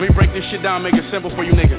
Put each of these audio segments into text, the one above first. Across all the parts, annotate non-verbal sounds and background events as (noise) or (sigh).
Let me break this shit down, make it simple for you niggas.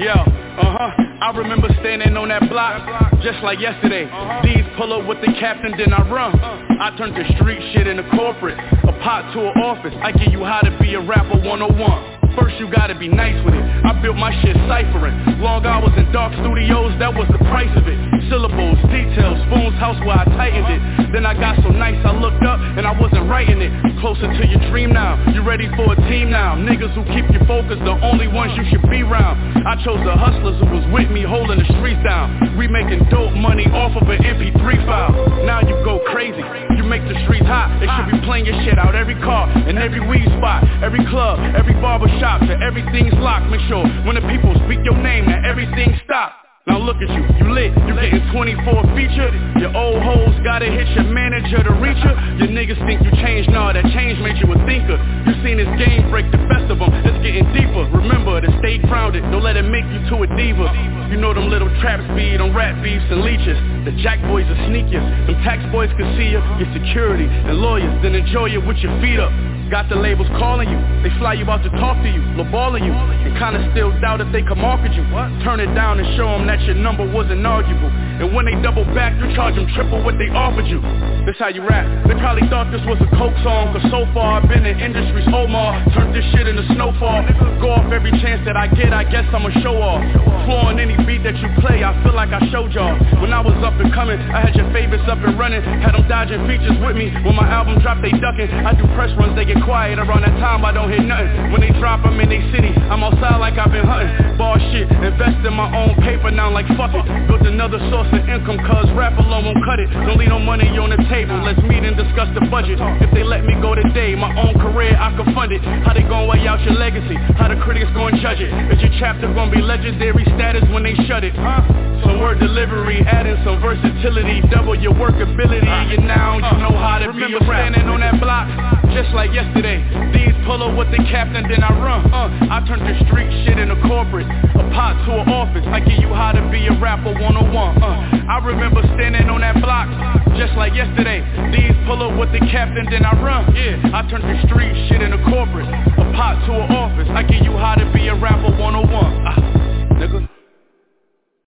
Yo, uh-huh, I remember standing on that block just like yesterday. These pull up with the captain, then I run. I turned the street shit into corporate, a pot to an office. I give you how to be a rapper 101. First you gotta be nice with it. I built my shit ciphering. Long hours in dark studios, that was the price of it. Syllables, details, spoons, house where I tightened it. Then I got so nice I looked up and I wasn't writing it. Closer to your dream now, you ready for a team now. Niggas who keep you focused, the only ones you should be around. I chose the hustlers who was with me holding the streets down. We making dope money off of an MP3 file. Now you go crazy, you make the streets hot. They should be playing your shit out every car and every weed spot Every club, every barbershop shop till everything's locked. Make sure when the people speak your name that everything stops. Now look at you, you lit, you getting 24 featured. Your old hoes gotta hit your manager to reach her Your niggas think you changed, nah that change made you a thinker. You seen this game break the best of them, it's getting deeper. Remember to stay grounded, don't let it make you to a diva. You know them little trap speed on rat beefs and leeches. The jack boys are sneakers, them tax boys can see you Your security and lawyers, then enjoy it with your feet up Got the labels calling you, they fly you out to talk to you, lowballing you, and kinda still doubt if they can market you. Turn it down and show them that your number wasn't arguable. And when they double back, you charge them triple what they offered you. This how you rap. They probably thought this was a coke song, cause so far I've been in industries Omar. Turned this shit into snowfall. Go off every chance that I get, I guess I'ma show off. Flooring any beat that you play, I feel like I showed y'all. When I was up and coming, I had your favorites up and running. Had them dodging features with me. When my album dropped, they ducking. I do press runs, they get quiet around that time, I don't hear nothing. When they drop, I'm in they city, I'm outside like I've been hunting. Ball shit, invest in my own paper now like fuck it. Built another source of income, cause rap alone won't cut it. Don't leave no money on the table, let's meet and discuss the budget. If they let me go today, my own career, I can fund it. How they gon' weigh out your legacy? How the critics gon' judge it? Is your chapter gon' be legendary status when they shut it? Huh? Some word delivery, adding some versatility, double your workability. And now you know how to Remember be a standing on that block, just like yesterday. These pull up with the captain, then I run. Uh, I turn the street shit into corporate, a pot to an office. I give you how to be a rapper 101. Uh, I remember standing on that block, just like yesterday. These pull up with the captain, then I run. Yeah, I turn the street shit into corporate, a pot to an office. I give you how to be a rapper 101. Uh, nigga.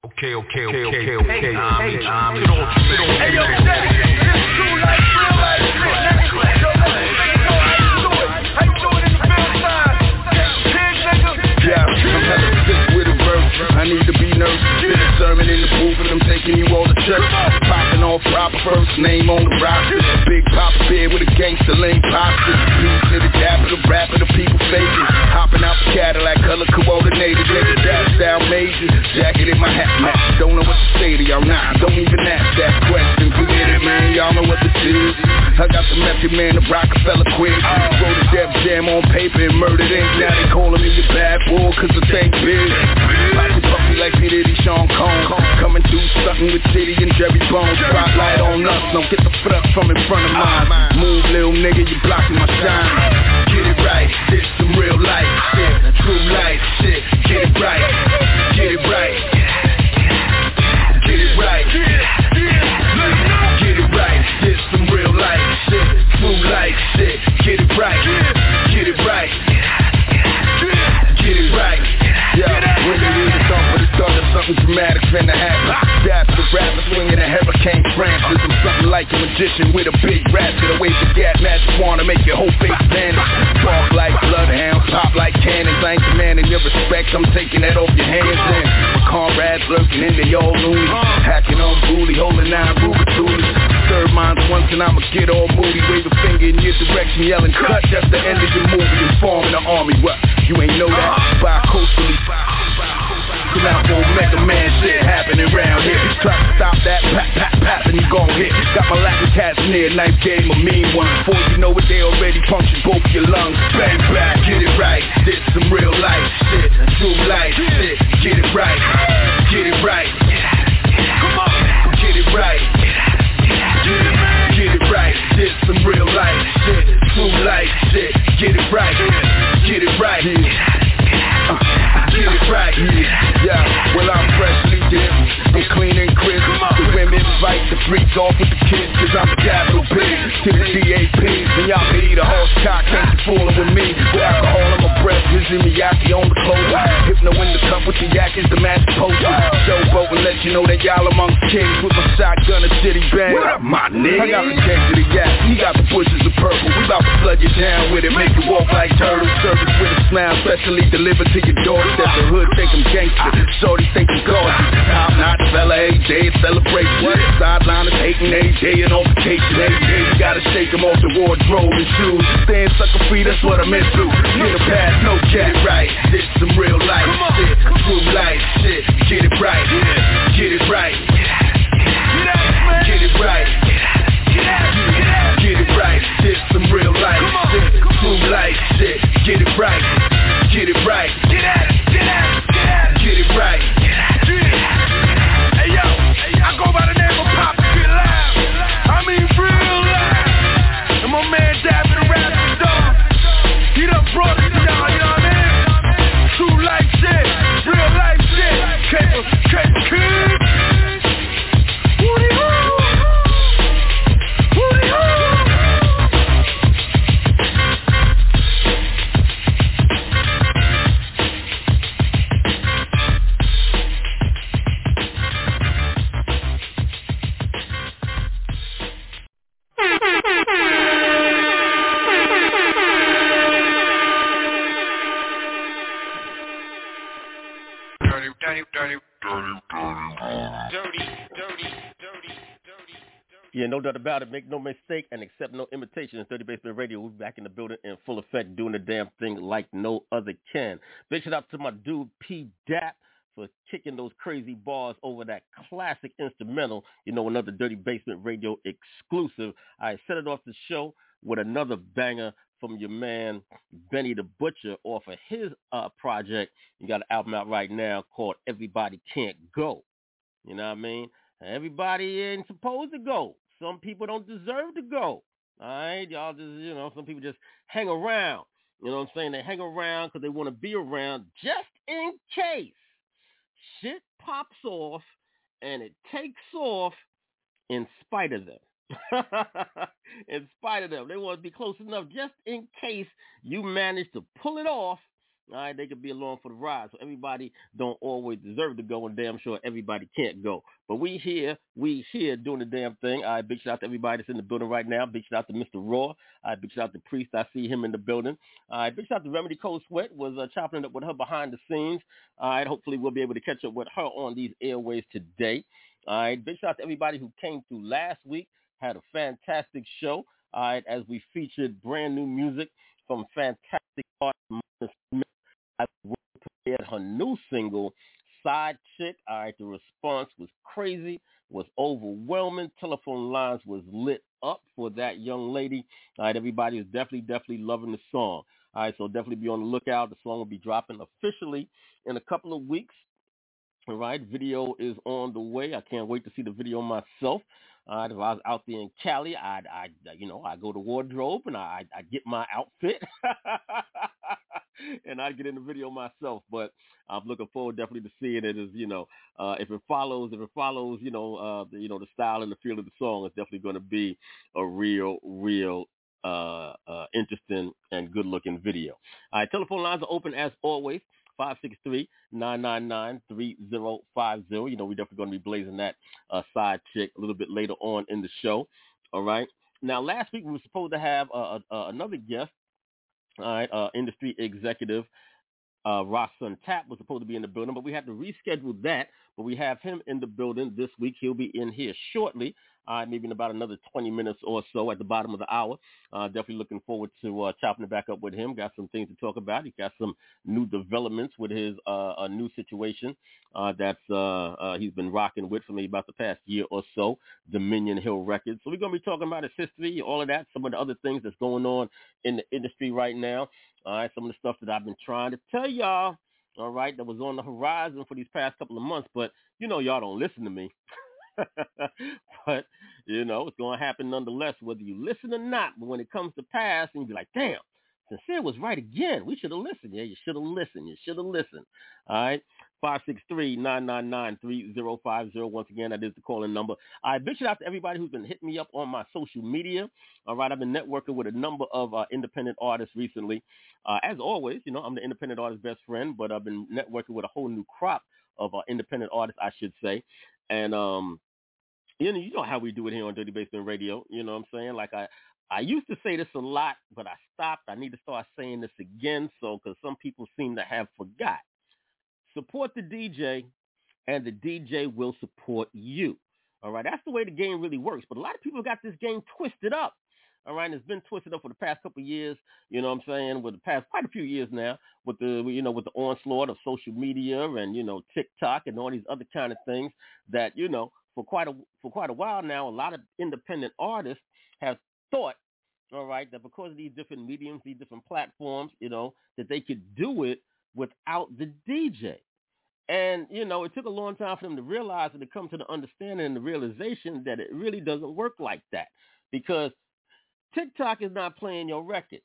Okay, okay, okay, okay, okay. Hey, Time, hey, time, hey, time. Hey, yo, Jay, this true life, real life I need to be nervous. Spit a sermon in the booth and I'm taking you all to church. Popping off proper first name on the roster. Big pop beard with a gangster lane posture. New to the dapper, the rapper, the people faking. Hopping out the Cadillac, color coordinated. Nigga, dash down major. Jacket in my hat, man. Don't know what to say to y'all, nah. Don't even ask that question. Did it, man? Y'all know what this is. I got the method man, the Rockefeller quiz. Wrote a Def Jam on paper and murdered ink. Now they calling me the bad boy cause the thing big. Pocket like P. Diddy, Sean Combs. Coming through something with Titty and Jerry Bones. Spotlight on us, don't get the fuck from in front of mine. Move, little nigga, you blocking my shine. Get it right, this some real life shit. True life shit, get it right. Get it right. Get it right. Get it right, this some real life shit. True life shit, get it right. Something dramatic finna happen. That's the rapper swinging a hurricane Francis. I'm something like a magician with a big ratchet. A wave of gas magic wanna make your whole face vanish. Talk like bloodhounds, pop like cannons. I ain't demanding your respect, I'm taking that off your hands. And my comrades lurking and they all loony. Hacking on booty, holding nine Ruger Serve mine once and I'ma get all moody. Wave a finger in your direction, yelling cut. That's the end of your movie. Informing the army. What? You ain't know that? Bi-coastally. Come out for Mega Man shit happening around here. Try to stop that, pap, pap, pap, and you gon' hit. Got my Latin cats near, knife game, a mean one. Before you know it, they already punctured both your lungs. Bang back, get it right. This some real life shit, true life shit. Get it right, get it right. Come on, get it right. Get it, get it right. This some real life shit, true life shit. Get it right, get it right. It right. Yeah, well I'm freshly dipped. I'm clean crisp. The the freaks off with the kids, cause I'm a capital P to the DAPs. And y'all need a horse cock, can't you fooling with me? With alcohol in my breath, Issey Miyake on the closer. Hypno in the cup with the yak is the magic potion. Showboat and let you know that y'all among kings with my shotgun and city bang. What up, my nigga? I got the cake to the yak, he got the bushes of purple. We about to flood you down with it, make you walk like turtles. Service with a smile, specially delivered to your doorstep. The hood think I'm gangster, shorty think I'm gorgeous. Top notch fella, every day is celebration. Sideline is hating day and on vacation. Every day you gotta shake them off the wardrobe and shoes. Staying sucker free, that's what I'm into. Get a pass, no cat right. This some real life shit, true life shit. Get it right, get it right. Get it right. Get it right, this some real life shit, true life shit. Get it right, get it right. Get it doubt about it. Make no mistake and accept no imitation. It's Dirty Basement Radio. We're back in the building in full effect, doing the damn thing like no other can. Big shout out to my dude P. Dap for kicking those crazy bars over that classic instrumental. You know, another Dirty Basement Radio exclusive. I set it off the show with another banger from your man Benny the Butcher off of his uh, project. You got an album out right now called Everybody Can't Go. You know what I mean? Everybody ain't supposed to go. Some people don't deserve to go. All right, y'all just you know, some people just hang around. You know what I'm saying? They hang around because they want to be around just in case shit pops off and it takes off in spite of them. (laughs) in spite of them. They want to be close enough just in case you manage to pull it off. All right, they could be along for the ride. So everybody don't always deserve to go, and damn sure everybody can't go. But we here, we here doing the damn thing. All right, big shout out to everybody that's in the building right now. Big shout out to Mr. Raw. All right, big shout out to Priest. I see him in the building. All right, big shout out to Remedy Cold Sweat. Was uh, chopping it up with her behind the scenes. All right, hopefully we'll be able to catch up with her on these airways today. All right, big shout out to everybody who came through last week. Had a fantastic show. All right, as we featured brand new music from fantastic artist Martha Smith. Prepared her new single, Side Chick. All right, the response was crazy, was overwhelming. Telephone lines was lit up for that young lady. All right, everybody is definitely, definitely loving the song. All right, so definitely be on the lookout. The song will be dropping officially in a couple of weeks. All right, video is on the way. I can't wait to see the video myself. All right, if I was out there in Cali, I'd, I, you know, I go to wardrobe and I, I get my outfit, (laughs) (laughs) and I get in the video myself. But I'm looking forward definitely to seeing it. As you know, uh, if it follows, if it follows, you know, uh, the, you know, the style and the feel of the song, it's definitely going to be a real, real uh, uh, interesting and good-looking video. All right, telephone lines are open as always. 563-999-3050. You know, we're definitely going to be blazing that uh, side chick a little bit later on in the show. All right. Now, last week we were supposed to have uh, uh, another guest, all right, uh, industry executive uh, Rhasun Tapp was supposed to be in the building, but we had to reschedule that. But we have him in the building this week. He'll be in here shortly, uh, maybe in about another 20 minutes or so at the bottom of the hour. Uh, definitely looking forward to uh, chopping it back up with him. Got some things to talk about. He got some new developments with his uh, new situation uh, that's uh, uh, he's been rocking with for maybe about the past year or so, Dominion Hill Records. So we're going to be talking about his history, all of that, some of the other things that's going on in the industry right now. All right, some of the stuff that I've been trying to tell y'all, all right, that was on the horizon for these past couple of months, but you know y'all don't listen to me. (laughs) (laughs) but, you know, it's going to happen nonetheless, whether you listen or not. But when it comes to pass, and you be like, damn, Sincere was right again. We should have listened. Yeah, you should have listened. You should have listened. All right. 563-999-3050. Once again, that is the calling number. I big shout out to everybody who's been hitting me up on my social media. All right, I've been networking with a number of uh, independent artists recently. Uh, as always, you know, I'm the independent artist best friend, but I've been networking with a whole new crop of uh, independent artists, I should say. And um, you know, you know how we do it here on Dirty Basement Radio. You know what I'm saying? Like I, I used to say this a lot, but I stopped. I need to start saying this again, so because some people seem to have forgot. Support the DJ, and the DJ will support you. All right, that's the way the game really works. But a lot of people got this game twisted up. All right, it's been twisted up for the past couple of years. You know what I'm saying? With the past quite a few years now, with the you know with the onslaught of social media and you know TikTok and all these other kind of things that you know for quite a for quite a while now, a lot of independent artists have thought, all right, that because of these different mediums, these different platforms, you know, that they could do it without the DJ. And, you know, it took a long time for them to realize and to come to the understanding and the realization that it really doesn't work like that. Because TikTok is not playing your record.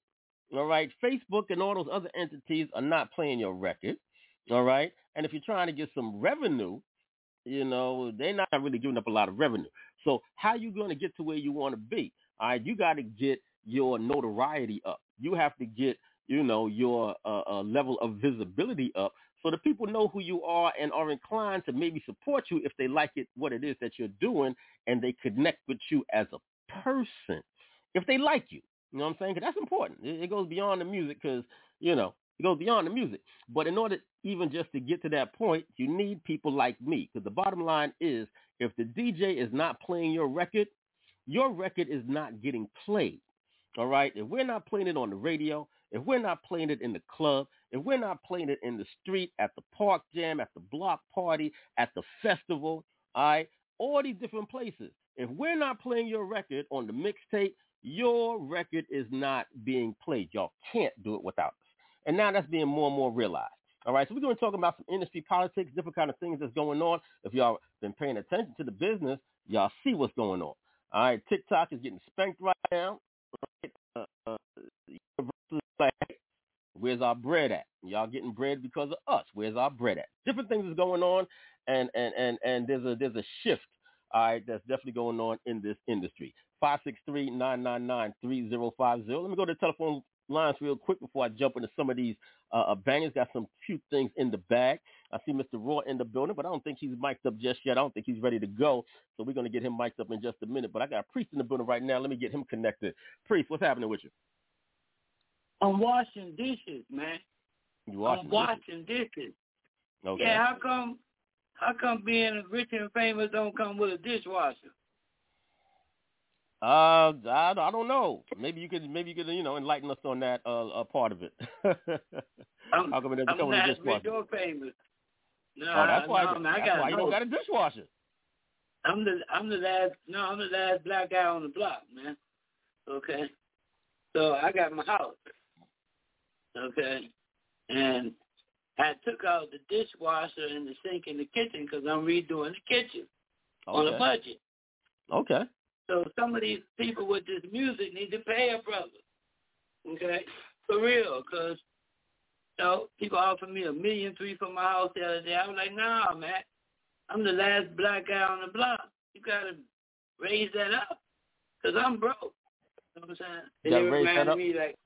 All right. Facebook and all those other entities are not playing your record. All right. And if you're trying to get some revenue, you know, they're not really giving up a lot of revenue. So how you going to get to where you want to be? All right. You got to get your notoriety up. You have to get, you know, your uh, uh, level of visibility up so the people know who you are and are inclined to maybe support you if they like it, what it is that you're doing, and they connect with you as a person if they like you. You know what I'm saying? Cause that's important. It, it goes beyond the music because, you know, it goes beyond the music. But in order even just to get to that point, you need people like me. Because the bottom line is if the DJ is not playing your record, your record is not getting played. All right? If we're not playing it on the radio, if we're not playing it in the club, if we're not playing it in the street, at the park jam, at the block party, at the festival, all right, all these different places, if we're not playing your record on the mixtape, your record is not being played. Y'all can't do it without us. And now that's being more and more realized. All right, so we're going to talk about some industry politics, different kind of things that's going on. If y'all been paying attention to the business, y'all see what's going on. All right, TikTok is getting spanked right now. Right? Uh, uh, where's our bread at? Y'all getting bread because of us. Where's our bread at? Different things is going on, and and and and there's a there's a shift all right, that's definitely going on in this industry. 563-999-3050. Let me go to the telephone lines real quick before I jump into some of these uh, uh, bangers. Got some cute things in the bag. I see Mr. Raw in the building, but I don't think he's mic'd up just yet. I don't think he's ready to go. So we're going to get him mic'd up in just a minute. But I got a Priest in the building right now. Let me get him connected. Priest, what's happening with you? I'm washing dishes, man. You washing I'm washing dishes? dishes. Okay. Yeah, how come how come being rich and famous don't come with a dishwasher? Uh, I, I don't know. Maybe you could maybe you could you know enlighten us on that uh, uh part of it. (laughs) I'm, How come it I'm come with a dishwasher? or famous. No, oh, that's why, no, man, I that's got why you don't got a dishwasher. I'm the I'm the last no I'm the last black guy on the block, man. Okay, so I got my house. Okay, and I took out the dishwasher and the sink in the kitchen because I'm redoing the kitchen okay. on a budget. Okay. So some of these people with this music need to pay a brother. Okay, for real, because you know people offered me a million three for my house the other day. I was like, nah, man, I'm the last black guy on the block. You gotta raise that up, cause I'm broke. You know what I'm saying? You gotta raise that up. Me like,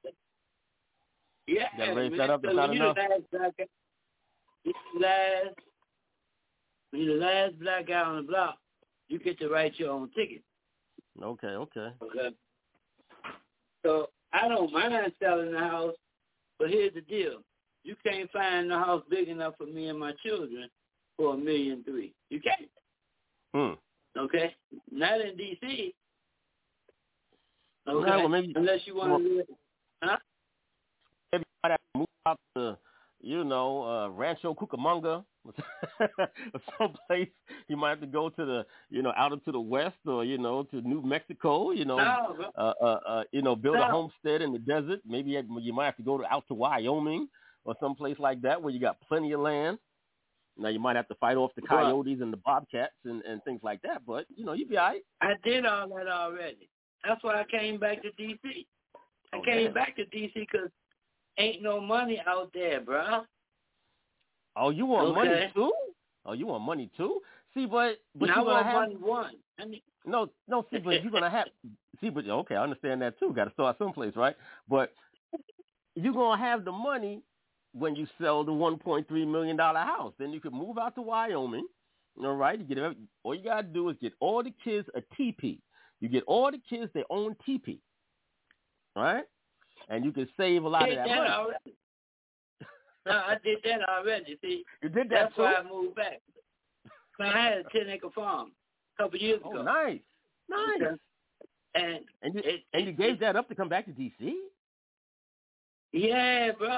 yeah, you gotta raise man. that up. So It's not enough. The last black guy, you the last, when you're the last black guy on the block, you get to write your own ticket. Okay. Okay. Okay. So I don't mind selling the house, but here's the deal: you can't find a house big enough for me and my children for a million three. You can't. Hmm. Okay, not in D.C. Okay. Well, maybe, unless you want well, to live, huh? Maybe you might have to move out to, you know, uh, Rancho Cucamonga, or (laughs) someplace. You might have to go to the, you know, out into the west, or you know, to New Mexico. You know, No, uh, uh, uh, you know, build a homestead in the desert. Maybe you, you might have to go to, out to Wyoming or someplace like that where you got plenty of land. Now you might have to fight off the coyotes and the bobcats and, and things like that, but you know you'd be all right. I did all that already. That's why I came back to D.C. I Oh, came back to D.C. because ain't no money out there, bro. Oh, you want Okay. money too? Oh, you want money too? See, but but Now, you're I gonna want have money one. I mean, (laughs) no, no. See, but you're gonna have (laughs) see, but okay, I understand that too. Got to start someplace, right? But you're gonna have the money when you sell the 1.3 million dollar house. Then you can move out to Wyoming. All right, you get every- all you gotta do is get all the kids a teepee. You get all the kids their own teepee, all right? And you can save a lot did of that that money. already. no, I did that already. See, You did that that's too. why I moved back. So I had a ten acre farm a couple years ago. Oh, nice, nice. And And you it, and you it- gave that up to come back to DC. Yeah, bro.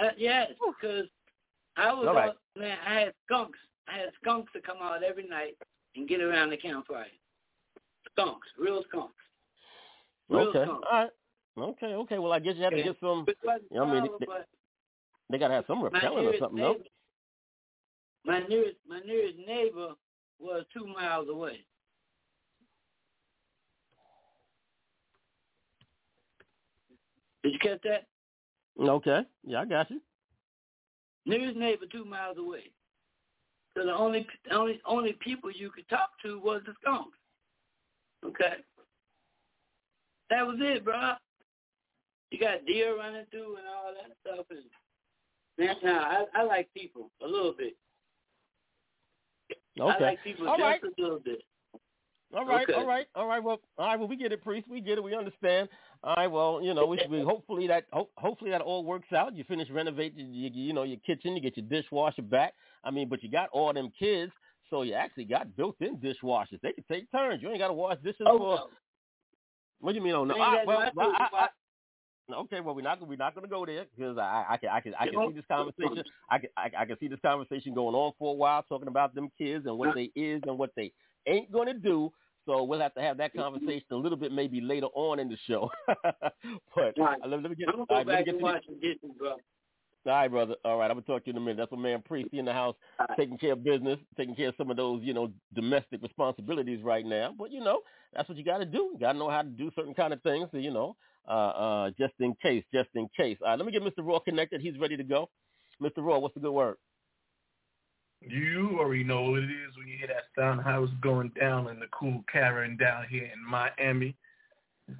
Uh, yes, because I was All right. on, man. I had skunks. I had skunks to come out every night and get around the campfire. Skunks, real skunks. Real Okay, all skunks. right. Okay, okay. Well, I guess you have to get some. I mean, they- They gotta have some repellent or something, neighbor, no? my nearest my nearest neighbor was two miles away. Did you catch that? Okay, yeah, I got you. Nearest neighbor two miles away. So the only only only people you could talk to was the skunks. Okay. That was it, bro. You got deer running through and all that stuff, and man, nah, I, I like people a little bit. Okay. I like people All just right. a little bit. All right, Okay. all right, all right. Well, all right. Well, we get it, priest. We get it. We understand. All right. Well, you know, we, we (laughs) hopefully that ho- hopefully that all works out. You finish renovating, you, you know, your kitchen. You get your dishwasher back. I mean, but you got all them kids, so you actually got built-in dishwashers. They can take turns. You ain't got to wash dishes Oh, for. no. What do you mean? Oh no. I All ain't right, got well, I well, told you I, I, Okay, well we're not we're not going to go there because I, I can I can I can see this conversation. (laughs) I can I, I can see this conversation going on for a while, talking about them kids and what they is and what they ain't going to do. So we'll have to have that conversation a little bit maybe later on in the show. (laughs) but Right. uh, let, let me get I'm gonna go let me back get and watch the dishes, bro. The, all right, brother. All right, I'm gonna talk to you in a minute. That's my man Priest he in the house, All right. taking care of business, taking care of some of those you know domestic responsibilities right now. But you know that's what you got to do. You got to know how to do certain kind of things. So, you know, uh, uh, just in case, just in case. All right, let me get Mr. Raw connected. He's ready to go. Mr. Raw, what's the good word? You already know what it is when you hear that sound, how it's going down in the cool cavern down here in Miami.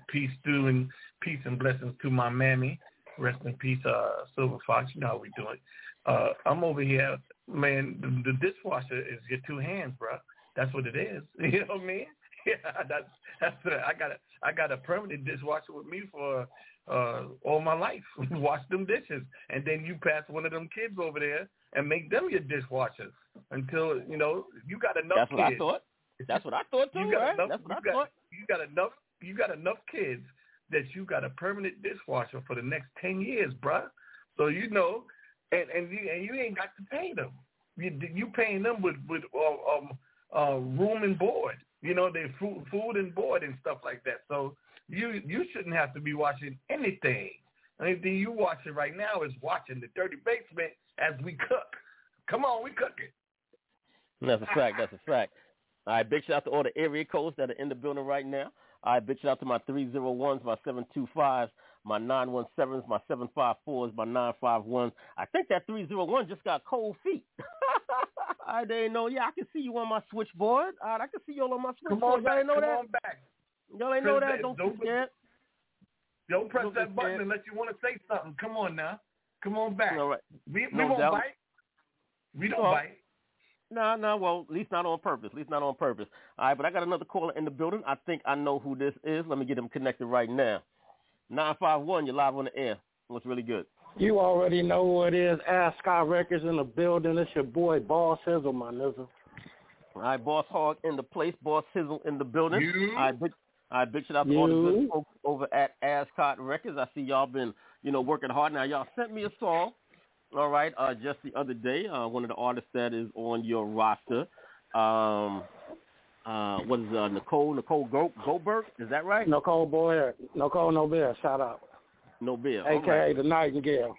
Peace to and peace and blessings to my mammy. Rest in peace, uh, Silver Fox. You know how we do it. Uh, I'm over here, man. The, the dishwasher is your two hands, bro. That's what it is. (laughs) You know what I mean? (laughs) Yeah, that's that's what I got. A, I got a permanent dishwasher with me for uh all my life. (laughs) Wash them dishes, and then you pass one of them kids over there and make them your dishwashers until you know you got enough kids. That's what kids. I thought. That's what I thought too, You got right? enough. That's what I got, thought. You got enough. You got enough kids that you got a permanent dishwasher for the next ten years, bruh. So you know, and and you and you ain't got to pay them. You you paying them with with uh, um uh room and board. You know, they food food and board and stuff like that. So you you shouldn't have to be watching anything. Anything you watching right now is watching the dirty basement as we cook. Come on, we cooking. That's a fact. That's a fact. All right, big shout out to all the area codes that are in the building right now. Big shout out to my 301s, my 725s, my 917s, my 754s, my 951s. I think that 301 just got cold feet. (laughs) I didn't know. Yeah, I can see you on my switchboard. All right, I can see you all on my Come switchboard. on Y'all ain't know Come that? on back. Y'all ain't know that? Don't, don't be scared. Don't press Don't that button scared. unless you want to say something. Come on now. Come on back. All right. We, we No won't doubt. bite. We don't bite. No, no, well, at least not on purpose. At least not on purpose. All right, but I got another caller in the building. I think I know who this is. Let me get him connected right now. 951, you're live on the air. What's really good? You already know who it is. Ascot Records in the building. It's your boy, Boss Hizzle, my nigga. All right, Boss Hog in the place. Boss Hizzle in the building. You? All right, big, all right, big shout out to all the good folks over at Ascot Records. I see y'all been, you know, working hard. Now, y'all sent me a song, all right, uh, just the other day. Uh, one of the artists that is on your roster. Um, uh, what is uh, Nicole Nicole Go- Goldberg? Is that right? Nicole Boyer. Nicole Nobel, shout out. No beer. All AKA right. the Nightingale.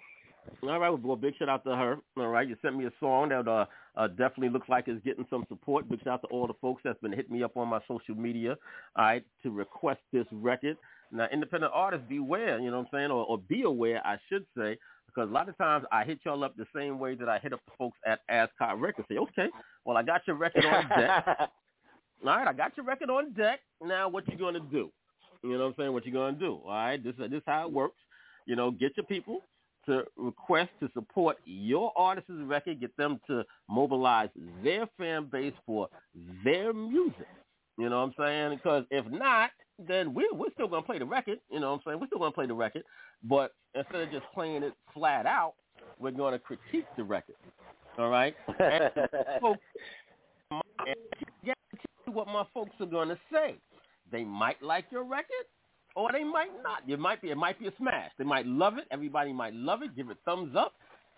All right, well, big shout out to her. All right, you sent me a song that uh, uh, definitely looks like it's getting some support. Big shout out to all the folks that's been hitting me up on my social media, all right, to request this record. Now, independent artists, beware, you know what I'm saying, or, or be aware, I should say, Because a lot of times I hit y'all up the same way that I hit up the folks at Ascot Records. Say, okay, well I got your record on deck. (laughs) All right, I got your record on deck. Now what you gonna do? You know what I'm saying? What you gonna do? All right, this this is how it works. You know, get your people to request to support your artist's record, get them to mobilize their fan base for their music. You know what I'm saying? Because if not, then we're, we're still going to play the record. You know what I'm saying? We're still going to play the record. But instead of just playing it flat out, we're going to critique the record. All right? (laughs) And folks, what my folks are going to say. They might like your record, or they might not. It might be it might be a smash. They might love it. Everybody might love it. Give it thumbs up.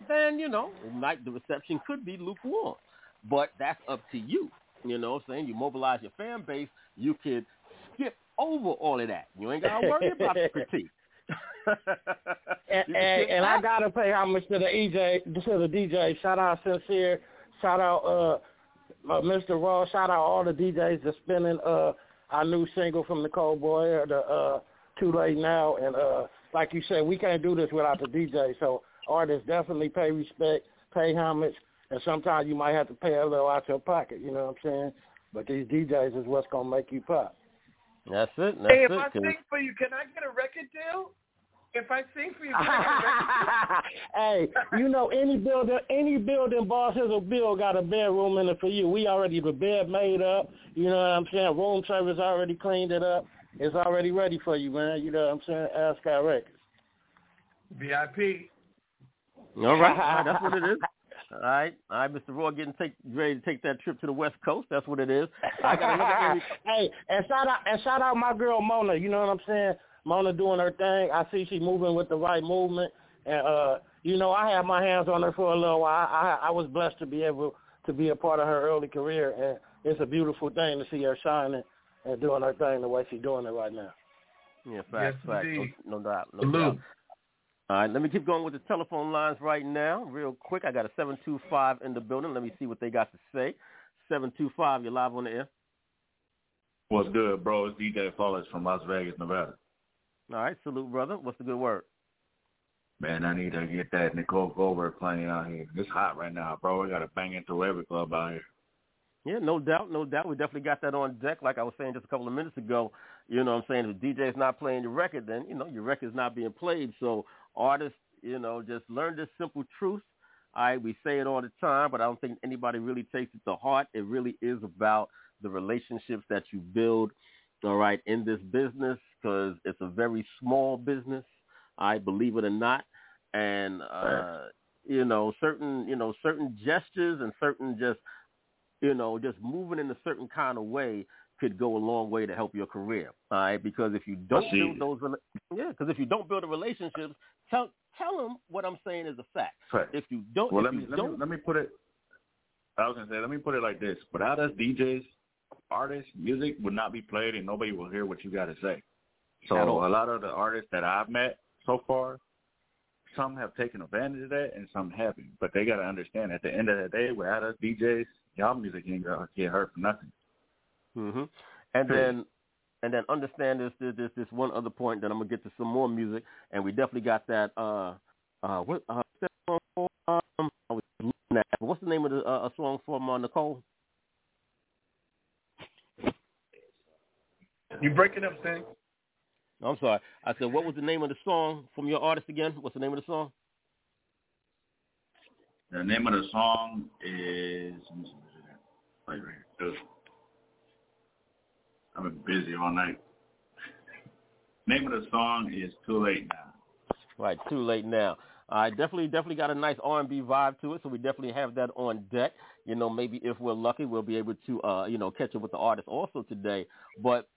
Then you know, it might the reception could be lukewarm. But that's up to you. You know what I'm saying? You mobilize your fan base. You could skip over all of that. You ain't got to worry about the (laughs) critique. and, and, and I gotta pay homage to the EJ, to the DJ. Shout out sincere. Shout out uh, uh, Mr. Raw. Shout out all the DJs that's spinning uh, our new single from Nicole Boyer, the uh, Too Late Now. And uh, like you said, we can't do this without the DJ. So artists definitely pay respect, pay homage, and sometimes you might have to pay a little out your pocket. You know what I'm saying? But these DJs is what's gonna make you pop. That's it. That's hey, if it, I kid. sing for you, can I get a record deal? If I sing for you, can (laughs) hey, you know any building, any building boss has a bill got a bedroom in it for you. We already the bed made up. You know what I'm saying? Room service already cleaned it up. It's already ready for you, man. You know what I'm saying? Ascot Records. VIP. All right, all right, that's what it is. All right, all right, Mr. Roy, getting take, ready to take that trip to the West Coast. That's what it is. (laughs) I got to look at every. (laughs) hey, and shout out and shout out my girl Mona. You know what I'm saying? Mona doing her thing. I see she moving with the right movement, and uh, you know I had my hands on her for a little while. I, I I was blessed to be able to be a part of her early career, and it's a beautiful thing to see her shining and doing her thing the way she's doing it right now. Yeah, facts, Yes, facts. indeed. No, no doubt, no Salute. doubt. All right, let me keep going with the telephone lines right now, real quick. I got a seven two five in the building. Let me see what they got to say. Seven two five, you're live on the air. What's good, bro? It's DJ Flawless from Las Vegas, Nevada. All right, salute, brother. What's the good word? Man, I need to get that Nicole Goldberg playing out here. It's hot right now, bro. We got to bang it through every club out here. Yeah, no doubt, no doubt. We definitely got that on deck. Like I was saying just a couple of minutes ago, you know what I'm saying? If the DJ's not playing your record, then, you know, your record's not being played. So artists, you know, just learn this simple truth. All right, we say it all the time, but I don't think anybody really takes it to heart. It really is about the relationships that you build, all right, in this business because it's a very small business. I believe it or not, and uh, you know certain you know certain gestures and certain just you know just moving in a certain kind of way could go a long way to help your career. All right, because if you don't build those, yeah, because if you don't build the relationships, tell tell them what I'm saying is a fact. If you don't, Well, let me let me let me put it. I was gonna say, let me put it like this: without us DJs, artists, music would not be played, and nobody will hear what you got to say. So a lot of the artists that I've met so far, some have taken advantage of that, and some haven't. But they got to understand, at the end of the day, without us DJs, y'all music ain't gonna get heard for nothing. hmm And then and then understand this this this this one other point. Then I'm gonna get to some more music, and we definitely got that. Uh, uh, what uh, what's that song for? Um, I was looking at what's the name of the uh, a song from uh, Nicole? You breaking up, Sting? I'm sorry. I said, what was the name of the song from your artist again? What's the name of the song? The name of the song is. let me see, Wait, right here. I've been busy all night. Name of the song is Too Late Now. Right, too late now. I definitely, definitely got a nice R&B vibe to it, so we definitely have that on deck. You know, maybe if we're lucky, we'll be able to, uh, you know, catch up with the artist also today. But,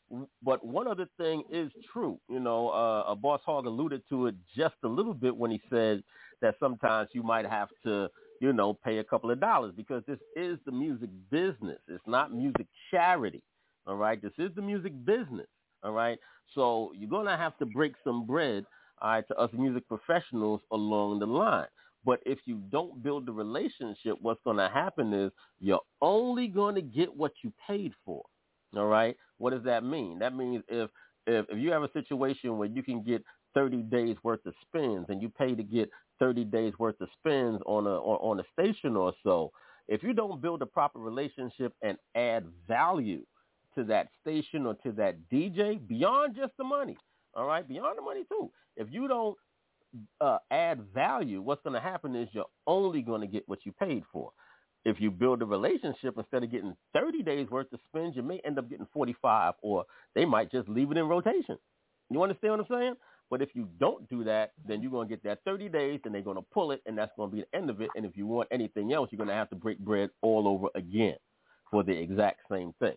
but one other thing is true. You know, uh, uh, Boss hog alluded to it just a little bit when he said that sometimes you might have to, you know, pay a couple of dollars because this is the music business. It's not music charity. All right, this is the music business. All right, so you're gonna have to break some bread all right, to us music professionals along the line. But if you don't build the relationship, what's going to happen is you're only going to get what you paid for. All right. What does that mean? That means if if, if you have a situation where you can get 30 days worth of spins and you pay to get 30 days worth of spins on a on, on a station or so, if you don't build a proper relationship and add value to that station or to that DJ beyond just the money, all right, beyond the money too. If you don't uh, add value, what's going to happen is you're only going to get what you paid for. If you build a relationship, instead of getting 30 days worth of spins, you may end up getting 45, or they might just leave it in rotation. You understand what I'm saying? But if you don't do that, then you're going to get that 30 days, and they're going to pull it, and that's going to be the end of it. And if you want anything else, you're going to have to break bread all over again for the exact same thing.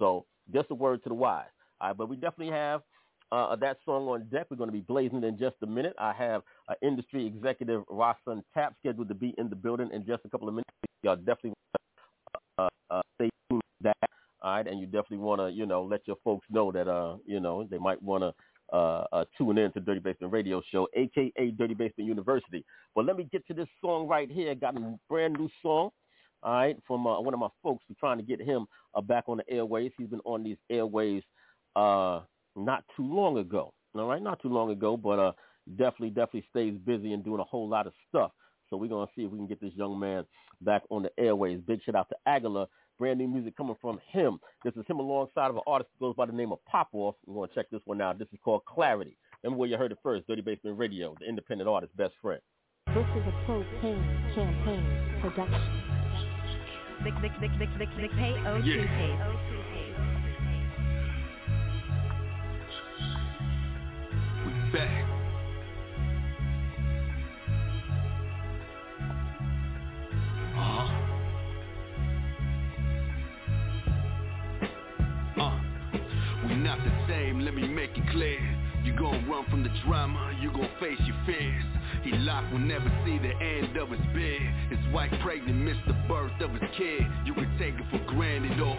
So just a word to the wise. All right, but we definitely have uh, that song on deck. We're going to be blazing in just a minute. I have uh, industry executive Rhasun Tapp scheduled to be in the building in just a couple of minutes. Y'all definitely uh, uh, stay tuned to that. All right, and you definitely want to, you know, let your folks know that, uh, you know, they might want to uh, uh, tune in to Dirty Basement Radio Show, aka Dirty Basement University. But let me get to this song right here. Got a brand new song, all right, from uh, one of my folks. We're trying to get him uh, back on the airways. He's been on these airways uh, not too long ago. All right, not too long ago, but uh, definitely, definitely stays busy and doing a whole lot of stuff. So we're gonna see if we can get this young man back on the airways. Big shout out to Aguilar Brand new music coming from him. This is him alongside of an artist that goes by the name of Pop Off. We're going to check this one out. This is called Clarity. Remember where you heard it first, Dirty Basement Radio, the independent artist best friend. This is a propane campaign production. Vic, Vic, Vic, Vic, Vic, Vic, pay, O, Yeah. pay. We back. Uh-huh. Uh, we not the same, let me make it clear. Gon' run from the drama, you gon' face your fears. He locked will never see the end of his bed. His wife pregnant missed the birth of his kid. You can take it for granted or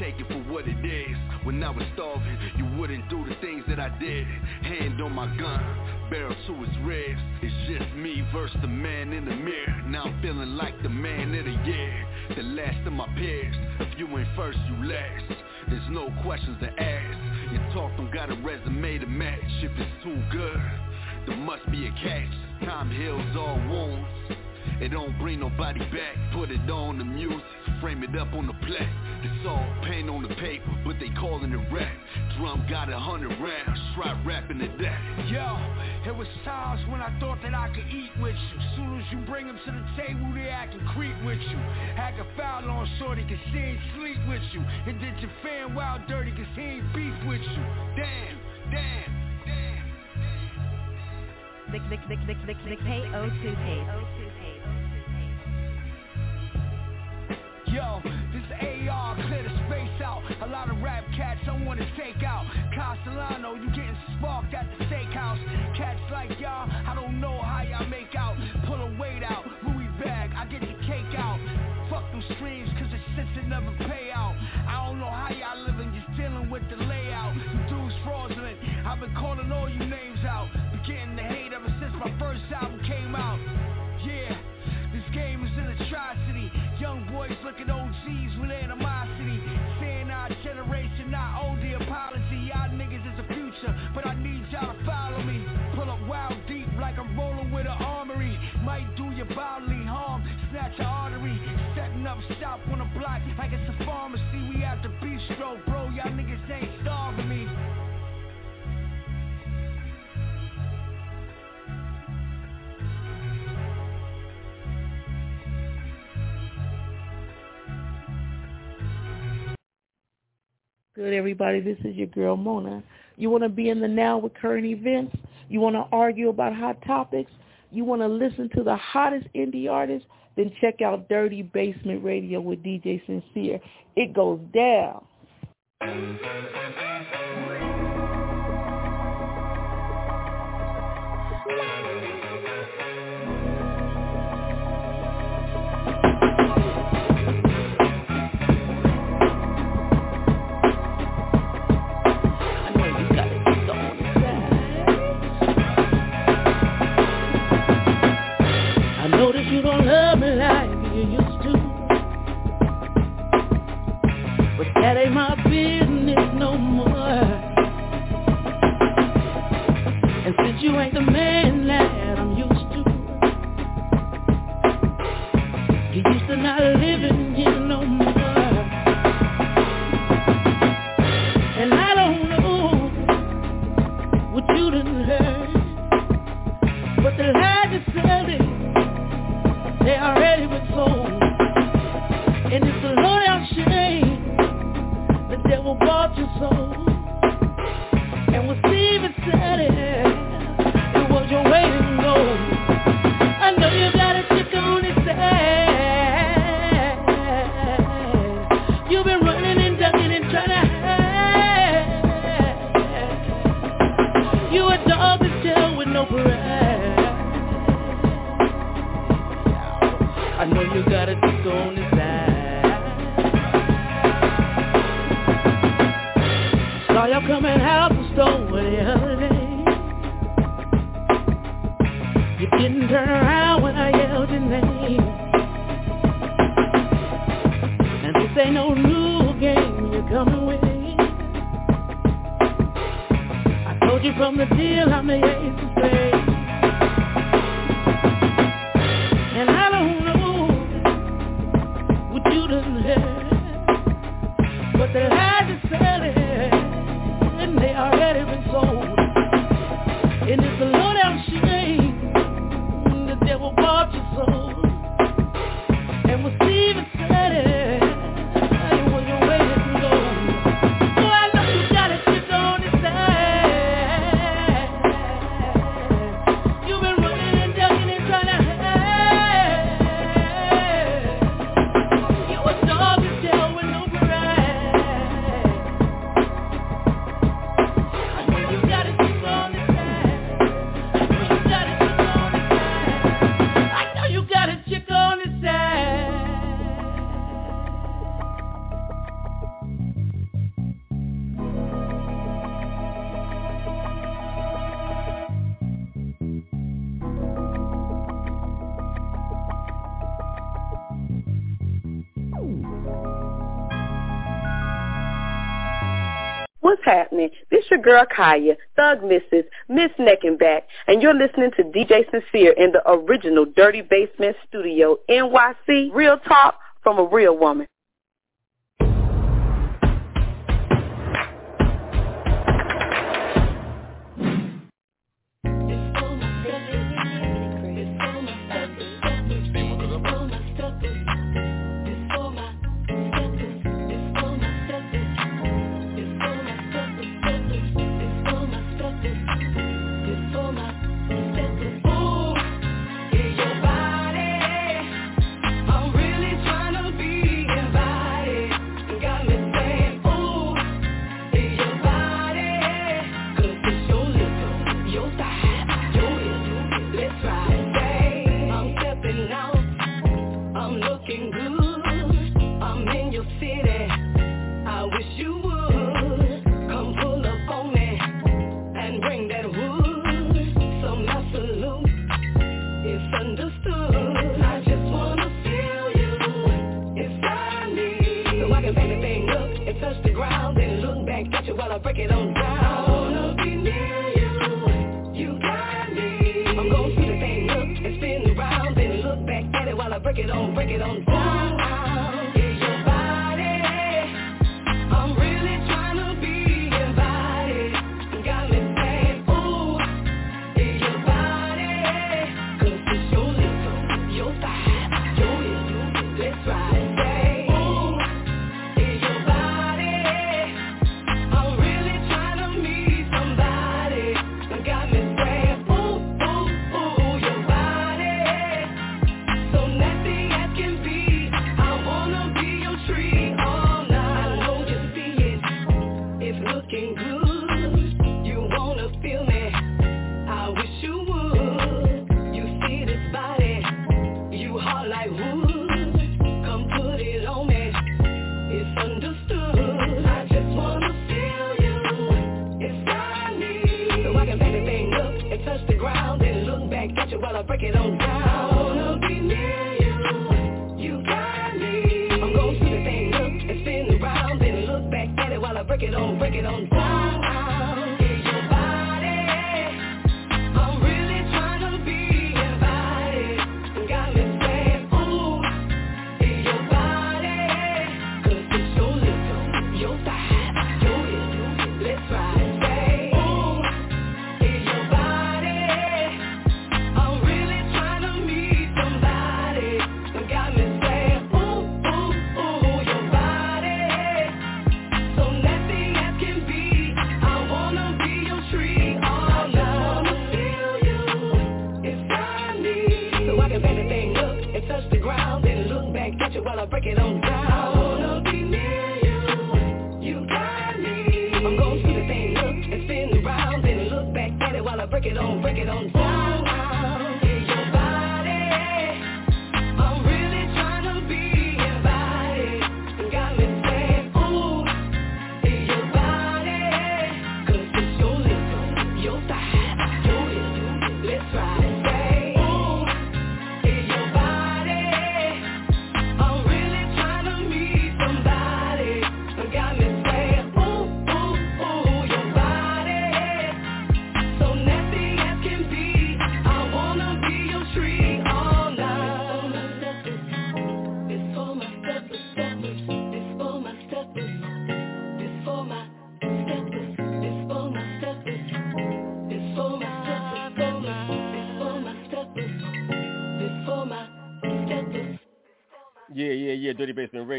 take it for what it is. When I was starving, you wouldn't do the things that I did. Hand on my gun, barrel to his ribs. It's just me versus the man in the mirror. Now I'm feeling like the man of the year, the last of my peers. If you ain't first, you last. There's no questions to ask. Your talk don't got a resume to match. If it's too good, there must be a catch. Time heals all wounds. It don't bring nobody back. Put it on the music, frame it up on the plaque. It's all paint on the paper, but they calling it rap. Drum got a hundred rounds, try rapping to that. Yo, it was times when I thought that I could eat with you. Soon as you bring them to the table, they acting creep with you. Act a foul on shorty cause she ain't sleep with you. And did your fan wild dirty cause he ain't beef with you. Damn, damn. Vic, Vic, Vic, Vic, Vic, Vic, pay, O, pay. Yo, this AR, clear the space out. A lot of rap cats I wanna take out. Castellano, you getting sparked at the steakhouse. Cats like y'all, I don't know how y'all make out. Pull a weight out, Louis bag, I get the cake out. Fuck them streams, cause the shits that never pay out. I don't know how y'all living, just dealing with the layout. You dudes fraudulent, I've been calling all you names out. Been getting the hate ever since my first album came out. Boys look at OGs with animosity. Saying our generation not old, the apology. Y'all niggas is the future, but I need y'all to follow me. Pull up wild deep like I'm rolling with an armory. Might do you bodily harm, snatch your artery. Setting up shop on the block like it's a pharmacy. We at the bistro, bro. Y'all niggas Good, everybody. This is your girl Mona. You want to be in the now with current events? You want to argue about hot topics? You want to listen to the hottest indie artists? Then check out Dirty Basement Radio with DJ Sincere. It goes down. notice you don't love me like you used to. But that ain't my business no more. And since you ain't the man that I'm used to, you used to not living here no more. And I don't know what you done heard, but the and it's a loyal shame the devil bought your soul. and house was stolen the other day. You didn't turn around when I yelled your name. And this ain't no new game you're coming with. I told you from the deal I'm the ace of spades. Sirakaya, Thug Mrs., Miss Neckenback, and you're listening to DJ Sincere in the original Dirty Basement Studio, NYC, Real Talk from a Real Woman. I break it on down. Wanna be near you. You got me. I'm going the and spin around, then look back at it while I break it on, break it on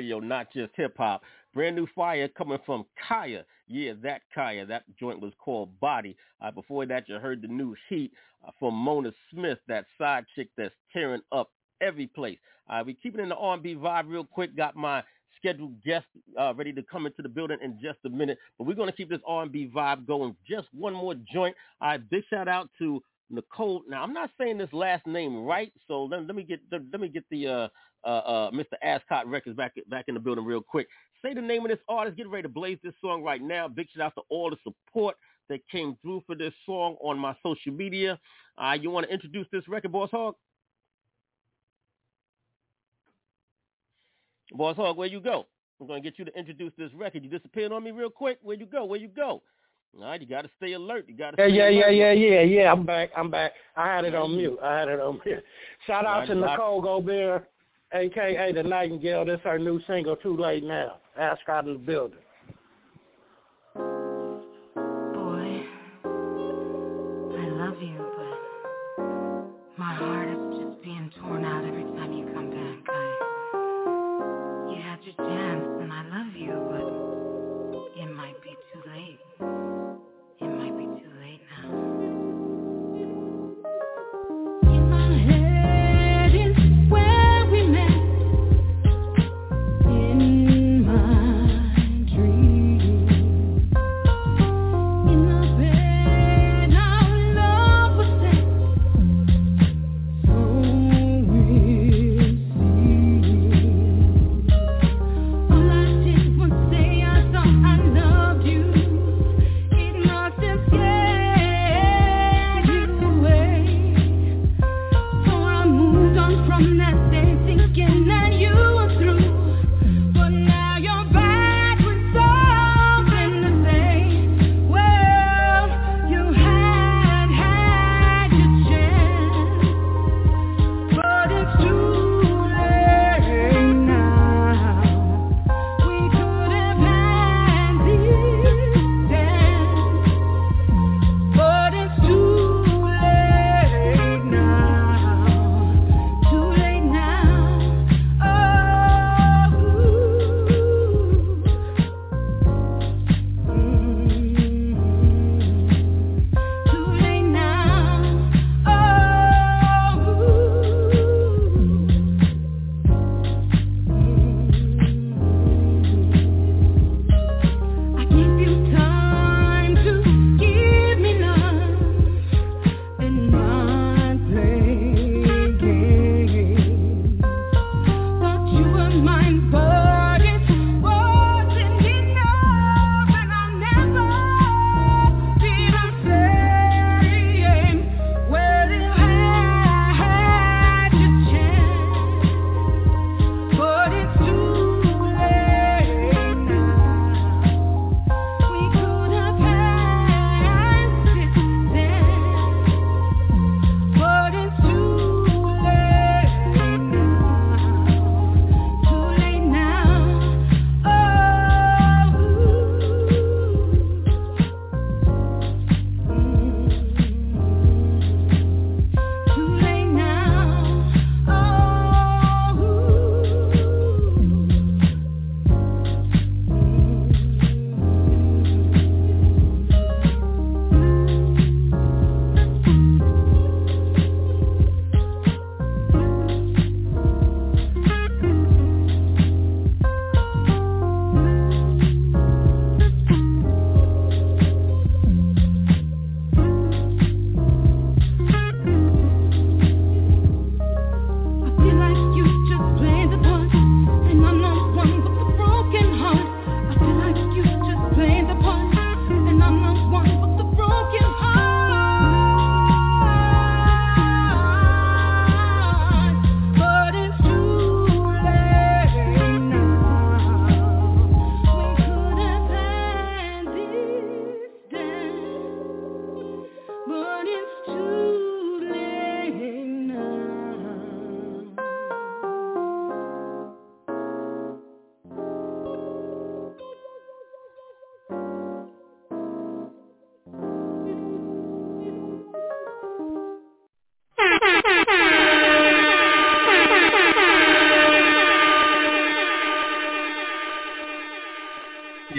Radio, not just hip hop. Brand new fire coming from Kaya. Yeah, that Kaya. That joint was called Body. Uh, before that, you heard the new Heat uh, from Mona Smith, that side chick that's tearing up every place. Uh, we keeping in the R&B vibe real quick. Got my scheduled guest uh, ready to come into the building in just a minute. But we're going to keep this R&B vibe going. Just one more joint. Uh, big shout out to Nicole. Now I'm not saying this last name right, so let, let me get let me get the uh, uh, uh, Mr. Ascot Records back back in the building real quick. Say the name of this artist. Get ready to blaze this song right now. Big shout out to all the support that came through for this song on my social media. Uh, you want to introduce this record, Boss Hog? Boss Hog, where you go? I'm going to get you to introduce this record. You disappeared on me real quick. Where you go? Where you go? All right, you got to stay alert. You got to. Yeah, yeah, yeah, yeah, yeah, yeah. I'm back. I'm back. I had it on mute. I had it on mute. Shout out to Nicole Gobert, aka the Nightingale. This her new single, Too Late Now. Ascot in the building.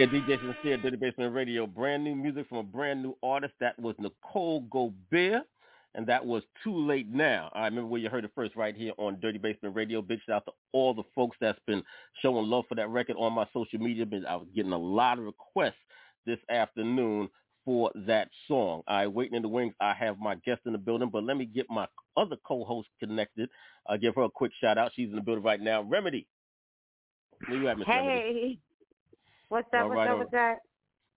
Yeah, DJ Sincere, Dirty Basement Radio. Brand new music from a brand new artist. That was Nicole Gobert, and that was Too Late Now. I remember where you heard it first right here on Dirty Basement Radio. Big shout out to all the folks that's been showing love for that record on my social media. I was getting a lot of requests this afternoon for that song. I waiting in the wings. I have my guest in the building, but let me get my other co-host connected. Uh, give her a quick shout out. She's in the building right now. Remedy. Where you at, Miss Remedy? What's up? All what's right, up with that?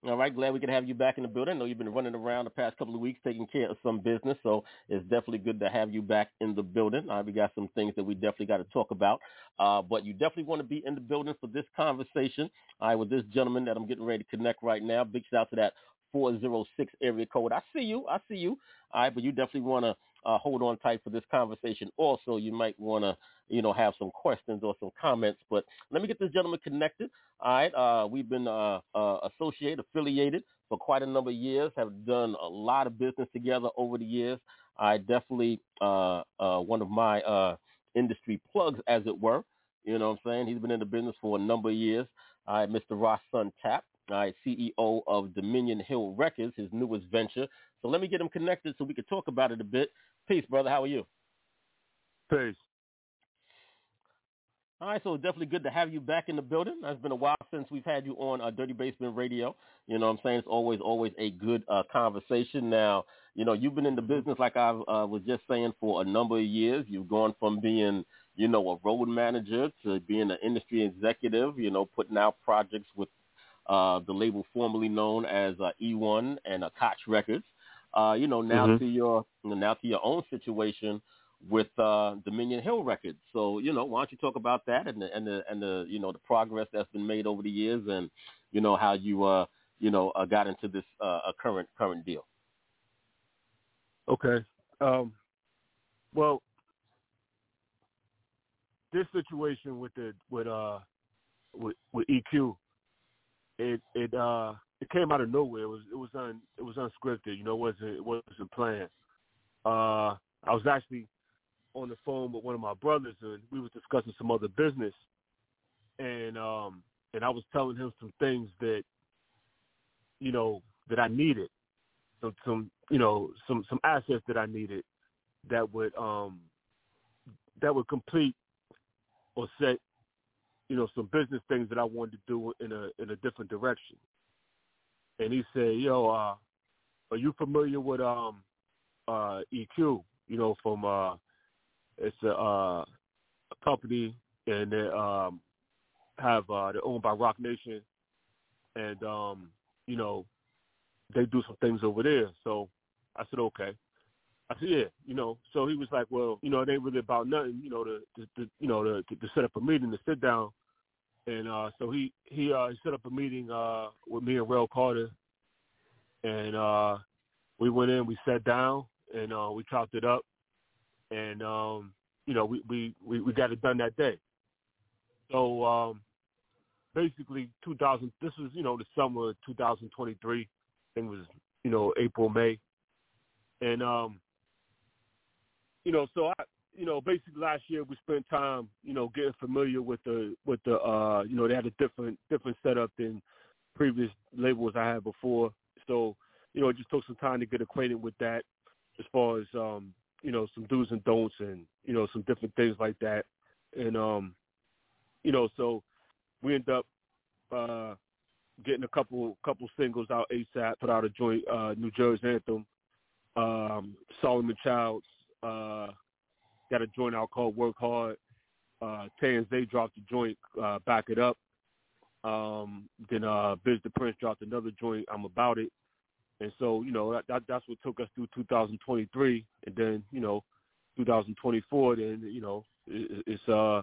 All right, glad we can have you back in the building. I know you've been running around the past couple of weeks taking care of some business, so it's definitely good to have you back in the building. Uh, we got some things that we definitely got to talk about, uh, but you definitely want to be in the building for this conversation. All right, with this gentleman that I'm getting ready to connect right now. Big shout out to that 406 area code. I see you. I see you. All right, but you definitely want to uh, hold on tight for this conversation. Also, you might want to, you know, have some questions or some comments. But let me get this gentleman connected. All right, uh, we've been uh, uh, associated, affiliated for quite a number of years. Have done a lot of business together over the years. I definitely uh, uh, one of my uh, industry plugs, as it were. You know what I'm saying? He's been in the business for a number of years. All right, Mr. Ross Sun Tap, all right, CEO of Dominion Hill Records, his newest venture. So let me get him connected so we can talk about it a bit. Peace, brother. How are you? Peace. All right, so it's definitely good to have you back in the building. It's been a while since we've had you on uh, Dirty Basement Radio. You know what I'm saying? It's always, always a good uh, conversation. Now, you know, you've been in the business, like I uh, was just saying, for a number of years. You've gone from being, you know, a road manager to being an industry executive, you know, putting out projects with uh, the label formerly known as uh, E1 and uh, Koch Records. Uh, you know, now Mhm. to your now to your own situation with uh, Dominion Hill Records. So, you know, why don't you talk about that and the and the and the you know the progress that's been made over the years, and you know how you uh you know uh, got into this uh, uh, current current deal. Okay. Um, well, this situation with the with uh with with EQ, it it uh it came out of nowhere. It was it was un it was unscripted. You know, it wasn't it wasn't planned. Uh, I was actually on the phone with one of my brothers, and we were discussing some other business, and um and I was telling him some things that you know that I needed, some some you know some some assets that I needed that would um that would complete or set you know some business things that I wanted to do in a in a different direction. And he said, "Yo, uh, are you familiar with um uh EQ? You know, from uh it's a uh a company and they um have uh they're owned by Roc Nation and um you know they do some things over there. So I said, okay. I (laughs) said, yeah, you know. So he was like, well, you know, it ain't really about nothing, you know, to, to, to you know, to, to set up a meeting to sit down. And uh so he he uh set up a meeting uh with me and Rel Carter, and uh we went in, we sat down, and uh we chopped it up, and um you know we we we, we got it done that day. So um basically 2000 this was you know the summer of 2023 i think it was you know april may and um you know so i you know basically last year we spent time you know getting familiar with the with the uh you know they had a different different setup than previous labels i had before so you know it just took some time to get acquainted with that as far as um you know some do's and don'ts and you know some different things like that and um you know so we end up uh, getting a couple couple singles out ASAP. Put out a joint uh, New Jersey anthem. Um, Solomon Childs uh, got a joint out called Work Hard. Uh, Zay dropped a joint uh, Back It Up. Um, then uh, Biz the Prince dropped another joint I'm About It. And so you know that, that that's what took us through 2023, and then you know 2024. Then you know it, it's uh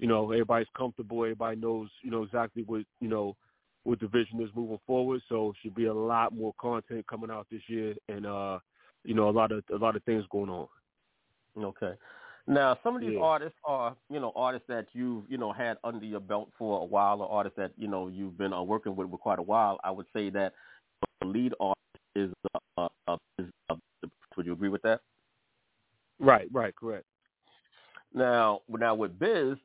you know, everybody's comfortable. Everybody knows, you know, exactly what, you know, what the vision is moving forward. So should be a lot more content coming out this year. And, uh, you know a lot of a lot of things going on. Okay. Now, some of these Yeah. artists are, you know, artists that you've, you know, had under your belt for a while, or artists that, you know, you've been uh, working with for quite a while. I would say that the lead artist is, uh, uh, is uh, would you agree with that? Right, right, correct. Now, now with Biz,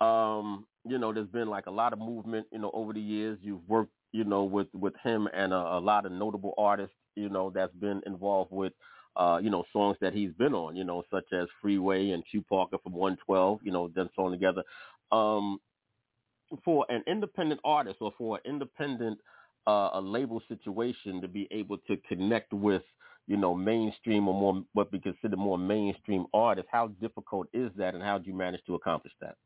um, you know, there's been like a lot of movement, you know, over the years. You've worked, you know, with with him and a, a lot of notable artists, you know, that's been involved with, uh, you know, songs that he's been on, you know, such as Freeway and Q Parker from 112, you know, done song together. Um, for an independent artist or for an independent uh, a label situation to be able to connect with you know mainstream or more what we consider more mainstream artists how difficult is that and how do you manage to accomplish that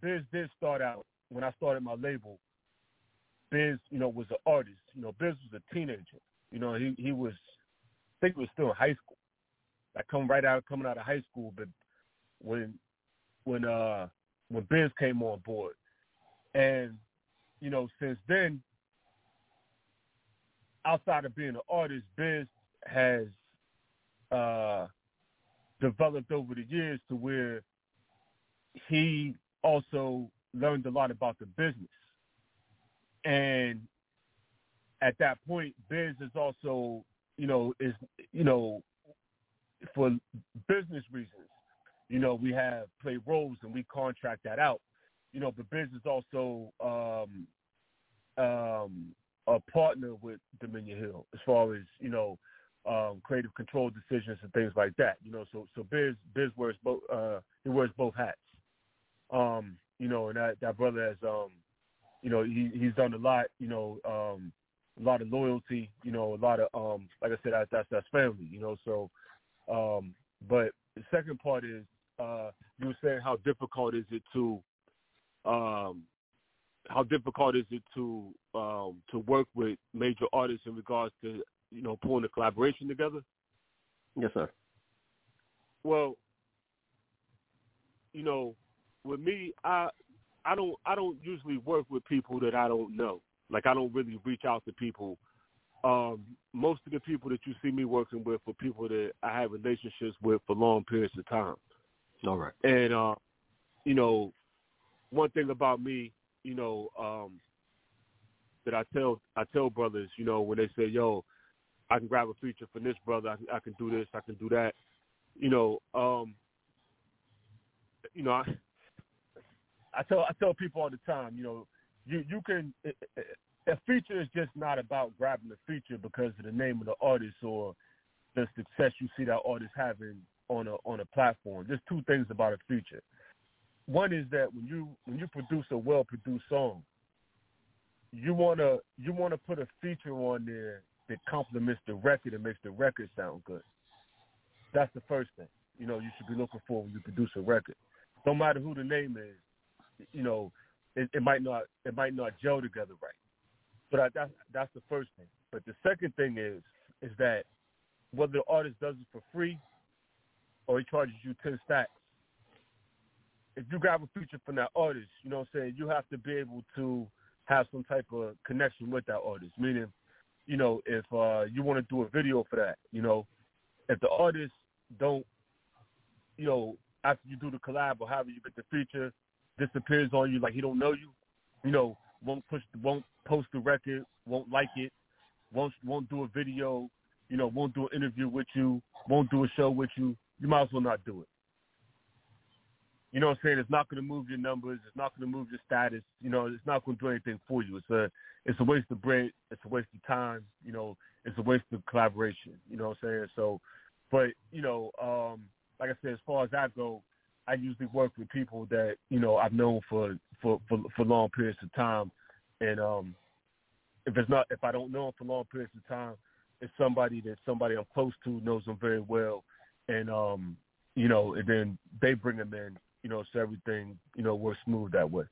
Biz did start out when I started my label. Biz, you know, was an artist. You know, Biz was a teenager. You know, he he was, think it was still in high school. I come right out, coming out of high school. But when when uh when Biz came on board, and you know, since then, outside of being an artist, Biz has uh developed over the years to where he also learned a lot about the business. And at that point, Biz is also, you know, is you know, for business reasons, you know, we have play roles and we contract that out. You know, but Biz is also um um a partner with Dominion Hill as far as, you know, um creative control decisions and things like that. You know, so so Biz Biz wears both uh he wears both hats. Um, you know, and that that brother has um, you know, he he's done a lot, you know, um a lot of loyalty, you know, a lot of um like I said, that, that's that's family, you know, so um but the second part is uh you were saying how difficult is it to um how difficult is it to um to work with major artists in regards to, you know, pulling a collaboration together? yes sir Well, you know, with me, I I don't I don't usually work with people that I don't know. Like I don't really reach out to people. Um, most of the people that you see me working with are people that I have relationships with for long periods of time. all right And uh, you know, one thing about me, you know, um, that I tell I tell brothers, you know, when they say, "Yo, I can grab a feature from this brother. I can, I can do this. I can do that." You know, um, you know, I, I tell I tell people all the time, you know, you you can eh, eh, eh, a feature is just not about grabbing the feature because of the name of the artist or the success you see that artist having on a on a platform. There's two things about a feature. One is that when you when you produce a well produced song, you wanna you wanna put a feature on there that complements the record and makes the record sound good. That's the first thing. You know, you should be looking for when you produce a record. No matter who the name is, you know, it, it might not it might not gel together right. But I, that's that's the first thing. But the second thing is is that whether the artist does it for free or he charges you ten stacks, if you grab a feature from that artist, you know what I'm saying, you have to be able to have some type of connection with that artist. Meaning, you know, if uh you want to do a video for that, you know, if the artist don't, you know, after you do the collab or however you get the feature, disappears on you like he don't know you, you know, won't push, won't post the record, won't like it, won't won't do a video, you know, won't do an interview with you, won't do a show with you. You might as well not do it. You know what I'm saying? It's not going to move your numbers. It's not going to move your status. You know, it's not going to do anything for you. It's a it's a waste of bread. It's a waste of time. You know, it's a waste of collaboration. You know what I'm saying? So, but you know, um, like I said, as far as I go, I usually work with people that you know I've known for for for, for long periods of time, and um, if it's not if I don't know them for long periods of time, it's somebody that somebody I'm close to knows them very well, and um, you know, and then they bring them in, you know, so everything you know works smooth that way.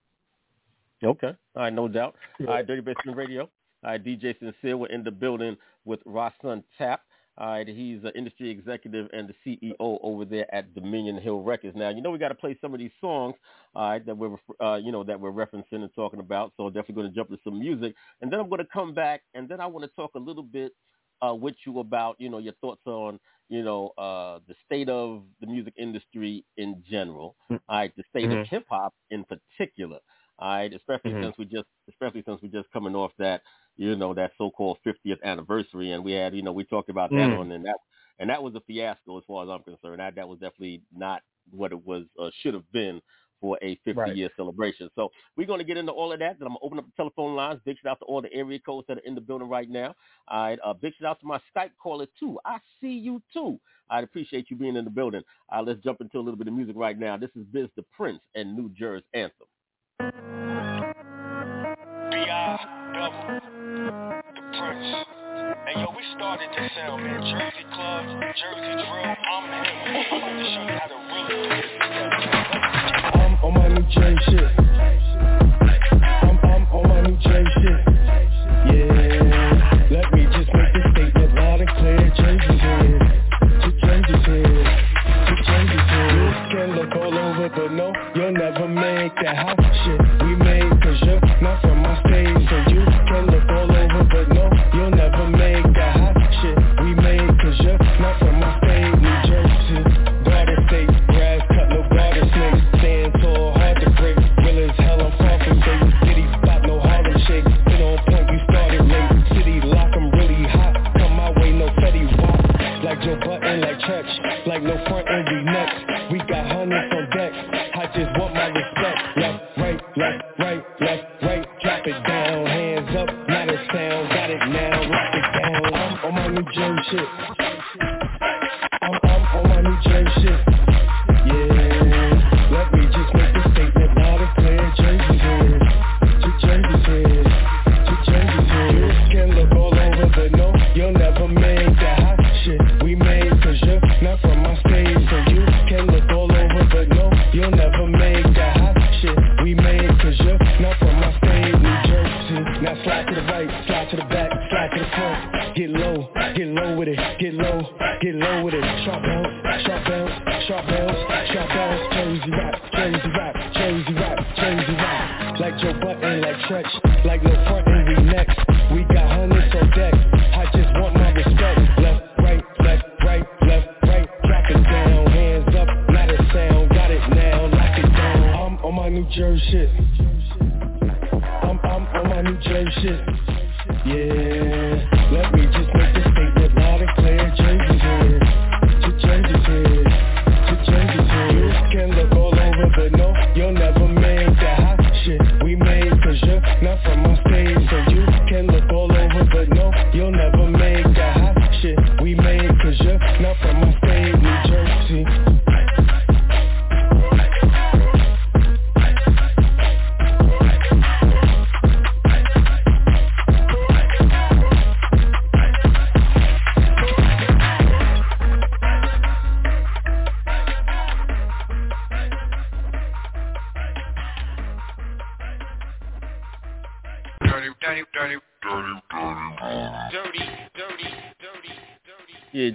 Okay. All right, no doubt. All right, Dirty Basement Radio. All right, DJ Sincere, we're in the building with Rhasun Tapp. All right, he's an industry executive and the CEO over there at Dominion Hill Records. Now, you know we got to play some of these songs, all right, that we're uh, you know that we're referencing and talking about. So definitely going to jump to some music, and then I'm going to come back, and then I want to talk a little bit uh, with you about you know your thoughts on you know uh, the state of the music industry in general. All right, the state Mhm. of hip hop in particular. All right, especially Mhm. since we just especially since we just coming off that you know that so-called 50th anniversary, and we had you know we talked about that Mm. on and that and that was a fiasco as far as I'm concerned. That that was definitely not what it was uh, should have been for a 50 Right. year celebration. So we're going to get into all of that. Then I'm going to open up the telephone lines. Big shout out to all the area codes that are in the building right now. All right. Uh, big shout out to my Skype caller too. I see you too. I'd appreciate you being in the building. Uh, let's jump into a little bit of music right now. This is Biz the Prince and New Jersey Anthem. B.I. the Prince. And yo, we started this sound, man. Jersey clubs, Jersey drill. I'm him. I'm about to show you how to really do this. I'm on my new Jersey shit. I'm, I'm on my new Jersey shit.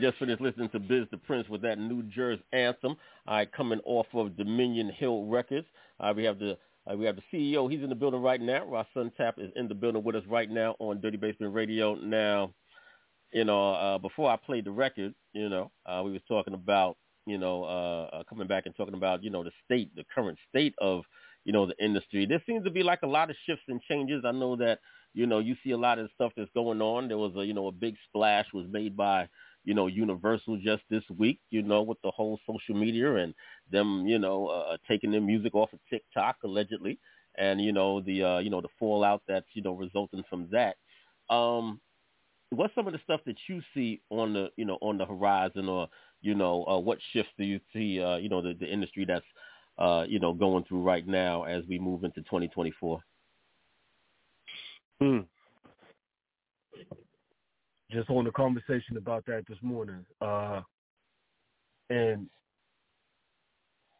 Just finished listening to Biz the Prince with that New Jersey anthem. All right, coming off of Dominion Hill Records. Uh, we have the uh, we have the CEO. He's in the building right now. Rhasun Tapp is in the building with us right now on Dirty Basement Radio. Now, you know, uh, before I played the record, you know, uh, we was talking about, you know, uh, uh, coming back and talking about, you know, the state, the current state of, you know, the industry. There seems to be like a lot of shifts and changes. I know that, you know, you see a lot of stuff that's going on. There was a, you know, a big splash was made by, you know, Universal just this week, you know, with the whole social media and them, you know, uh, taking their music off of TikTok allegedly, and you know the, uh, you know, the fallout that's, you know, resulting from that. Um, what's some of the stuff that you see on the, you know, on the horizon, or you know, uh, what shifts do you see, uh, you know, the, the industry that's, uh, you know, going through right now as we move into 2024? Hmm. Just on the conversation about that this morning, uh, and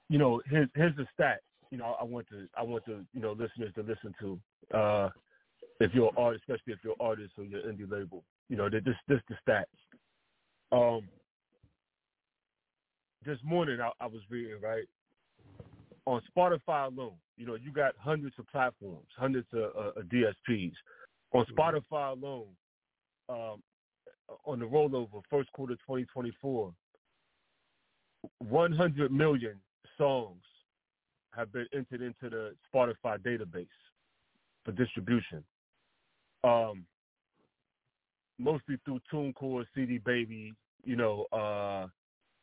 you know, here's here's the stat. You know, I want to I want the you know listeners to listen to. Uh, if you're an artist, especially if you're an artist or you're indie label, you know, this this the stats. Um, this morning I, I was reading right on Spotify alone. You know, you got hundreds of platforms, hundreds of uh, DSPs. On Spotify alone, um, on the rollover, first quarter 2024, 100 million songs have been entered into the Spotify database for distribution. Um, mostly through TuneCore, CD Baby, you know, uh,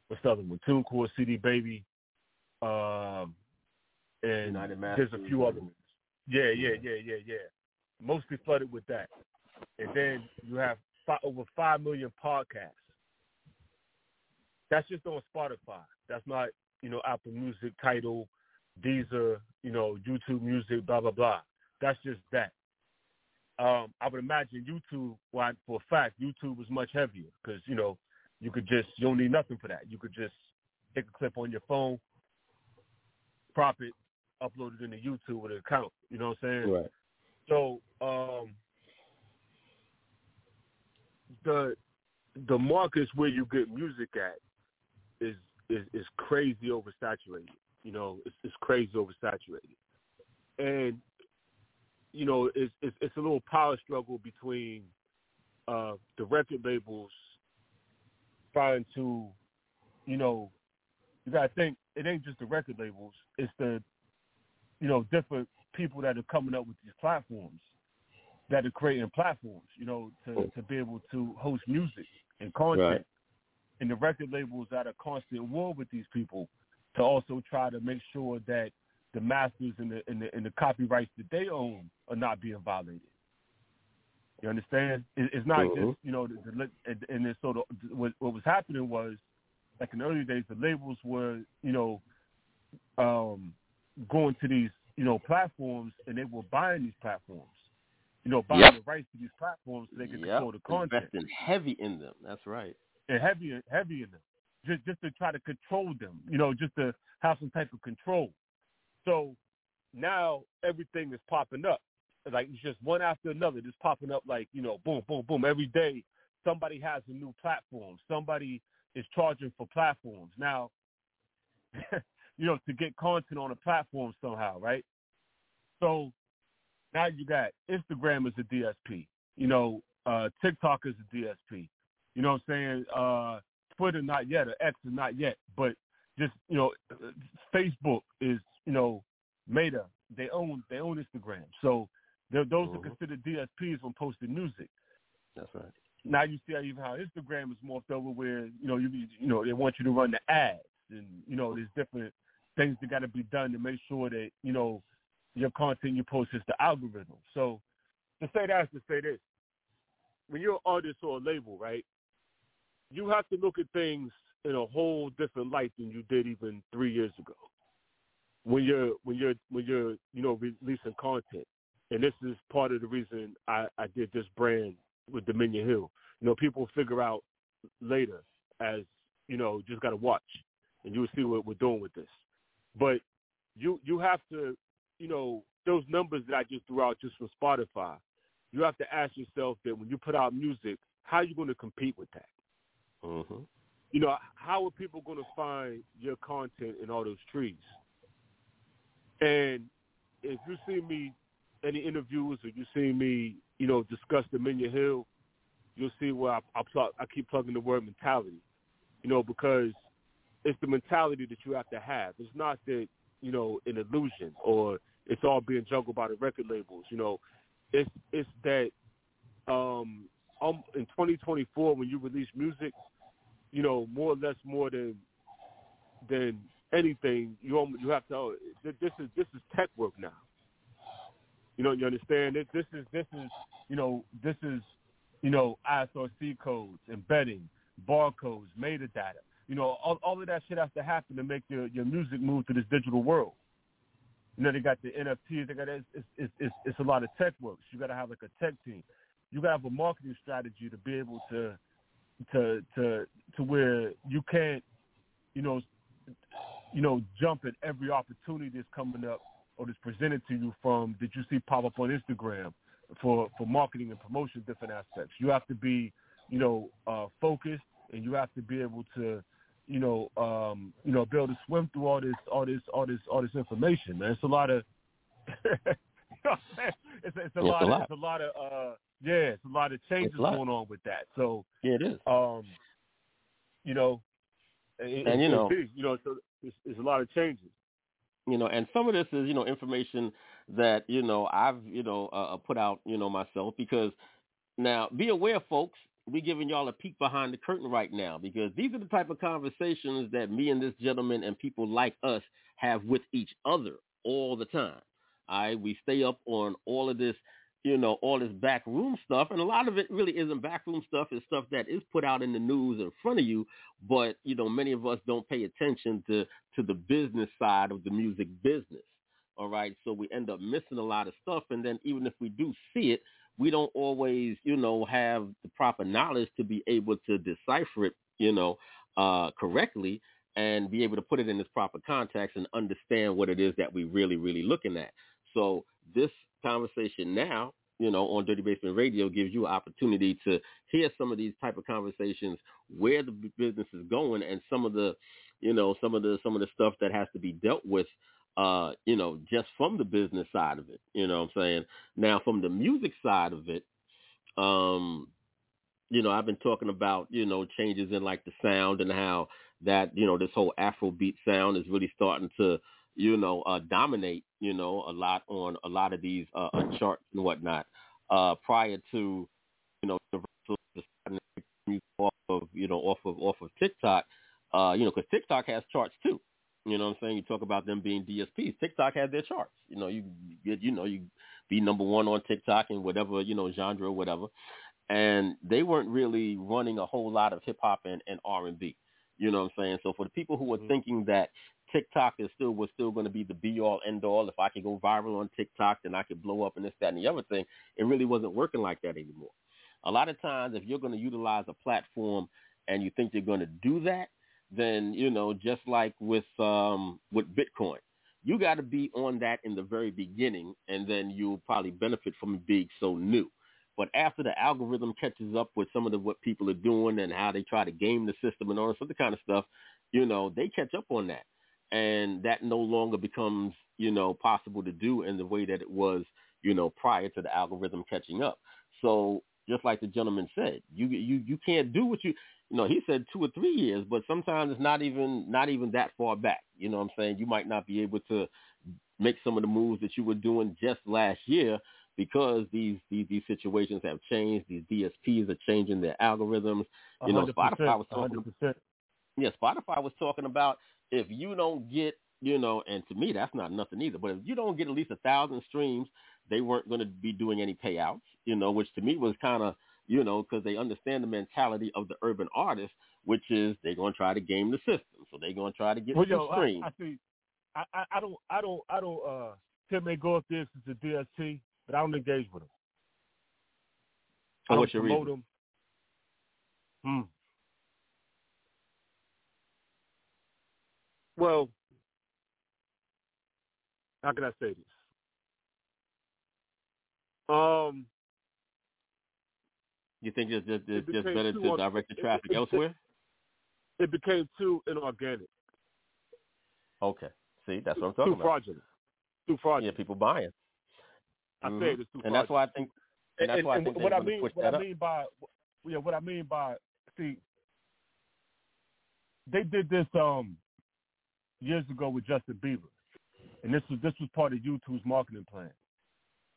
what's the other one? TuneCore, CD Baby, um, and there's a few other ones. Yeah, yeah, yeah, yeah, yeah. Mostly flooded with that. And then you have fi- over 5 million podcasts. That's just on Spotify. That's not, you know, Apple Music, Tidal, Deezer, you know, YouTube Music, blah, blah, blah. That's just that. Um, I would imagine YouTube, well, for a fact, YouTube was much heavier because, you know, you could just, you don't need nothing for that. You could just take a clip on your phone, crop it, upload it into YouTube with an account. You know what I'm saying? Right. So um, the the markets where you get music at is is, is crazy oversaturated. You know, it's, it's crazy oversaturated, and you know, it's, it's it's a little power struggle between uh, the record labels trying to, you know, you gotta think it ain't just the record labels; it's the, you know, different people that are coming up with these platforms that are creating platforms, you know, to, to be able to host music and content. Right. And the record labels at a constant war with these people to also try to make sure that the masters and the and the, and the copyrights that they own are not being violated. You understand? It, it's not just you know the, the and, and then so the, what, what was happening was like in the early days the labels were you know um, going to these you know platforms and they were buying these platforms, you know buying Yep. the rights to these platforms so they could Yep. control the content Investing heavy in them. That's right. and heavy heavy in them, just just to try to control them, you know, just to have some type of control. So now everything is popping up, like it's just one after another, just popping up like you know, boom, boom, boom. Every day somebody has a new platform. Somebody is charging for platforms now. (laughs) you know, to get content on a platform somehow, right? So now you got Instagram as a DSP. You know, uh, TikTok is a DSP. You know what I'm saying? Uh, Twitter not yet, or X is not yet, but just you know, Facebook is you know, Meta. They own they own Instagram, so those are considered DSPs when posting music. That's right. Now you see how even how Instagram is morphed over where you know you you know they want you to run the ads and you know there's different things that got to be done to make sure that you know your content you post is the algorithm. So to say that is to say this: when you're an artist or a label, right, you have to look at things in a whole different light than you did even three years ago. When you're when you're when you're you know releasing content, and this is part of the reason I, I did this brand with Dominion Hill. You know, people figure out later as you know just got to watch, and you'll see what we're doing with this. But you you have to you know those numbers that I just threw out just from Spotify. You have to ask yourself that when you put out music, how are you going to compete with that? Mm-hmm. You know, how are people going to find your content in all those trees? And if you see me any interviews or you see me, you know, discuss Dominion Hill, you'll see where I, I, plug, I keep plugging the word mentality. You know, because it's the mentality that you have to have. It's not that you know an illusion or it's all being juggled by the record labels. You know, it's it's that um, um in 2024 when you release music, you know, more or less more than than anything, you you have to. oh, This is this is tech work now. You know, you understand? This, this is this is you know this is you know ISRC codes, embedding, barcodes, metadata. You know, all, all of that shit has to happen to make your your music move to this digital world. You know, they got the NFTs. They got it's it's it's, it's, a lot of tech work. You got to have like a tech team. You got to have a marketing strategy to be able to to to to where you can't, you know, you know, jump at every opportunity that's coming up or that's presented to you from that you see pop up on Instagram for for marketing and promotion different aspects. You have to be, you know, uh, focused and you have to be able to, you know, um, you know, be able to swim through all this, all this, all this, all this information. Man, it's a lot of, (laughs) you know what I'm saying? it's, it's a It's lot, a of, lot. it's a lot of, uh, Yeah, it's a lot of changes going on with that. So Yeah, it is. um, you know, it, And, you know- big, you know, so it's, it's a lot of changes. you know, and some of this is, you know, information that, you know, I've, you know, uh, put out, you know, myself because now be aware, folks, we giving y'all a peek behind the curtain right now because these are the type of conversations that me and this gentleman and people like us have with each other all the time. All right, we stay up on all of this, you know, all this backroom stuff, and a lot of it really isn't backroom stuff. It's stuff that is put out in the news in front of you, but you know, many of us don't pay attention to to the business side of the music business. All right, so we end up missing a lot of stuff, and then even if we do see it, we don't always, you know, have the proper knowledge to be able to decipher it, you know, uh, correctly and be able to put it in its proper context and understand what it is that we really, really looking at. So this conversation now, you know, on Dirty Basement Radio gives you an opportunity to hear some of these type of conversations, where the business is going, and some of the, you know, some of the some of the stuff that has to be dealt with, uh, you know, just from the business side of it. You know what I'm saying? Now from the music side of it, um, you know, I've been talking about, you know, changes in like the sound and how that, you know, this whole Afrobeat sound is really starting to, you know, uh, dominate, you know, a lot on a lot of these uh, uh, charts and whatnot. Uh, prior to, you know, off of, you know, off of off of TikTok, uh, you know, because TikTok has charts too. You know what I'm saying? You talk about them being DSPs. TikTok has their charts. You know, you get, you know, you be number one on TikTok in whatever, you know, genre or whatever. And they weren't really running a whole lot of hip hop and, and R and B. You know what I'm saying? So for the people who are mm-hmm. thinking that TikTok is still was still going to be the be all end all, if I could go viral on TikTok, then I could blow up and this, that, and the other thing, it really wasn't working like that anymore. A lot of times, if you're going to utilize a platform and you think you're going to do that, then you know, just like with um, with Bitcoin, you got to be on that in the very beginning, and then you'll probably benefit from it being so new. But after the algorithm catches up with some of the what people are doing and how they try to game the system and all this other kind of stuff, you know, they catch up on that, and that no longer becomes you know possible to do in the way that it was you know prior to the algorithm catching up. So just like the gentleman said, you you you can't do what you you know, he said two or three years, but sometimes it's not even not even that far back. You know what I'm saying? You might not be able to make some of the moves that you were doing just last year because these these, these situations have changed. These DSPs are changing their algorithms. You know, Spotify was talking 100%. yeah, Spotify was talking about if you don't get, you know, and to me that's not nothing either. But if you don't get at least a thousand streams, they weren't going to be doing any payouts. You know, which to me was kind of, you know, because they understand the mentality of the urban artist, which is they're going to try to game the system. So they're going to try to get Well, some yo, I, streams. I see. I, I, I don't, I don't, I don't. Uh, Tim may go up there since the DST, but I don't engage with him. I So don't what's your promote reason? him. Hmm. Well, how can I say this? Um, You think it's just, it's It just better to direct the traffic it- it- elsewhere? it became too inorganic, Okay. See, that's what I'm too talking about. Too fraudulent, too fraudulent. Yeah, people buying. I Mhm. say it's too and that's why I think, and that's why I and think what I mean, push what that I up. mean by, yeah, what I mean by, see, they did this um years ago with Justin Bieber, and this was this was part of YouTube's marketing plan.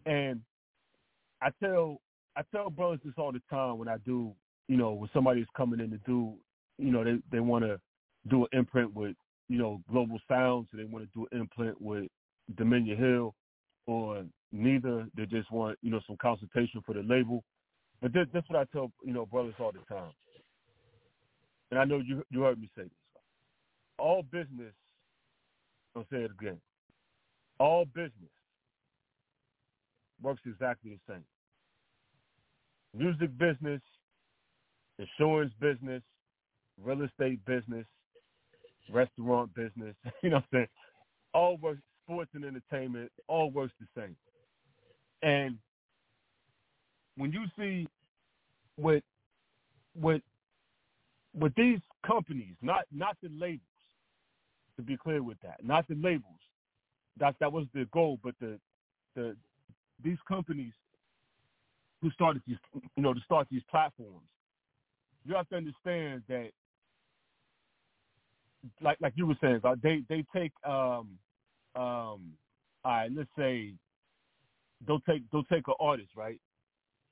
And I tell I tell brothers this all the time when I do, you know, when somebody's coming in to do, you know, they they want to do an imprint with, you know, Global Sounds, or they want to do an imprint with Dominion Hill, or neither. They just want, you know, some consultation for the label. But this, that's what I tell, you know, brothers all the time. And I know you you heard me say this. All business, I'll say it again. All business works exactly the same. Music business, insurance business, real estate business, restaurant business, (laughs) you know what I'm saying? All works sports and entertainment, all works the same. And when you see with with with these companies, not not the labels, to be clear with that, not the labels. That that was the goal, but the the these companies who started these, you know, to start these platforms. You have to understand that, like like you were saying, they they take um um all right, let's say they'll take they'll take an artist, right?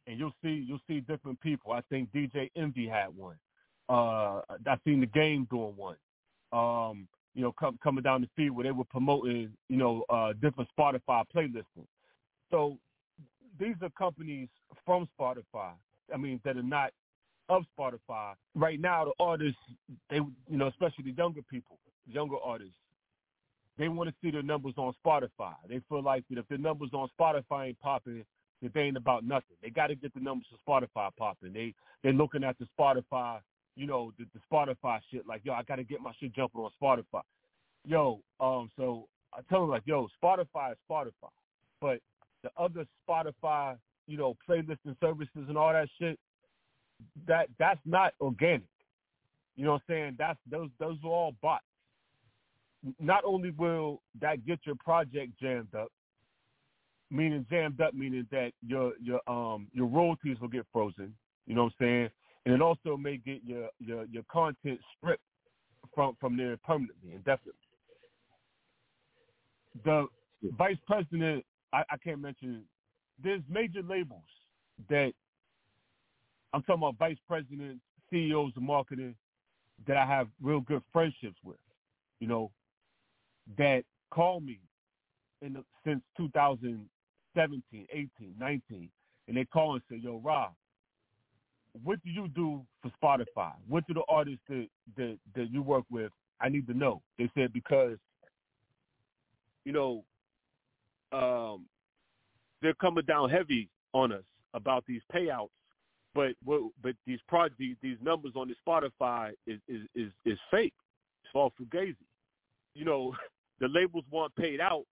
And you'll see you'll see different people. I think DJ Envy had one. Uh I seen the game doing one. Um, you know, com- coming down the feed where they were promoting, you know, uh different Spotify playlists. So these are companies from Spotify. I mean, that are not of Spotify. Right now, the artists, they, you know, especially the younger people, younger artists, they want to see their numbers on Spotify. They feel like that if the numbers on Spotify ain't popping, that they ain't about nothing. They got to get the numbers for Spotify popping. They they're looking at the Spotify, you know, the, the Spotify shit. Like, yo, I got to get my shit jumping on Spotify. Yo, um, so I tell them like, yo, Spotify is Spotify, but the other Spotify, you know, playlists playlisting services and all that shit, that that's not organic. You know what I'm saying? That's those those are all bots. Not only will that get your project jammed up, meaning jammed up, meaning that your your um your royalties will get frozen. You know what I'm saying? And it also may get your your your content stripped from from there permanently, indefinitely. The vice president, I, I can't mention. There's major labels that I'm talking about vice presidents, CEOs of marketing that I have real good friendships with. You know, that call me in the, since 2017, 18, 19, and they call and say, "Yo, Rob, what do you do for Spotify? What do the artists that that that you work with? I need to know." They said because, you know, um, they're coming down heavy on us about these payouts, but what, but these pro these, numbers on the Spotify is is is, is fake. It's all fugazi. You know, (laughs) the labels want paid out,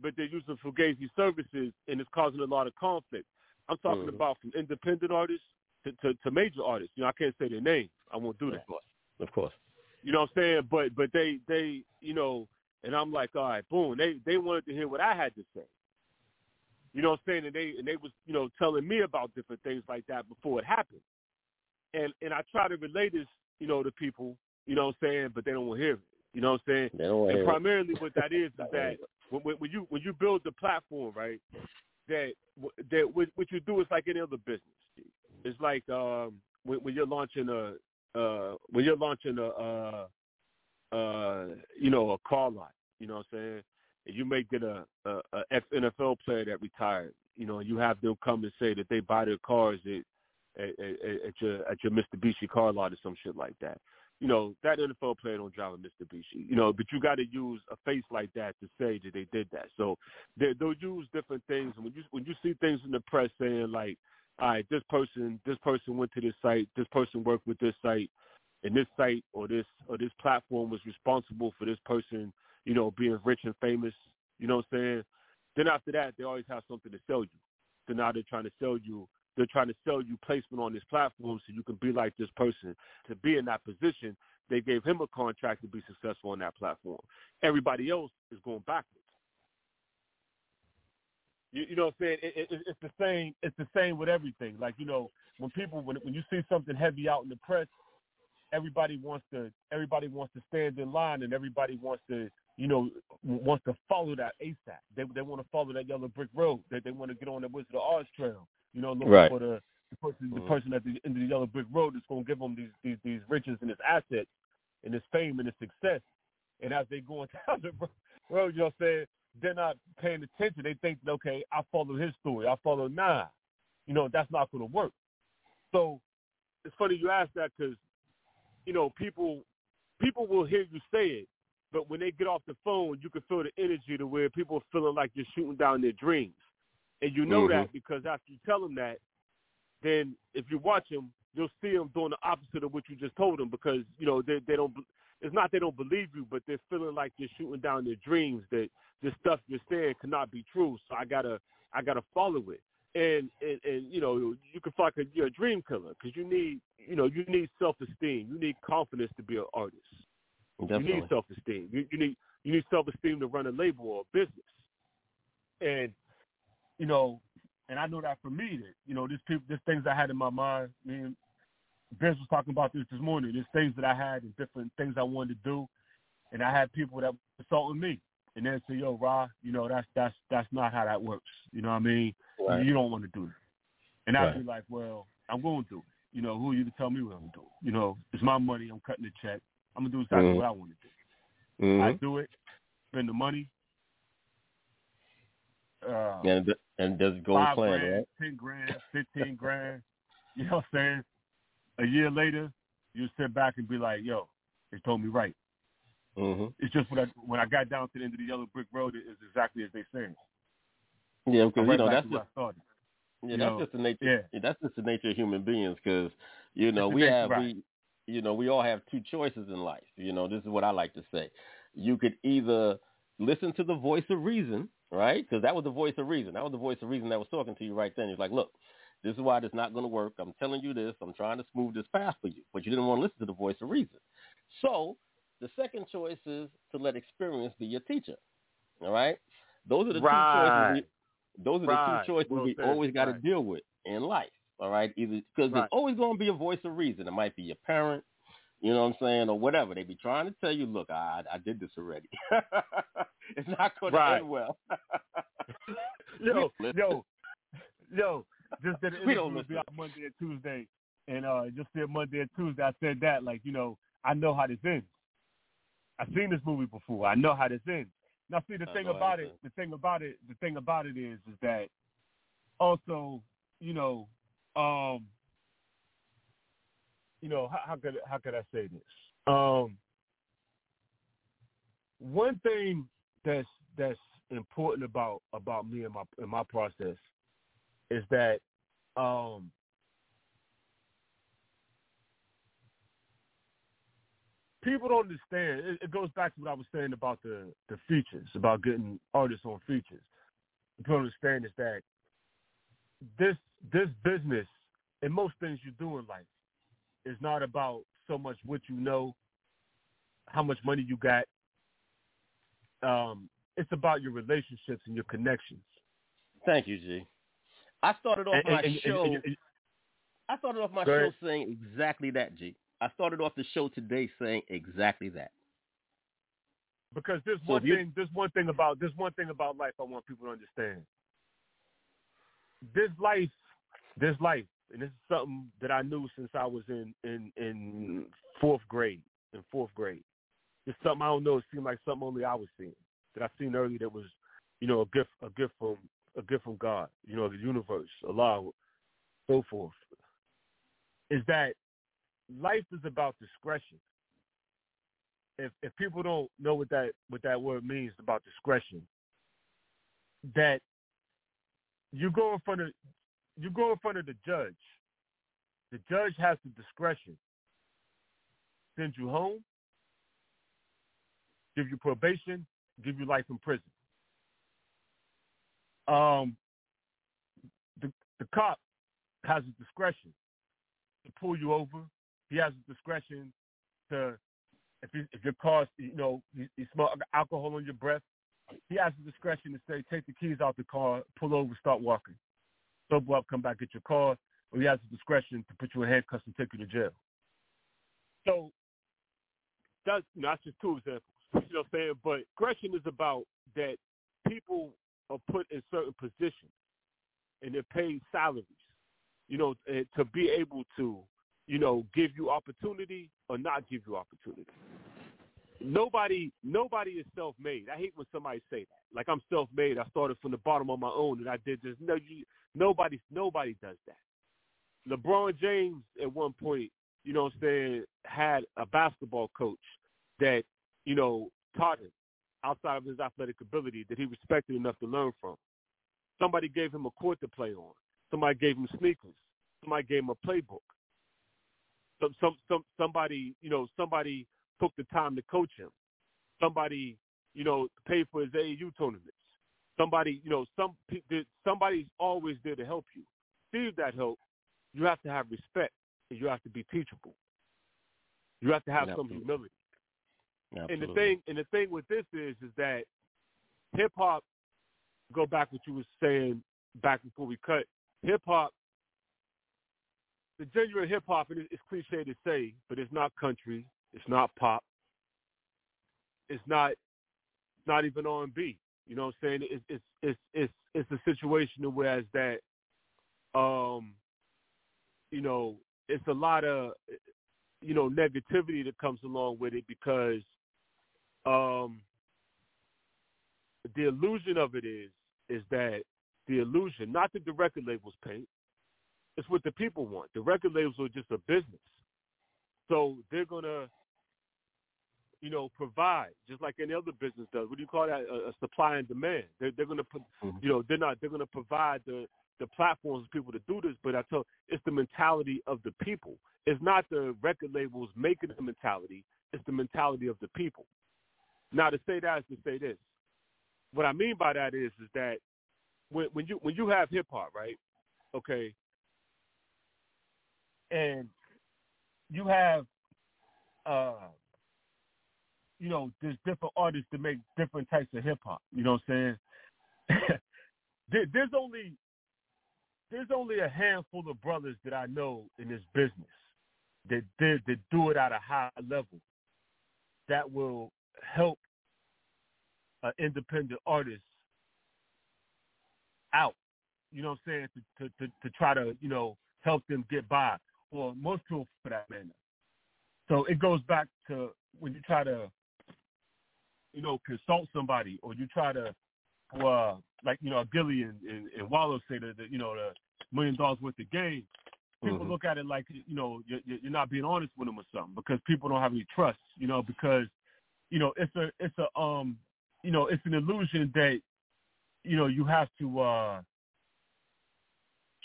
but they're using fugazi services, and it's causing a lot of conflict. I'm talking Mhm. about from independent artists to, to, to major artists. You know, I can't say their names. I won't do that. Of course. Of course. You know what I'm saying? But but they they you know, and I'm like, all right, boom. They they wanted to hear what I had to say. You know what I'm saying? And they and they was you know telling me about different things like that before it happened. And and I try to relate this you know to people. You know what I'm saying? But they don't want to hear it. You know what I'm saying? They don't and hear it. primarily what that is is (laughs) that when, when when you when you build the platform, right? That that what, what you do is like any other business. It's like um, when, when you're launching a uh, when you're launching a uh, uh, you know a car lot. You know what I'm saying? And you may get a, a, a ex NFL player that retired. You know, you have them come and say that they buy their cars at at, at, at your at your Mitsubishi car lot or some shit like that. You know, that NFL player don't drive a Mitsubishi. You know, but you got to use a face like that to say that they did that. So they, they'll use different things. And when you when you see things in the press saying like, all right, this person this person went to this site, this person worked with this site, and this site or this or this platform was responsible for this person, you know, being rich and famous. You know what I'm saying? Then after that, they always have something to sell you. So now they're trying to sell you. They're trying to sell you placement on this platform so you can be like this person. To be in that position, they gave him a contract to be successful on that platform. Everybody else is going backwards. You, you know what I'm saying? It, it, it's the same. It's the same with everything. Like you know, when people when when you see something heavy out in the press, everybody wants to everybody wants to stand in line and everybody wants to you know wants to follow that ASAP. They they want to follow that yellow brick road. That they want to get on the Wizard of Oz trail. You know, looking Right. for the, the person the Mhm. person at the end of the yellow brick road that's going to give them these, these these riches and this assets and this fame and this success. And as they going (laughs) down the road, you know what I'm saying? They're not paying attention. They think, okay, I follow his story. I follow nah. You know, that's not going to work. So it's funny you ask that because you know people people will hear you say it, but when they get off the phone, you can feel the energy to where people are feeling like you're shooting down their dreams, and you know Mhm. that because after you tell them that, then if you watch them, you'll see them doing the opposite of what you just told them because you know they they don't. It's not they don't believe you, but they're feeling like you're shooting down their dreams. That the stuff you're saying cannot be true. So I gotta I gotta follow it. And and, and you know you can like a, you're a dream killer because you need you know you need self esteem. You need confidence to be an artist. You need self esteem. You, you need you need self esteem to run a label or a business. And you know, and I know that for me that you know, there's people, there's things I had in my mind. Me and Vince was talking about this this morning. There's things that I had and different things I wanted to do, and I had people that were consulting me, and then say, "Yo, Ra, you know, that's that's that's not how that works. You know what I mean? Right. You don't want to do that." And I'd be like, "Well, I'm going to do it. You know, who are you to tell me what I'm doing? You know, it's my money. I'm cutting the check. I'm gonna do exactly Mhm. what I want to do. Mhm. I do it, spend the money. Uh, and and does go plan, grand, right? ten grand, fifteen grand. You know what I'm saying? A year later, you sit back and be like, "Yo, they told me right." hmm It's just when I when I got down to the end of the yellow brick road, it is exactly as they say. Yeah, because you know that's just I started. yeah, you that's know, just the nature. yeah. that's just the nature of human beings. Because you know we have right. we you know we all have two choices in life. You know this is what I like to say. You could either listen to the voice of reason, right? Because that was the voice of reason. That was the voice of reason that was talking to you right then. He's like, look. This is why it's not going to work. I'm telling you this. I'm trying to smooth this path for you, but you didn't want to listen to the voice of reason. So the second choice is to let experience be your teacher. All right. Those are the Right. two choices. We, those are the two choices Well we always got to Right. deal with in life. All right. Either because Right. there's always going to be a voice of reason. It might be your parent, you know what I'm saying, or whatever. They be trying to tell you, look, I I did this already. (laughs) it's not going Right. to end well. (laughs) yo, (laughs) yo, yo, just did an interview don't with Monday and Tuesday, and uh, just said Monday and Tuesday. I said that like, you know, I know how this ends. I've seen this movie before. I know how this ends. Now, see, the I thing about it, the thing about it, the thing about it is, is that also, you know, um, you know, how, how could how could I say this? Um, one thing that's that's important about about me and my in my process is that um people don't understand it, it goes back to what I was saying about the the features about getting artists on features people understand is that this this business and most things you do in life is not about so much what you know how much money you got um it's about your relationships and your connections Thank you, G. I started off And- my and- show. and- I started off my show ahead. saying exactly that, G. I started off the show today saying exactly that. because there's So one you- thing there's one thing about there's one thing about life I want people to understand. This life this life and this is something that I knew since I was in in in fourth grade. In fourth grade. It's something I don't know, it seemed like something only I was seeing. That I seen earlier that was, you know, a gift a gift from a gift from God, you know, the universe, Allah, so forth. Is that life is about discretion if if people don't know what that what that word means about discretion, that you go in front of you go in front of the judge. The judge has the discretion. Send you home, give you probation, give you life in prison. Um, the the cop has the discretion to pull you over. He has the discretion to if you, if your car, you know, you, you smell alcohol on your breath, he has the discretion to say, take the keys out the car, pull over, start walking, sober up, come back, get your car, or he has the discretion to put you in handcuffs and take you to jail. So that's you know, that's just two examples. You know what I'm saying? But discretion is about that people are put in certain positions and they're paid salaries, you know, to be able to, you know, give you opportunity or not give you opportunity. Nobody, nobody is self-made. I hate when somebody say that. Like I'm self-made. I started from the bottom on my own, and I did this. No, you, nobody, nobody does that. LeBron James at one point, you know, what I'm saying, had a basketball coach that, you know, taught him outside of his athletic ability that he respected enough to learn from. Somebody gave him a court to play on. Somebody gave him sneakers. Somebody gave him a playbook some some some somebody you know somebody took the time to coach him. Somebody you know paid for his AAU tournaments. Somebody you know some somebody's always there to help you. Receive that help you have to have respect and you have to be teachable. You have to have some Absolutely. humility. And the thing and the thing with this is is that hip hop go back what you was saying back before we cut. Hip hop, the genuine hip hop, and it's cliche to say, but it's not country, it's not pop, it's not, not even R and B. You know what I'm saying? It's it's it's it's it's a situation whereas that, um, you know, it's a lot of, you know, negativity that comes along with it because, um, the illusion of it is is that the illusion, not that the record labels paint, it's what the people want. The record labels are just a business, so they're gonna, you know, provide just like any other business does. What do you call that? A, a supply and demand. They're, they're gonna put, mm-hmm. you know, they're not. They're gonna provide the the platforms for people to do this. But I tell, it's the mentality of the people. It's not the record labels making the mentality. It's the mentality of the people. Now to say that is to say this. What I mean by that is is that when when you when you have hip hop, right? Okay. And you have uh you know, there's different artists that make different types of hip hop. You know what I'm saying? (laughs) there, there's only there's only a handful of brothers that I know in this business that did that do it at a high level that will help an independent artist out. You know what I'm saying? To, to to to try to you know help them get by, or most people for that matter. So it goes back to when you try to you know consult somebody, or you try to uh like you know Gillie and, and, and Wallo say that the, you know the million dollars worth of game. People Mhm. look at it like you know you're, you're not being honest with them or something because people don't have any trust. You know because you know it's a it's a um you know it's an illusion that you know you have to uh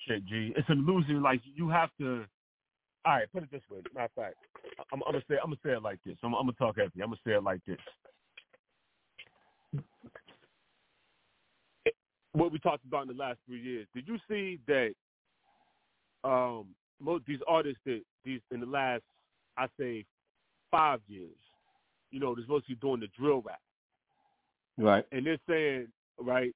shit G it's an illusion like you have to all right put it this way matter of fact I'm, I'm gonna say I'm gonna say it like this. I'm, I'm gonna talk at you. I'm gonna say it like this. What we talked about in the last three years did you see that um most these artists that these in the last I say five years you know they're supposed to be doing the drill rap. Right. and they're saying, right,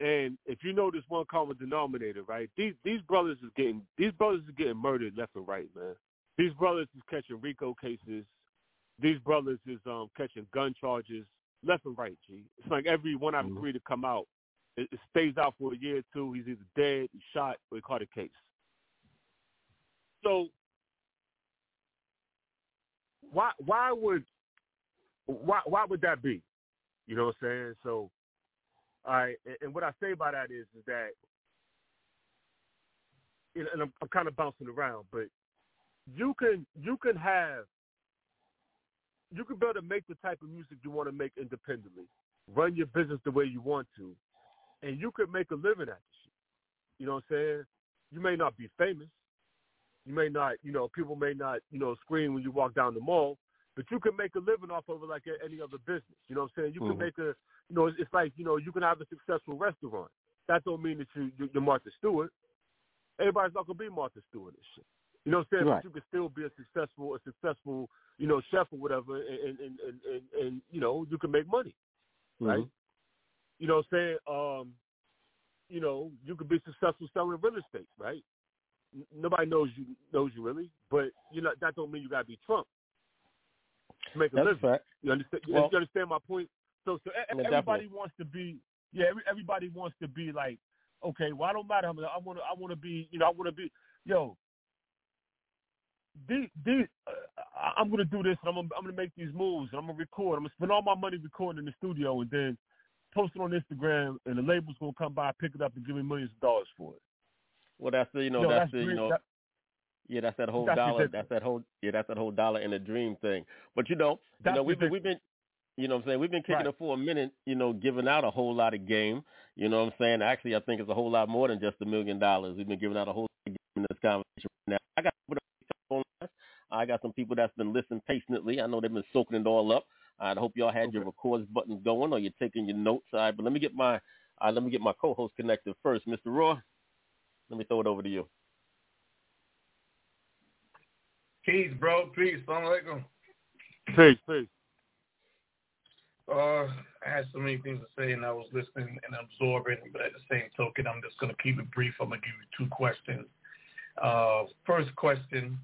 and if you know this one common denominator, right, these these brothers is getting these brothers is getting murdered left and right, man. These brothers is catching RICO cases. These brothers is um catching gun charges left and right, G. It's like every one out of three to come out, it, it stays out for a year or two. He's either dead, he's shot, or he caught a case. So why why would why why would that be? You know what I'm saying? So, all right, and, what I say by that is, is that, and and I'm, I'm kind of bouncing around, but you can you can have you can be able to make the type of music you want to make independently, run your business the way you want to, and you could make a living at this shit. You know what I'm saying? You may not be famous. You may not, you know, people may not, you know, scream when you walk down the mall, but you can make a living off of it like any other business. You know what I'm saying? You Mhm. can make a, you know, it's, it's like, you know, you can have a successful restaurant. That don't mean that you, you- you're Martha Stewart. Everybody's not gonna be Martha Stewart and shit. You know what I'm saying? Right. But you can still be a successful, a successful, you know, chef or whatever, and and and, and, and you know, you can make money, right? Mhm. You know what I'm saying? Um, you know, you could be successful selling real estate, right? N- Nobody knows you knows you really, but you know that don't mean you gotta be Trump to make a That's living. fact. You understand? Well- you understand my point? So, so Yeah, everybody definitely. wants to be, yeah, every, everybody wants to be like, okay, well, I don't matter I want to, I want to be, you know, I want to be, yo. These, these, uh, I'm gonna do this. And I'm gonna, I'm gonna make these moves. And I'm gonna record. I'm gonna spend all my money recording in the studio, and then post it on Instagram. And the label's gonna come by, pick it up, and give me millions of dollars for it. Well, that's the you know that's, that's the you know That- yeah that's that whole That's dollar ridiculous. that's that whole yeah that's that whole dollar in a dream thing. But you know you know we've been we've been you know what I'm saying we've been kicking Right. it for a minute you know giving out a whole lot of game. You know what I'm saying actually I think it's a whole lot more than just a million dollars. We've been giving out a whole lot of game in this conversation right now. I got people that on lines. I got some people that's been listening patiently. I know they've been soaking it all up. I hope y'all had your records buttons going or you're taking your notes. All right, but let me get my uh, let me get my co-host connected first, Mr. Raw. Let me throw it over to you. Peace, bro. Peace. Assalamu alaikum. Peace, peace. Uh, I had so many things to say, and I was listening and absorbing. But at the same token, I'm just going to keep it brief. I'm going to give you two questions. Uh, first question: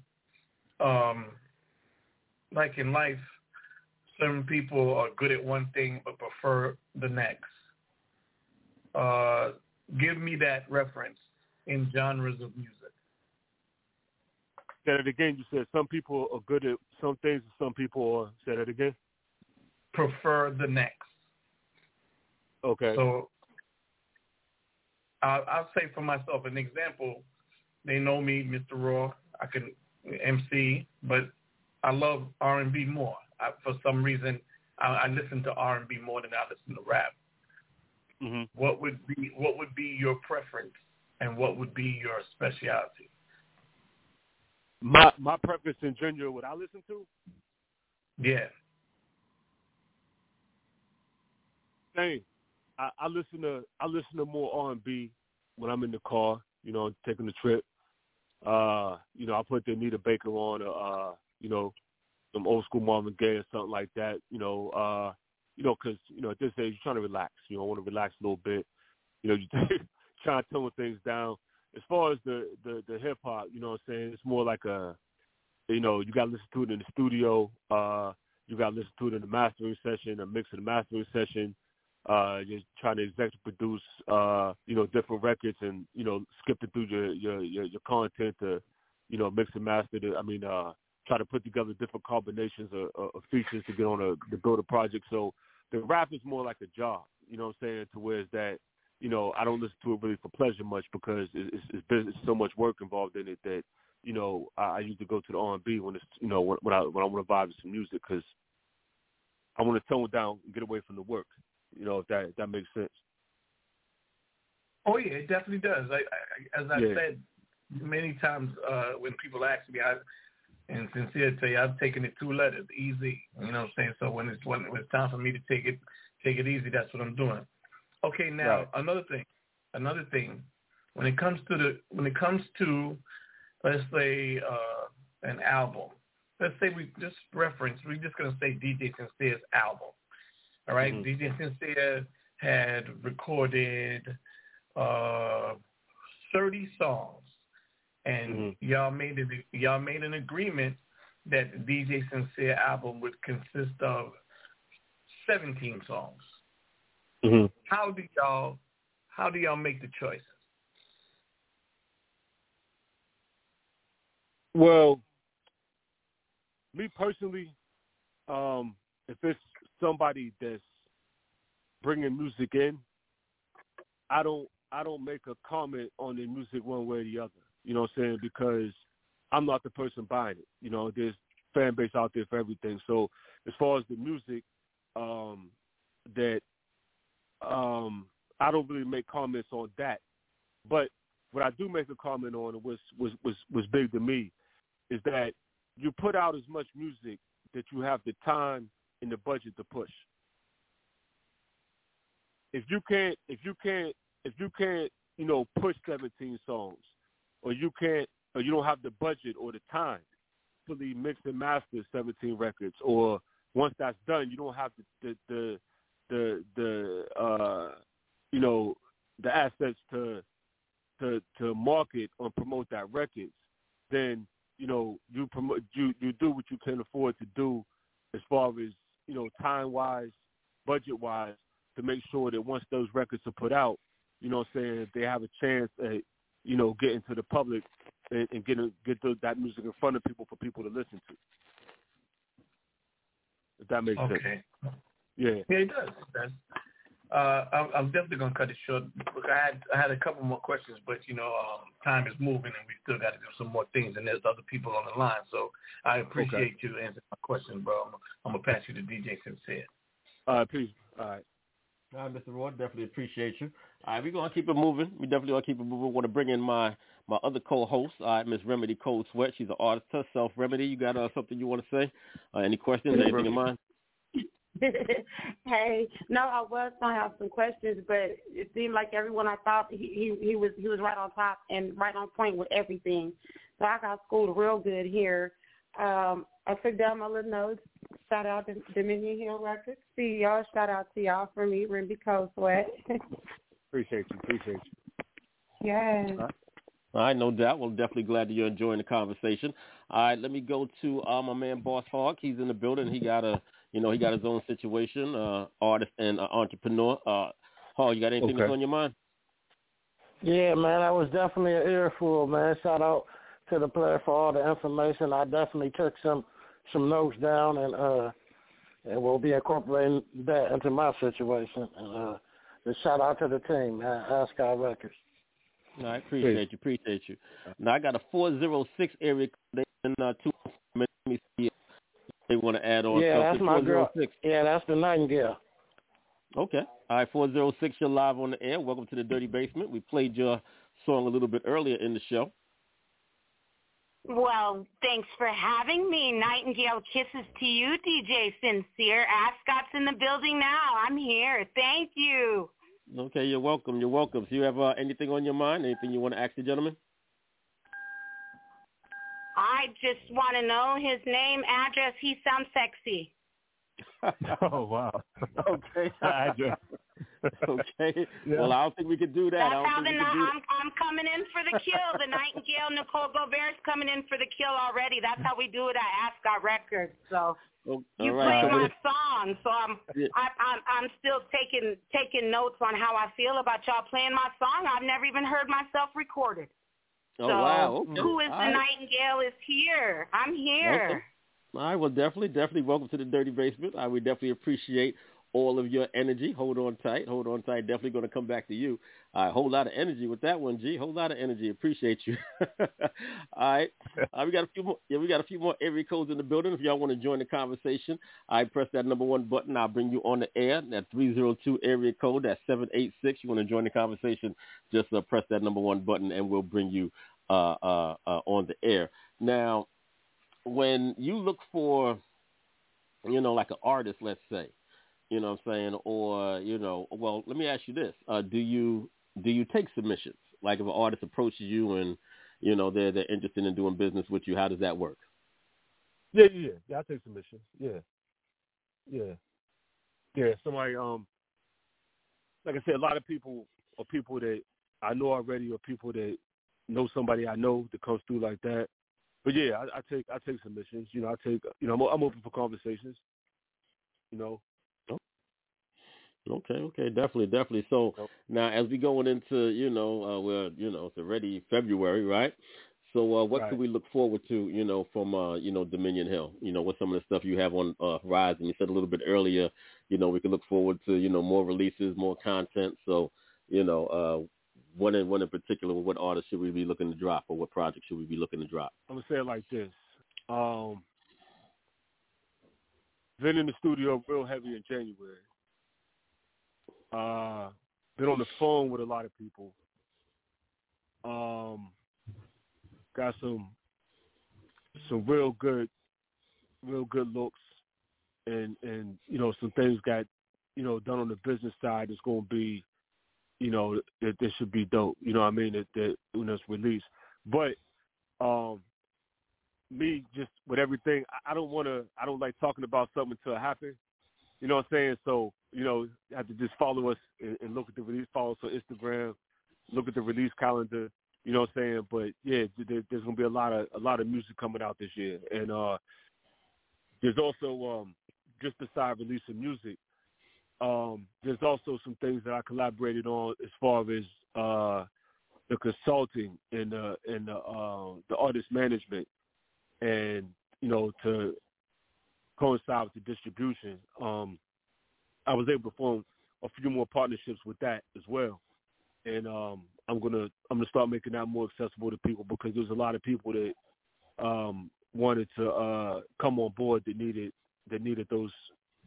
um, Like in life, certain people are good at one thing but prefer the next. Uh, give me that reference in genres of music. Said it again. You said some people are good at some things, and some people are. Said it again. Prefer the next. Okay. So I'll, I'll say for myself an example. They know me, Mr. Raw. I can MC, but I love R and B more. I, for some reason, I, I listen to R and B more than I listen to rap. Mm-hmm. What would be what would be your preference, and what would be your specialty? My my preference in general, what I listen to, Yeah. Same. I, I listen to I listen to more R and B when I'm in the car, you know, taking the trip. Uh, you know, I put the Anita Baker on, or, uh, you know, some old school Marvin Gaye or something like that. You know, uh, you know, 'cause you know at this age you're trying to relax. You know, I want to relax a little bit. You know, (laughs) you trying to tone things down. As far as the the, the hip hop, you know what I'm saying? It's more like a, you know, you got to listen to it in the studio. Uh, you got to listen to it in the mastering session, a mix of the mastering session. Uh, you're trying to executive produce, uh, you know, different records and you know, skipping through your your your, your content to, you know, mix and master. The, I mean, uh, try to put together different combinations of, of features to get on a to build a project. So the rap is more like a job, you know what I'm saying? To where is that, you know, I don't listen to it really for pleasure much because it's, it's, it's so much work involved in it that, you know, I, I usually go to the R&B when it's, you know, when, when I when I want to vibe to some music because I want to tone down and get away from the work. You know, if that if that makes sense. Oh yeah, it definitely does. I, I as I Yeah. said many times uh, when people ask me, I and sincere tell you, I've taken it two letters, easy. You know what I'm saying? So when it's when, when it's time for me to take it take it easy, that's what I'm doing. Okay, now Right. another thing, another thing, when it comes to the when it comes to let's say uh, an album, let's say we just reference, we're just gonna say DJ Sincere's album. All right? Mhm. DJ Sincere had recorded uh, 30 songs, and y'all made it. Y'all made an agreement that the DJ Sincere album would consist of 17 songs. Mm-hmm. How do y'all how do y'all make the choices? Well, me personally, um, if it's somebody that's bringing music in, I don't I don't make a comment on the music one way or the other. You know what I'm saying? Because I'm not the person buying it. You know, there's fan base out there for everything. So as far as the music, um, that um, I don't really make comments on that. But what I do make a comment on was was was was big to me is that you put out as much music that you have the time and the budget to push. If you can't if you can't if you can't, you know, push 17 songs or you can't or you don't have the budget or the time to mix and master 17 records or once that's done, you don't have the the the the, the uh you know the assets to to to market or promote that records, then you know you promote you you do what you can afford to do as far as you know time wise, budget wise, to make sure that once those records are put out, you know what I'm saying they have a chance at you know getting to the public and, and getting get the, that music in front of people for people to listen to. If that makes sense. Okay. Yeah. Yeah, it does. It does. Uh, I'm, I'm definitely gonna cut it short. Look, I had I had a couple more questions, but you know, um, time is moving, and we still got to do some more things, and there's other people on the line. So I appreciate you answering my question, bro. I'm, I'm gonna pass you to DJ Sincere. All right, please. All right. All right, Mr. Roy, definitely appreciate you. All right, we're gonna keep it moving. We definitely gonna keep it moving. Want to bring in my my other co-host, all right, Miss Remedy Cold Sweat. She's an artist herself. Remedy, you got uh, something you want to say? Uh, any questions? Anything in mind? Hey, no, I was gonna have some questions, but it seemed like everyone I thought he, he he was he was right on top and right on point with everything. So I got schooled real good here. Um, I took down my little notes. shout out to Dominion Hill Records. CEO, shout out to y'all for me, Remedy Cold Sweat. Appreciate you. Appreciate you. yes. All right, no doubt. Well, definitely glad that you're enjoying the conversation. All right, let me go to uh, my man Boss Hawk. He's in the building. He got a, you know, he got his own situation. Uh, artist and uh, entrepreneur. Uh, Hawk, you got anything Okay. on your mind? Yeah, man, that was definitely an earful, man. Shout out to the player for all the information. I definitely took some some notes down and uh and we'll be incorporating that into my situation. And uh just shout out to the team, man. Ascot Records. All right, appreciate you, appreciate you. Now I got a four zero six area code in uh, two. Let me see if they want to add on. yeah, that's my girl. 406. Yeah, that's the Nightingale. Okay. All right, 406, you're live on the air. Welcome to the Dirty Basement. We played your song a little bit earlier in the show. Well, thanks for having me. Nightingale kisses to you, DJ Sincere. Ascot's in the building now. I'm here. Thank you. Okay, you're welcome. You're welcome. So you have uh, anything on your mind? Anything you want to ask the gentleman? I just want to know his name, address. He sounds sexy. (laughs) oh wow. Okay. (laughs) Address. okay. Yeah. Well, I don't think we could do that. I That's don't how the think we ni- could do I'm, I'm coming in for the kill. The Nightingale Nicole Gobert's coming in for the kill already. That's how we do it at Ascot Records. So Oh, you all right. played So my song, so I'm Yeah. I, I'm I'm still taking taking notes on how I feel about y'all playing my song. I've never even heard myself recorded. Oh, so wow. Okay. who is the right. Nightingale is here. I'm here. All right, well, definitely, definitely welcome to the Dirty Basement. I would definitely appreciate all of your energy. Hold on tight. Hold on tight. Definitely going to come back to you. All right, whole lot of energy with that one, G. Whole lot of energy. Appreciate you. (laughs) all right, (laughs) uh, we got a few more. Yeah, we got a few more area codes in the building. If y'all want to join the conversation, I press that number one button. I'll bring you on the air. That three zero two area code. That's seven eight six. You want to join the conversation? Just uh, press that number one button, and we'll bring you uh, uh, uh, on the air. Now, when you look for, you know, like an artist, let's say, you know what I'm saying, or you know, well, let me ask you this: uh, Do you do you take submissions? Like if an artist approaches you and you know they're they're interested in doing business with you, how does that work? Yeah, yeah, yeah. I take submissions. Yeah, yeah, yeah. Somebody, um, like I said, a lot of people are people that I know already, or people that know somebody I know that comes through like that. But yeah, I, I take I take submissions. You know, I take you know I'm, I'm open for conversations. You know. Okay, okay, definitely, definitely. So now, as we going into, you know, uh, we're, you know, it's already February, right? So, uh, what Right. can we look forward to, you know, from, uh, you know, Dominion Hill? You know, what some of the stuff you have on uh, Horizon? You said a little bit earlier, you know, we can look forward to, you know, more releases, more content. So, you know, uh, one in one in particular, what artist should we be looking to drop, or what project should we be looking to drop? I'm gonna say it like this. Um, been in the studio real heavy in January. Uh, been on the phone with a lot of people. Um, got some some real good, real good looks, and and you know some things got you know done on the business side that's going to be, you know, that this should be dope. You know what I mean? That that when it's released, but um, me just with everything, I- I don't want to. I don't like talking about something until it happens. You know what I'm saying? So you know, have to just follow us and, and look at the release. Follow us on Instagram. Look at the release calendar. You know what I'm saying? But yeah, there, there's gonna be a lot of a lot of music coming out this year, and uh there's also um just beside releasing music, um there's also some things that I collaborated on as far as uh the consulting and the and the uh the artist management and you know to coincide with the distribution um I was able to form a few more partnerships with that as well. And um I'm gonna I'm gonna start making that more accessible to people because there's a lot of people that um wanted to uh come on board that needed that needed those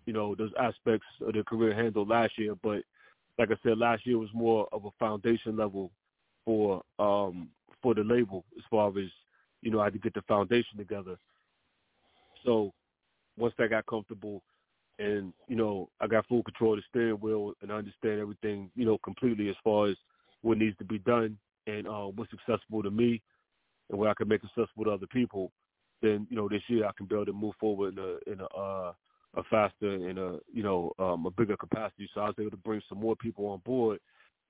you know those aspects of their career handled last year. But like I said last year was more of a foundation level for um for the label as far as you know I had to get the foundation together. So once that got comfortable and you know I got full control of the steering wheel and I understand everything you know completely as far as what needs to be done and uh, what's accessible to me and what I can make accessible to other people, then you know this year I can be able to move forward in a in a uh, a faster and a you know um, a bigger capacity. So I was able to bring some more people on board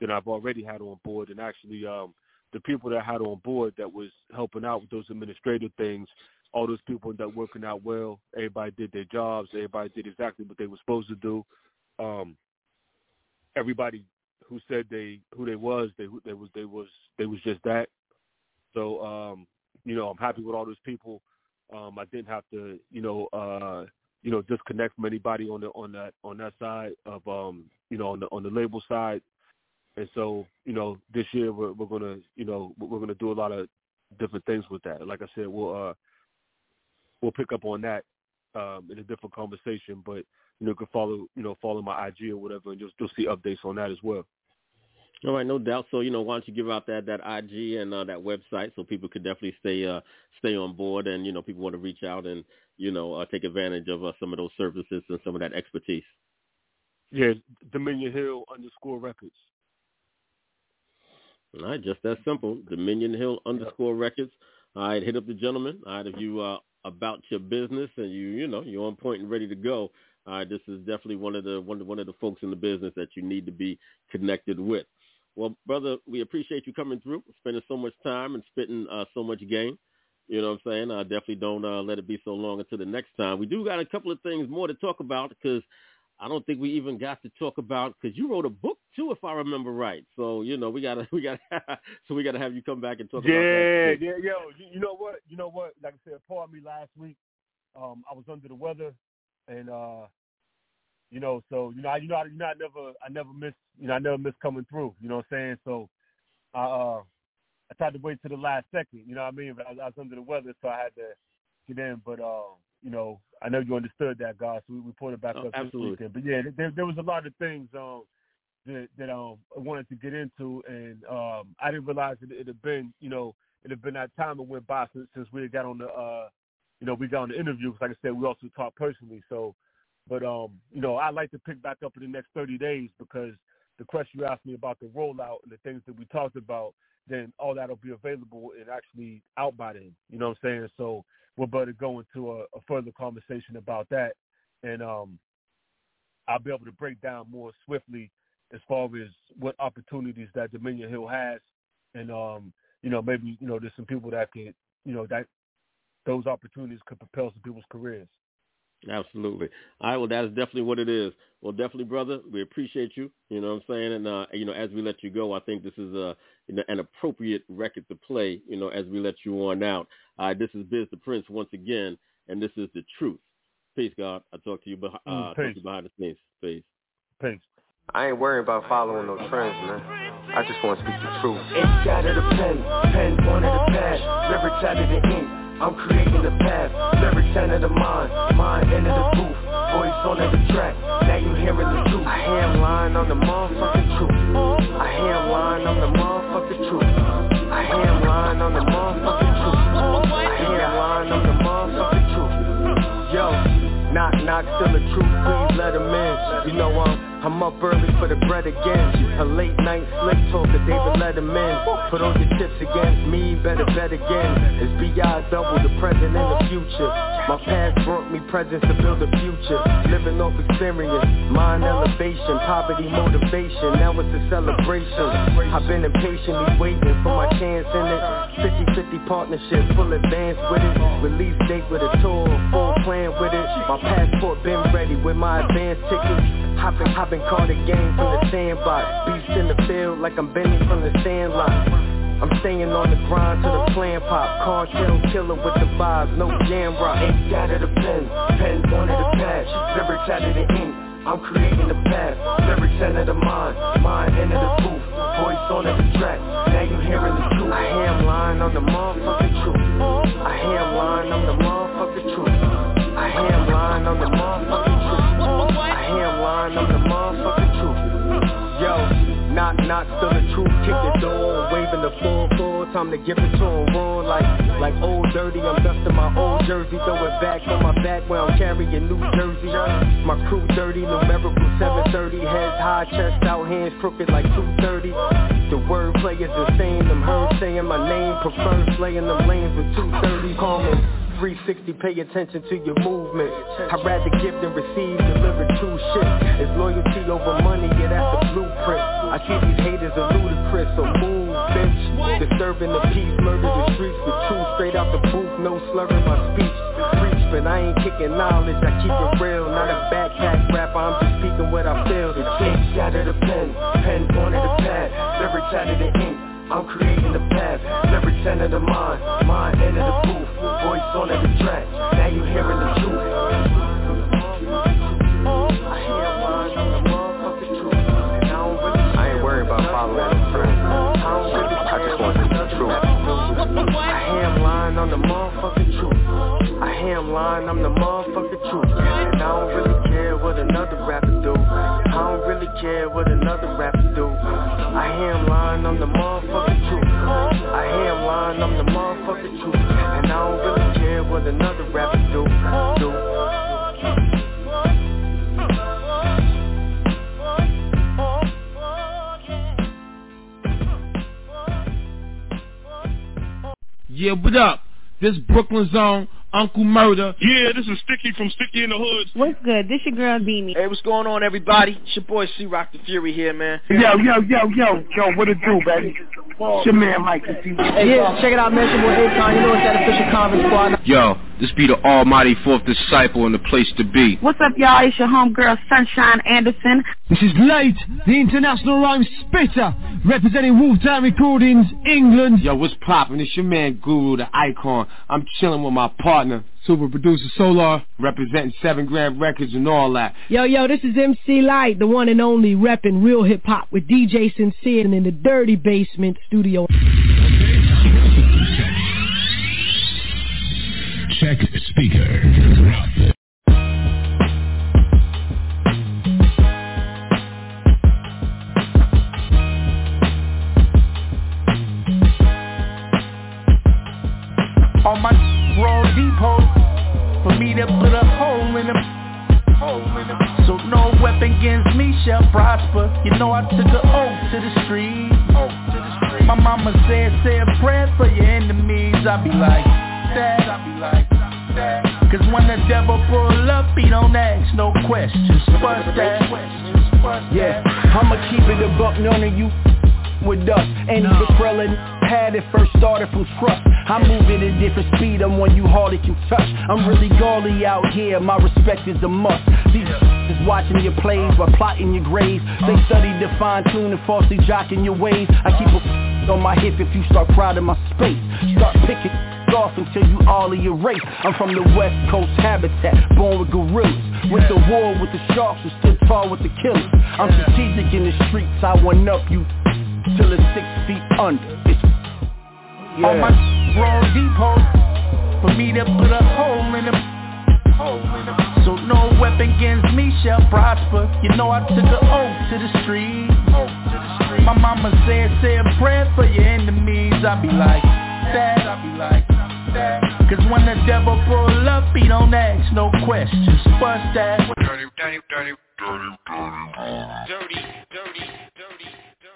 than I've already had on board, and actually um, the people that I had on board that was helping out with those administrative things, all those people ended up working out well. Everybody did their jobs. Everybody did exactly what they were supposed to do. Um, everybody who said they who they was they they was they was they was just that. So um, you know I'm happy with all those people. Um, I didn't have to you know uh, you know disconnect from anybody on the on that on that side of um, you know on the on the label side. And so you know this year we're we're gonna you know we're gonna do a lot of different things with that. Like I said, we'll uh, we'll pick up on that um, in a different conversation, but you know, you can follow, you know, follow my IG or whatever, and you'll, you'll see updates on that as well. All right, no doubt. So you know, why don't you give out that that IG and uh, that website so people could definitely stay uh, stay on board, and you know, people want to reach out and you know uh, take advantage of uh, some of those services and some of that expertise. Yeah, Dominion Hill underscore Records. All right, just that simple. Dominion Hill underscore Records. All right, hit up the gentleman. All right, if you uh about your business and you you know you're on point and ready to go. Right, this is definitely one of the one of, one of the folks in the business that you need to be connected with. Well, brother, we appreciate you coming through, spending so much time and spitting uh, so much game. You know what I'm saying? I definitely don't uh, let it be so long until the next time. We do got a couple of things more to talk about because I don't think we even got to talk about because you wrote a book too, if I remember right. So you know we gotta (laughs) we gotta (laughs) so we gotta have you come back and talk yeah, about that. Yeah, yeah, yo, you, know what? You know what? Like I said, pardon me last week. Um, I was under the weather, and uh, you know, so you know, I, you know, I, you know, I never, I never miss, you know, I never miss coming through. You know what I'm saying? So, I, uh, I tried to wait to the last second. You know what I mean? But I, I was under the weather, so I had to get in. But uh, you know, I know you understood that, guys. So we, we put it back Oh, up absolutely. this weekend. But yeah, there, there was a lot of things um that that um I wanted to get into, and um I didn't realize it, it had been, you know, it had been that time that went by since since we had got on the uh you know we got on the interview. 'cause like I said, we also talked personally. So, but um you know I like to pick back up in the next thirty days because the question you asked me about the rollout and the things that we talked about, then all that'll be available and actually out by then. You know what I'm saying? So we're better go into a, a further conversation about that, and um, I'll be able to break down more swiftly as far as what opportunities that Dominion Hill has, and um, you know maybe you know there's some people that could you know that those opportunities could propel some people's careers. Absolutely. All right. Well, that is definitely what it is. Well, definitely, brother. We appreciate you. You know what I'm saying? And, uh, you know, as we let you go, I think this is a, an appropriate record to play, you know, as we let you on out. All right. This is Biz the Prince once again, and this is the truth. Peace, God. I talk to you, beh- uh, Mm, talk to you behind the scenes. Peace. Peace. I ain't worried about following no trends, man. I just want to speak the truth. Ink out of the pen, pen one of the pad, lyrics out of the ink. I'm creating the path, lyrics enter the mind, mind enter the booth, voice on the track. Now you hearing the truth. I hear him lying on the motherfucking truth. I hear him lying on the motherfucking truth. I hear him lying on the motherfucking truth. I hear him lying on the motherfucking truth. Yo, knock knock, still the truth. Please let him in. You know I'm I'm up early for the bread again. A late night slick talk that David let him in. Put all your chips against me, better bet again. It's B.I. double the present and the future. My past brought me presents to build a future. Living off experience, mind elevation, poverty motivation. Now it's a celebration. I've been impatiently waiting for my chance in it. 50-50 partnership, full advance with it. Release date with a tour, full plan with it. My passport been ready with my advance tickets. Hopping, hopping caught a game from the sandbox. Beast in the field like I'm bending from the sandlot. I'm staying on the grind to the plan pop. Cartel killer with the vibes, no jam rock. Ink out of the pen, pen one of the patch, lyrics out of the ink. I'm creating the path, lyrics enter the mind, mind enter the booth, voice on the track. Now you hearing the truth. I him lying on the motherfucking truth. I him lying on the motherfucking on the motherfucking truth. Yo, knock knock, still the truth. Kick the door, waving the full full. Time to give it to him raw like like old dirty. I'm dusting my old jersey, throw it back on my back where I'm carrying New Jersey. My crew dirty, numerical 730. Heads high, chest out, hands crooked like 230. The wordplay is insane. Them heard saying my name, prefer slaying them lanes with 230. Call me 360, pay attention to your movement. I'd rather give than receive, deliver true shit. It's loyalty over money, yeah, that's the blueprint. I see these haters are ludicrous, so move, bitch. Disturbing the peace, murder the streets with truth straight out the booth, no slurring my speech. Preach, but I ain't kicking knowledge, I keep it real. Not a backpack rapper, I'm just speaking what I feel. The ink shattered the pen, pen pointed the pad, lyrics out of the ink. I'm creating the path, lyrics enter the mind, mind enter the on the track. Now you hearing the truth. I hear lines on the motherfucking truth. I don't really I ain't worried about following the trend. I don't really I just want the truth. I hear him lying on the motherfucking truth. I hear him lying, I'm the motherfucking truth. And I don't really care what another rapper do. I don't really care what another rapper do. I hear him lying, I'm the motherfucking truth. I lying, I'm the motherfucking truth. And I don't really care what another rapper do. do. Yeah, what up? This Brooklyn Zone, Uncle Murder. Yeah, this is Sticky from Sticky in the Hood. What's good? This your girl Beanie. Hey, what's going on, everybody? It's your boy C Rock the Fury here, man. Yo, yo, yo, yo, yo, what it do, baby? It's your man, Mike. Hey, yeah, check it out, man. It's your boy Akon. You know it's that official conference squad. Yo, this be the almighty fourth disciple and the place to be. What's up, y'all? It's your homegirl Sunshine Anderson. This is Late, the international rhyme spitter, representing Wolftown Recordings, England. Yo, what's poppin'? It's your man Guru, the icon. I'm chilling with my partner, super producer Solar, representing Seven Grand Records and all that. Yo, yo, this is MC Lyte, the one and only repping real hip hop with DJ Sincere and in the Dirty Basement studio. Check speaker. On my roll depot. For me to put a hole in them. So no weapon against me shall prosper. You know I took an oath to the street. My mama said, say a prayer for your enemies. I be like, that. I be like, Cause when the devil pull up, he don't ask no questions. That. Yeah, I'ma keep it a buck, none of you with us Ain't even Krillin had it first started from trust. I'm moving at different speed, I'm one you hardly can touch. I'm really gaudy out here, my respect is a must. These is watching your plays while plotting your graves They uh-huh. study to fine tune and falsely jocking your ways. I keep a on my hip if you start crowding my space. Start picking off until you all of erase. I'm from the west coast habitat, born with gorillas. With the war with the sharks and stood tall with the killers. I'm strategic in the streets, I one up you till it's six feet under. It's yeah. On my roll depot For me to put a hole in them So no weapon against me shall prosper. You know I took an oath to the street. My mama said, say a prayer for your enemies. I be like, that. I be like, that. Cause when the devil pull up, he don't ask no questions. Bust that. Dirty, dirty, dirty, dirty, dirty, dirty, dirty.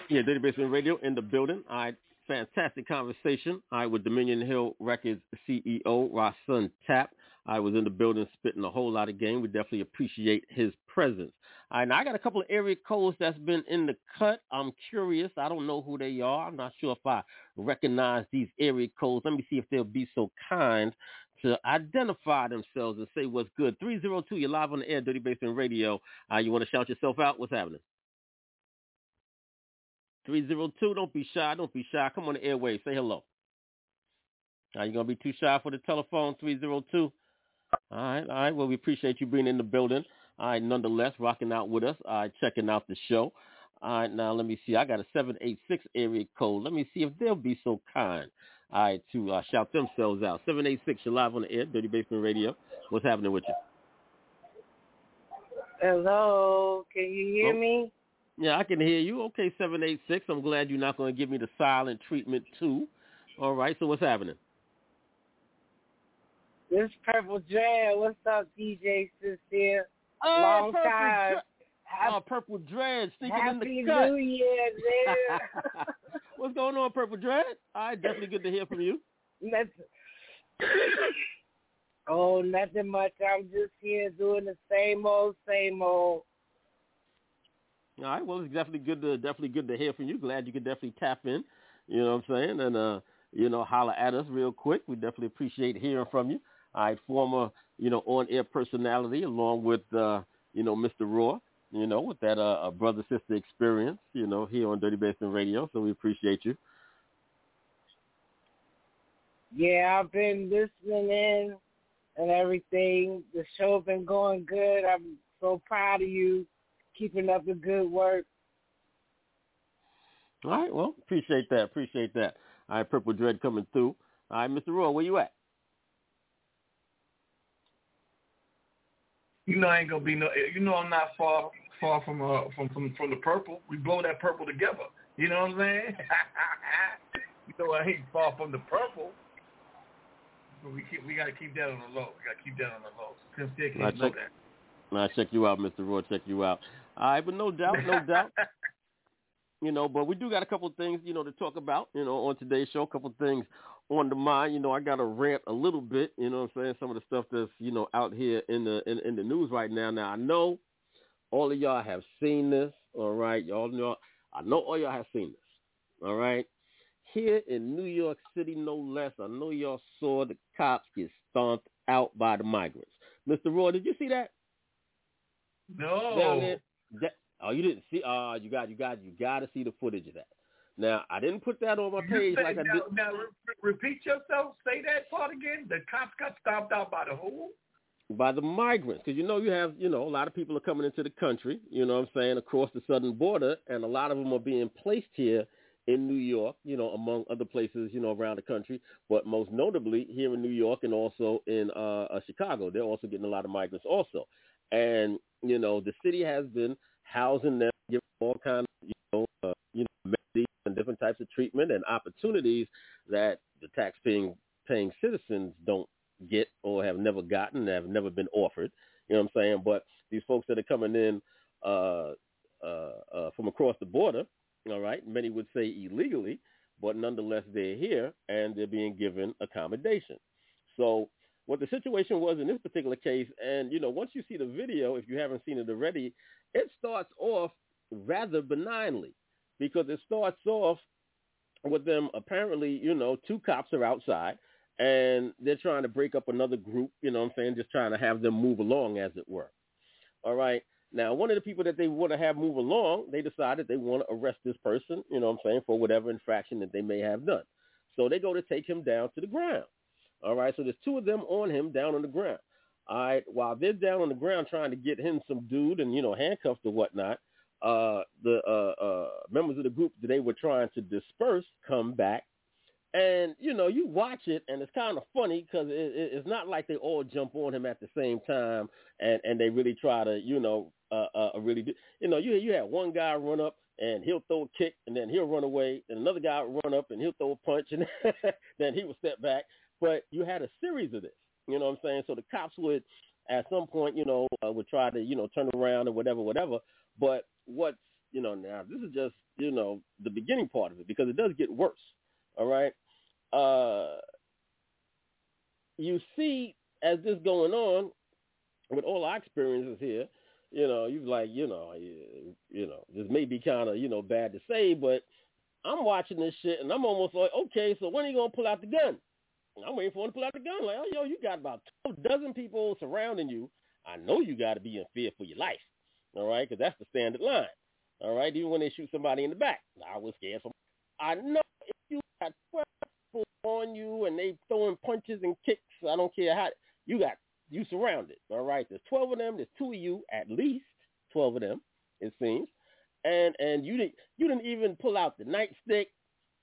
Yeah, Dirty Basement Radio in the building. I right, fantastic conversation. I with Dominion Hill Records CEO Rhasun Tapp. I was in the building spitting a whole lot of game. We definitely appreciate his presence. All right, now I got a couple of area codes that's been in the cut. I'm curious. I don't know who they are. I'm not sure if I recognize these area codes. Let me see if they'll be so kind to identify themselves and say what's good. 302, you're live on the air, Dirty Basement Radio. Uh, you want to shout yourself out? What's happening? 302, don't be shy. Don't be shy. Come on the airway. Say hello. Are you going to be too shy for the telephone? 302. All right, all right. Well, we appreciate you being in the building. All right, nonetheless, rocking out with us. All right, checking out the show. All right, now let me see. I got a 786 area code. Let me see if they'll be so kind. All right, to uh, shout themselves out. 786, you're live on the air, Dirty Basement Radio. What's happening with you? Hello, can you hear Oh. me? Yeah, I can hear you. Okay, 786. I'm glad you're not going to give me the silent treatment, too. All right, so what's happening? This Purple Dread. What's up, DJ Sincere? Oh, Long Purple time. Dre- oh, Purple Dread sneaking in Happy the cut. New Year, man. (laughs) (laughs) What's going on, Purple Dread? All right, definitely good to hear from you. (coughs) Oh, nothing much. I'm just here doing the same old, same old. All right. Well, it's definitely good to definitely good to hear from you. Glad you could definitely tap in. You know what I'm saying? And uh, you know, holler at us real quick. We definitely appreciate hearing from you. All right, former you know on air personality along with uh, you know Mr. Raw. You know, with that uh, brother sister experience. You know, here on Dirty Basement Radio. So we appreciate you. Yeah, I've been listening in and everything. The show's been going good. I'm so proud of you, keeping up the good work. All right. Well, appreciate that. Appreciate that. All right, Purple Dread coming through. All right, Mr. Raw, where you at? You know I ain't gonna be no. You know I'm not far far from uh from from from the purple. We blow that purple together. You know what I'm saying? (laughs) you know I ain't far from the purple. But we keep we gotta keep that on the low. We gotta keep that on the low. Sincere Nah, can't know check, that. nah, check you out, Mr. Raw. Check you out. All right, but no doubt, no doubt. (laughs) You know, but we do got a couple of things, you know, to talk about, you know, on today's show. A couple of things on the mind. You know, I got to rant a little bit. You know, what I'm saying some of the stuff that's, you know, out here in the in, in the news right now. Now I know all of y'all have seen this. All right, y'all know. I know all y'all have seen this. All right. Here in New York City, no less. I know y'all saw the cops get stomped out by the migrants. Mr. Roy, did you see that? No. Down there? That, oh, you didn't see? Uh, you got, you got, you got to see the footage of that. Now, I didn't put that on my page say- like I did. now re- repeat yourself. Say that part again. The cops got stopped out by the who? by the migrants because you know you have you know a lot of people are coming into the country you know what i'm saying across the southern border and a lot of them are being placed here in new york you know among other places you know around the country but most notably here in new york and also in uh, uh chicago they're also getting a lot of migrants also and you know the city has been housing them giving all kinds of you know uh, you know amenities and different types of treatment and opportunities that the tax-paying paying citizens don't get or have never gotten, have never been offered. You know what I'm saying? But these folks that are coming in uh, uh, uh, from across the border, all right, many would say illegally, but nonetheless they're here and they're being given accommodation. So what the situation was in this particular case, and you know, once you see the video, if you haven't seen it already, it starts off rather benignly because it starts off with them apparently, you know, two cops are outside and they're trying to break up another group, you know what I'm saying, just trying to have them move along as it were. All right. Now, one of the people that they want to have move along, they decided they want to arrest this person, you know what I'm saying, for whatever infraction that they may have done. So they go to take him down to the ground. All right. So there's two of them on him down on the ground. All right. While they're down on the ground trying to get him some dude and, you know, handcuffed or whatnot, uh, the uh, uh, members of the group that they were trying to disperse come back and you know, you watch it, and it's kind of funny because it, it, it's not like they all jump on him at the same time, and and they really try to, you know, uh, uh really, do, you know, you you had one guy run up and he'll throw a kick, and then he'll run away, and another guy will run up and he'll throw a punch, and (laughs) then he will step back. But you had a series of this, you know what I'm saying? So the cops would, at some point, you know, uh, would try to, you know, turn around or whatever, whatever. But what's, you know, now this is just, you know, the beginning part of it because it does get worse. All right. Uh, you see, as this going on, with all our experiences here, you know, you like, you know, you, you know, this may be kind of, you know, bad to say, but I'm watching this shit and I'm almost like, okay, so when are you gonna pull out the gun? I'm waiting for him to pull out the gun. Like, oh, yo, you got about twelve dozen people surrounding you. I know you got to be in fear for your life. All right, because that's the standard line. All right, even when they shoot somebody in the back, I was scared. For I know if you got twelve people on you and they throwing punches and kicks, I don't care how you got you surrounded. All right, there's twelve of them. There's two of you at least. Twelve of them, it seems. And and you didn't you didn't even pull out the nightstick.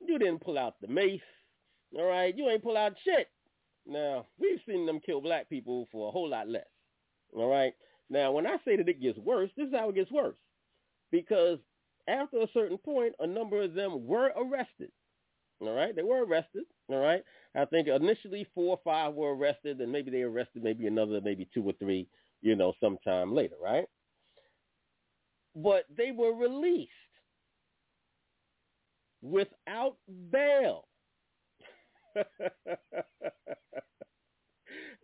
You didn't pull out the mace. All right, you ain't pull out shit. Now we've seen them kill black people for a whole lot less. All right. Now when I say that it gets worse, this is how it gets worse. Because after a certain point, a number of them were arrested. All right, they were arrested. All right, I think initially four or five were arrested, and maybe they arrested maybe another, maybe two or three, you know, sometime later, right? But they were released without bail. (laughs)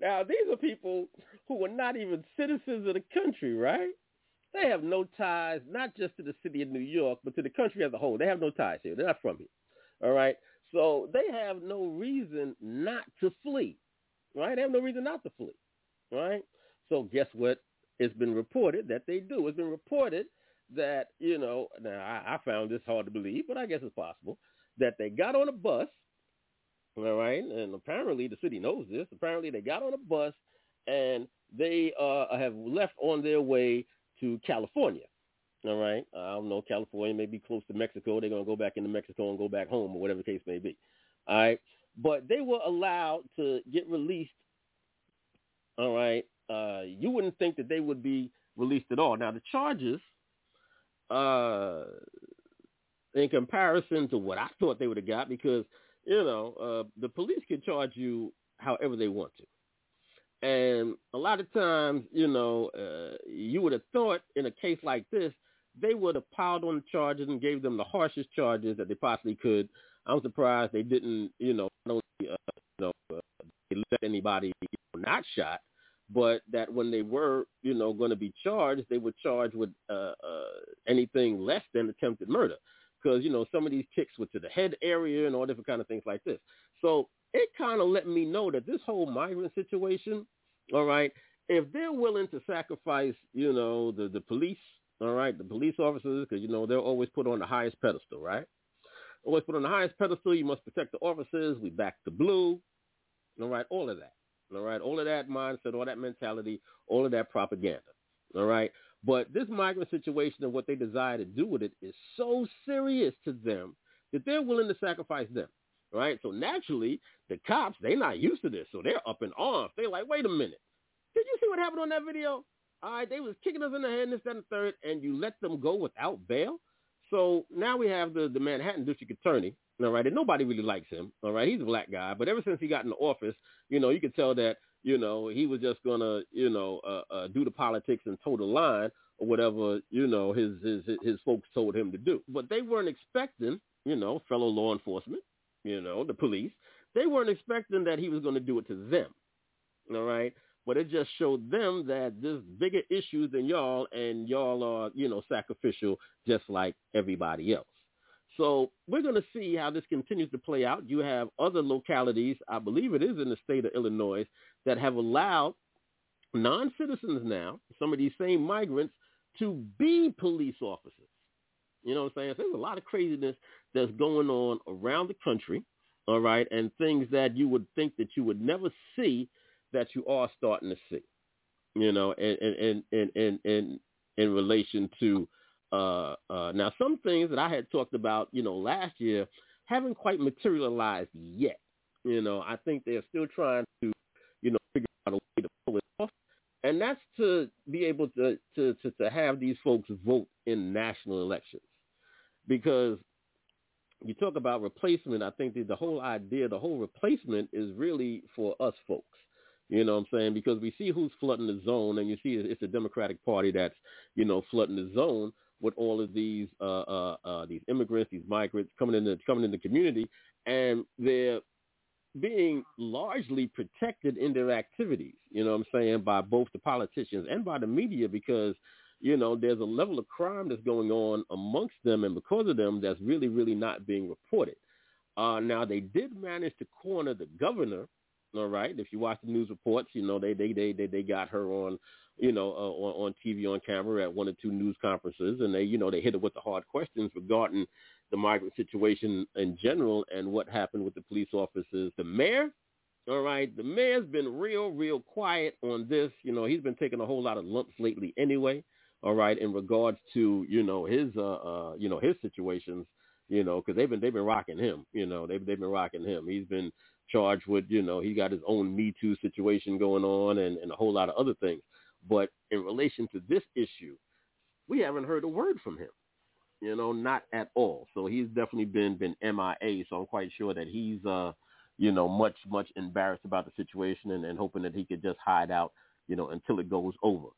Now these are people who are not even citizens of the country, right? They have no ties, not just to the city of New York, but to the country as a whole. They have no ties here. They're not from here. All right. So they have no reason not to flee. Right? They have no reason not to flee. Right? So guess what? It's been reported that they do. It's been reported that, you know, now I, I found this hard to believe, but I guess it's possible, that they got on a bus, all right, and apparently the city knows this. Apparently they got on a bus and they uh, have left on their way to California. All right. I don't know. California may be close to Mexico. They're going to go back into Mexico and go back home or whatever the case may be. All right. But they were allowed to get released. All right. Uh, you wouldn't think that they would be released at all. Now, the charges, uh, in comparison to what I thought they would have got, because, you know, uh, the police can charge you however they want to. And a lot of times, you know, uh, you would have thought in a case like this, they would have piled on the charges and gave them the harshest charges that they possibly could. I'm surprised they didn't, you know, not only, uh, you know, uh, let anybody not shot, but that when they were, you know, going to be charged, they were charged with uh, uh, anything less than attempted murder. Because, you know, some of these kicks were to the head area and all different kind of things like this. So it kind of let me know that this whole migrant situation, all right, if they're willing to sacrifice, you know, the, the police, all right, the police officers, because, you know, they're always put on the highest pedestal, right? Always put on the highest pedestal. You must protect the officers. We back the blue. All right, all of that. All right, all of that mindset, all that mentality, all of that propaganda. All right, but this migrant situation and what they desire to do with it is so serious to them that they're willing to sacrifice them. Right? so naturally, the cops they're not used to this, so they're up in arms. They're like, wait a minute, did you see what happened on that video? All right, they was kicking us in the head, this, that, and third, and you let them go without bail. So now we have the, the Manhattan District Attorney, all right, and nobody really likes him, all right. He's a black guy, but ever since he got in the office, you know, you could tell that, you know, he was just gonna, you know, uh, uh, do the politics and toe the line or whatever, you know, his his his folks told him to do. But they weren't expecting, you know, fellow law enforcement, you know, the police, they weren't expecting that he was going to do it to them, all right. But it just showed them that there's bigger issues than y'all, and y'all are, you know, sacrificial just like everybody else. So we're going to see how this continues to play out. You have other localities, I believe it is in the state of Illinois, that have allowed non-citizens now, some of these same migrants, to be police officers. You know what I'm saying? There's a lot of craziness that's going on around the country, all right, and things that you would think that you would never see that you are starting to see, you know, and and and and in in relation to uh, uh, now some things that I had talked about, you know, last year haven't quite materialized yet. You know, I think they're still trying to, you know, figure out a way to pull it off, and that's to be able to to to, to have these folks vote in national elections, because you talk about replacement. I think that the whole idea, the whole replacement, is really for us folks. You know what I'm saying? Because we see who's flooding the zone, and you see it's a Democratic Party that's, you know, flooding the zone with all of these uh, uh, uh, these immigrants, these migrants coming in the coming in the community, and they're being largely protected in their activities. You know what I'm saying by both the politicians and by the media because you know there's a level of crime that's going on amongst them, and because of them, that's really really not being reported. Uh, now they did manage to corner the governor all right. If you watch the news reports, you know they they they they, they got her on, you know, uh, on, on TV on camera at one or two news conferences, and they you know they hit her with the hard questions regarding the migrant situation in general and what happened with the police officers. The mayor, all right, the mayor's been real real quiet on this. You know, he's been taking a whole lot of lumps lately anyway. All right, in regards to you know his uh, uh you know his situations you know, because they've been they've been rocking him. You know, they've they've been rocking him. He's been charged with, you know, he got his own Me Too situation going on and, and a whole lot of other things. But in relation to this issue, we haven't heard a word from him. You know, not at all. So he's definitely been been MIA. So I'm quite sure that he's uh, you know, much much embarrassed about the situation and, and hoping that he could just hide out, you know, until it goes over.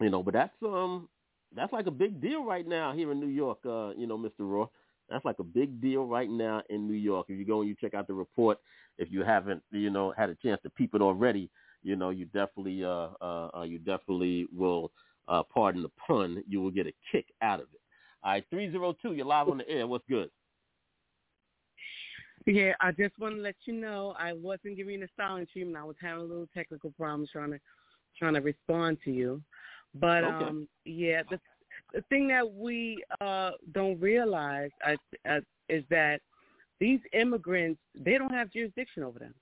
You know, but that's um that's like a big deal right now here in New York, uh, you know, Mr. Raw. That's like a big deal right now in New York. If you go and you check out the report, if you haven't, you know, had a chance to peep it already, you know, you definitely, uh, uh, uh, you definitely will, uh, pardon the pun, you will get a kick out of it. All right, three zero two, you're live on the air. What's good? Yeah, I just want to let you know I wasn't giving you the silent treatment. I was having a little technical problems trying to trying to respond to you. But Okay. um yeah, the the thing that we uh don't realize I, uh, is that these immigrants they don't have jurisdiction over them.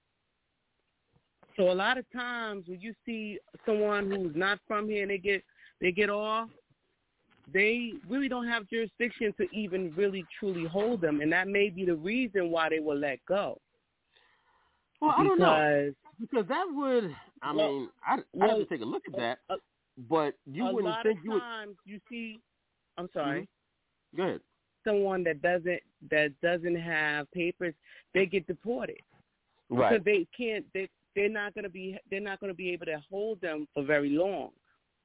So a lot of times when you see someone who's not from here and they get they get off, they really don't have jurisdiction to even really truly hold them, and that may be the reason why they were let go. Well, I don't know Because- because that would. I Well, mean, I I have to take a look at that. but you wouldn't think you would. you see. I'm sorry. Mm-hmm. Go ahead. Someone that doesn't that doesn't have papers, they get deported Right. because they can't. They they're not going to be they're not going to be able to hold them for very long,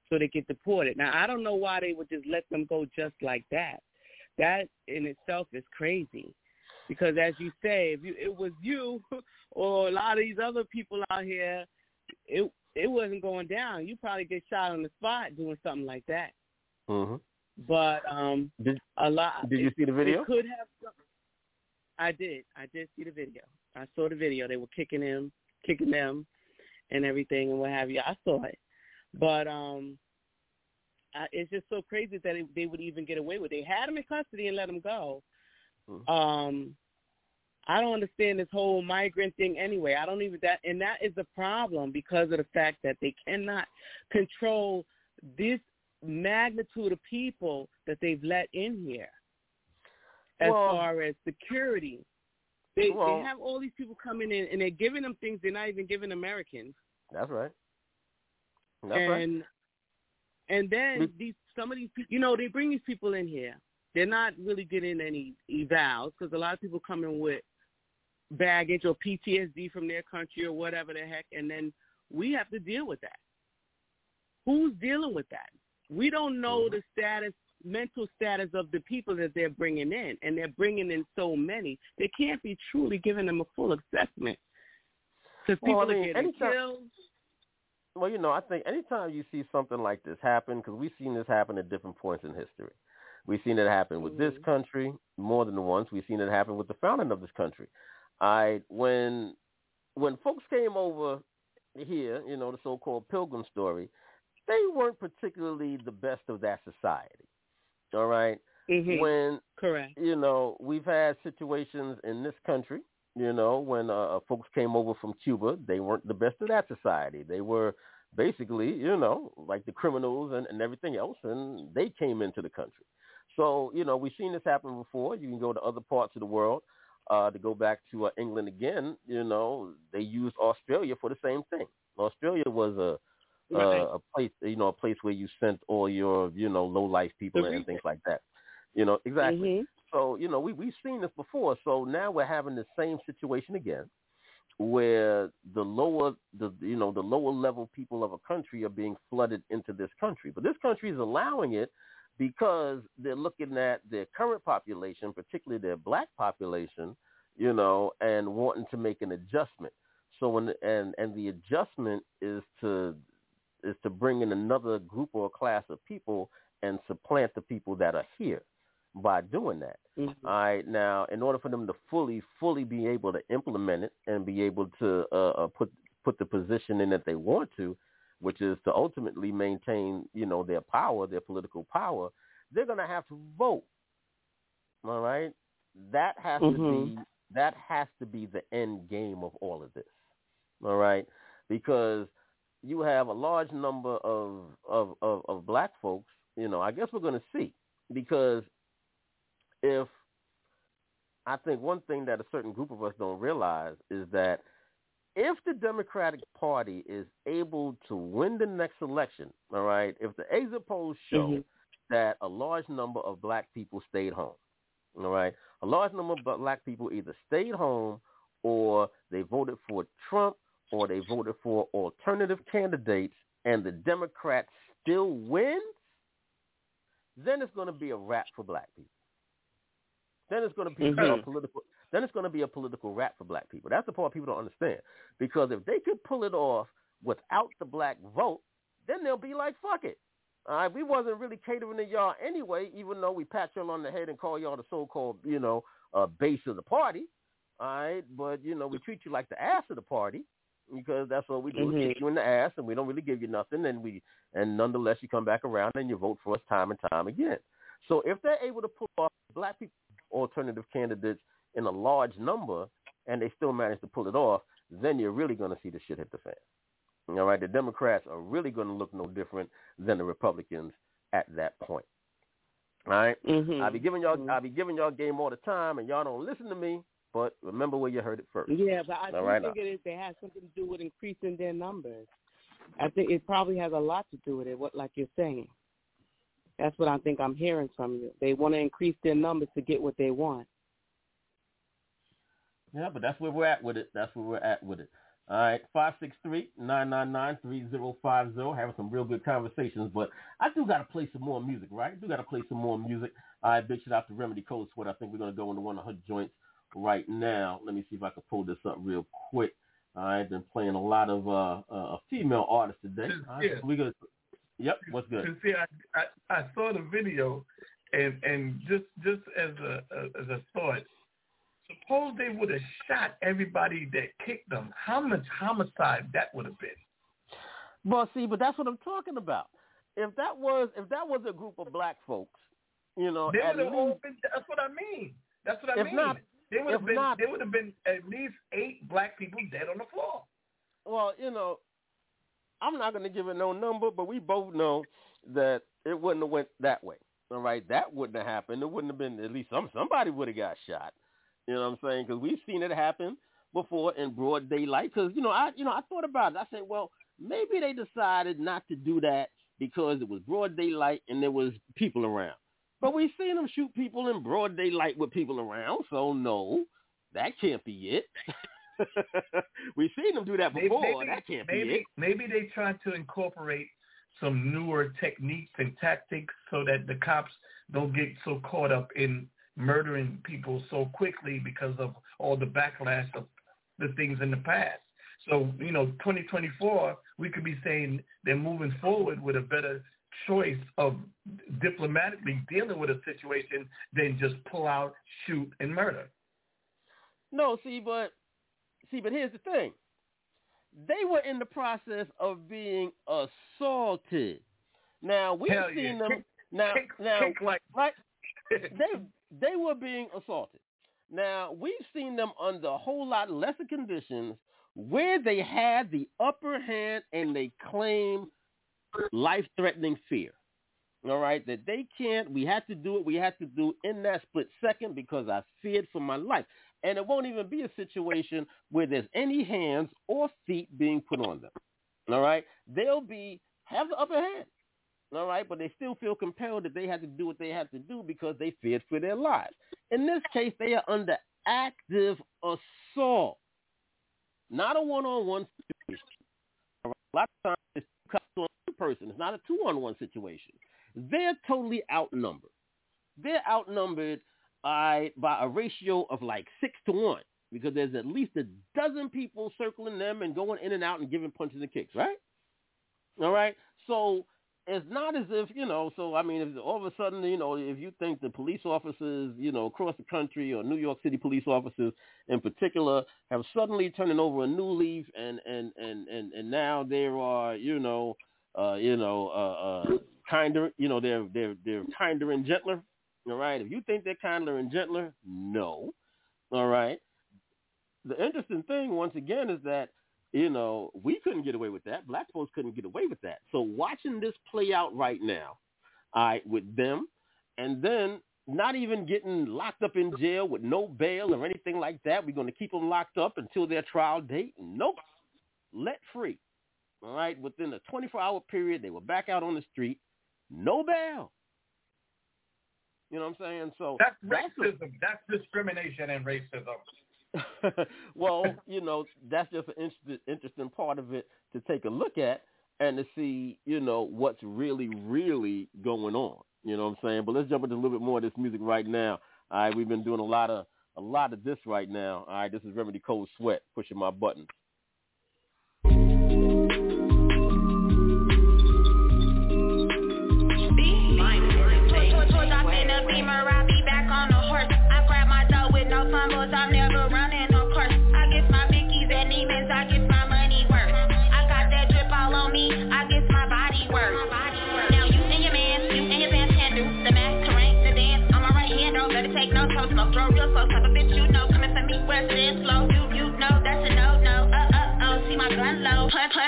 so they get deported. Now I don't know why they would just let them go just like that. That in itself is crazy, because as you say, if you, it was you (laughs) or a lot of these other people out here, it it wasn't going down. You probably get shot on the spot doing something like that. Mm-hmm. But um, Did a lot. Did you it- see the video? Could have. I did. I did see the video. I saw the video. They were kicking him, kicking them, and everything and what have you. I saw it, but um, I, it's just so crazy that it, they would even get away with. it. They had him in custody and let him go. Mm-hmm. Um, I don't understand this whole migrant thing anyway. I don't even that, and that is a problem because of the fact that they cannot control this magnitude of people that they've let in here. As Well- far as security, they Well- they have all these people coming in and they're giving them things they're not even giving Americans. That's right. That's right. and and then mm-hmm. these some of these people, you know, they bring these people in here. They're not really getting any evals because a lot of people come in with baggage or PTSD from their country or whatever the heck, and then we have to deal with that. Who's dealing with that? We don't know mm-hmm. the status, mental status of the people that they're bringing in, and they're bringing in so many. They can't be truly giving them a full assessment because people Well, I mean, are getting anytime- killed. Well, you know, I think anytime you see something like this happen, because we've seen this happen at different points in history. We've seen it happen with this country more than once. We've seen it happen with the founding of this country. I when when folks came over here, you know, the so-called Pilgrim story, they weren't particularly the best of that society. All right? Mhm. When correct, you know, we've had situations in this country you know, when uh, folks came over from Cuba, they weren't the best of that society. They were basically, you know, like the criminals and, and everything else, and they came into the country. So, you know, we've seen this happen before. You can go to other parts of the world. Uh, to go back to uh, England again, you know, they used Australia for the same thing. Australia was a Right. uh, a place, you know, a place where you sent all your, you know, low life people The and things like that. You know, exactly. Mhm. So, you know, we we've seen this before. So now we're having the same situation again, where the lower, the you know, the lower level people of a country are being flooded into this country. But this country is allowing it because they're looking at their current population, particularly their black population, you know, and wanting to make an adjustment. So when and and the adjustment is to is to bring in another group or class of people and supplant the people that are here by doing that. Mm-hmm. All right. Now, in order for them to fully, fully be able to implement it and be able to uh, uh, put put the position in that they want to, which is to ultimately maintain, you know, their power, their political power, they're going to have to vote. All right. That has to Mhm. be that has to be the end game of all of this. All right, because you have a large number of of of, of black folks. You know, I guess we're going to see because if I think one thing that a certain group of us don't realize is that if the Democratic Party is able to win the next election, all right, if the exit polls show Mhm. that a large number of black people stayed home, all right, a large number of black people either stayed home or they voted for Trump or they voted for alternative candidates and the Democrats still win, then it's going to be a wrap for black people. Then it's going to be a Mhm. political. Then it's going to be a political wrap for black people. That's the part people don't understand. Because if they could pull it off without the black vote, then they'll be like, fuck it. All right, we wasn't really catering to y'all anyway, even though we pat y'all on the head and call y'all the so-called, you know, uh, base of the party. All right, but you know, we treat you like the ass of the party because that's what we do. Mhm. Kick you in the ass, and we don't really give you nothing, and we and nonetheless you come back around and you vote for us time and time again. So if they're able to pull off black people alternative candidates in a large number, and they still manage to pull it off, then you're really going to see the shit hit the fan. All right, the Democrats are really going to look no different than the Republicans at that point. All right? Mhm. I'll be giving y'all I'll be giving y'all game all the time, and y'all don't listen to me. But remember where you heard it first. Yeah, but I do right, think it, is, it has something to do with increasing their numbers. I think it probably has a lot to do with it. What, like you're saying, that's what I think I'm hearing from you. They want to increase their numbers to get what they want. Yeah, but that's where we're at with it. That's where we're at with it. All right, five six three nine nine nine three zero five zero. Having some real good conversations, but I do got to play some more music, right? I do got to play some more music. All right, big shout out to Remedy Cold Sweat. I think we're gonna go into one of her joints right now. Let me see if I can pull this up real quick. All right, been playing a lot of uh, uh female artists today. All right, Yeah. so we gonna. Yep, what's good? And see, I, I I saw the video, and and just just as a, a as a thought, suppose they would have shot everybody that kicked them. How much homicide that would have been? Well, see, but that's what I'm talking about. If that was if that was a group of black folks, you know, They would have least- all been. That's what I mean. That's what I If mean. not- they would have if been. not- there would have been at least eight black people dead on the floor. Well, you know, I'm not going to give it no number, but we both know that it wouldn't have went that way. All right, that wouldn't have happened. It wouldn't have been at least some somebody would have got shot. You know what I'm saying? Because we've seen it happen before in broad daylight. Because you know, I you know I thought about it. I said, well, maybe they decided not to do that because it was broad daylight and there was people around. But we've seen them shoot people in broad daylight with people around. So no, that can't be it. (laughs) (laughs) we've seen them do that before. maybe, that can't maybe, be it. Maybe they tried to incorporate some newer techniques and tactics so that the cops don't get so caught up in murdering people so quickly because of all the backlash of the things in the past. So, you know, 2024, we could be saying they're moving forward with a better choice of diplomatically dealing with a situation than just pull out, shoot, and murder. No, see, but see, but here's the thing. They were in the process of being assaulted. Now we've Hell seen yeah. them. Kick- now, kick- now, kick like- right? they they were being assaulted. Now we've seen them under a whole lot lesser conditions where they had the upper hand and they claim life-threatening fear. All right, that they can't. We had to do it. We had to do in that split second because I feared for my life. And it won't even be a situation where there's any hands or feet being put on them. All right, they'll be have the upper hand. All right, but they still feel compelled that they have to do what they have to do because they feared for their lives. In this case, they are under active assault, not a one-on-one situation. A lot of times it's two cops on one person. It's not a two-on-one situation. They're totally outnumbered. They're outnumbered by, by a ratio of like six to one because there's at least a dozen people circling them and going in and out and giving punches and kicks, right? All right. So it's not as if you know. So I mean, if all of a sudden, you know, if you think the police officers, you know, across the country or New York City police officers in particular have suddenly turning over a new leaf, and and and and and now there are, you know, uh, you know, uh, uh, kinder, you know, they're they're they're kinder and gentler. All right. If you think they're kinder and gentler, no. All right. The interesting thing, once again, is that you know, we couldn't get away with that. Black folks couldn't get away with that. So watching this play out right now, all right, with them, and then not even getting locked up in jail with no bail or anything like that. We're going to keep them locked up until their trial date. Nope. Let free. All right. Within a 24-hour period, they were back out on the street. No bail. You know what I'm saying? So That's that's a- racism. That's discrimination and racism. (laughs) well, you know, that's just an interesting, interesting part of it to take a look at and to see, you know, what's really, really going on. You know what I'm saying? But let's jump into a little bit more of this music right now. All right, we've been doing a lot of a lot of this right now. All right, this is Remedy Cold Sweat pushing my buttons.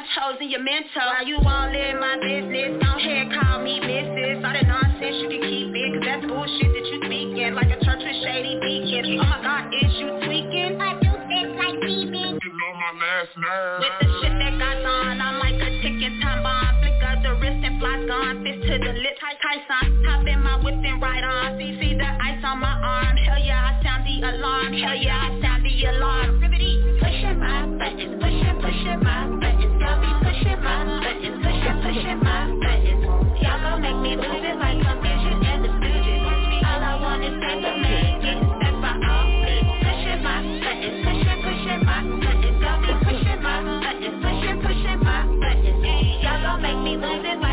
Low. Punch, punch holes in your mental. Why you all in my business? Don't hear, call me missus. All that nonsense, you can keep it, cause that's bullshit that you speaking. Like a church with shady deacons. Oh my god, is you tweaking? I do this like demons. You know my last nerve. With the shit that got on, I'm like a ticking time bomb. Flick of the wrist and flies gone. Fist to the lip, tight, tight son. Hop in my whip and ride on. See, see the ice on my arm. Hell yeah, I sound the alarm. Hell yeah, I sound the alarm. Ribbity. Pushing my buttons, pushing, pushing my buttons. Buttons, y'all gon' make me lose it like pushing, pushing my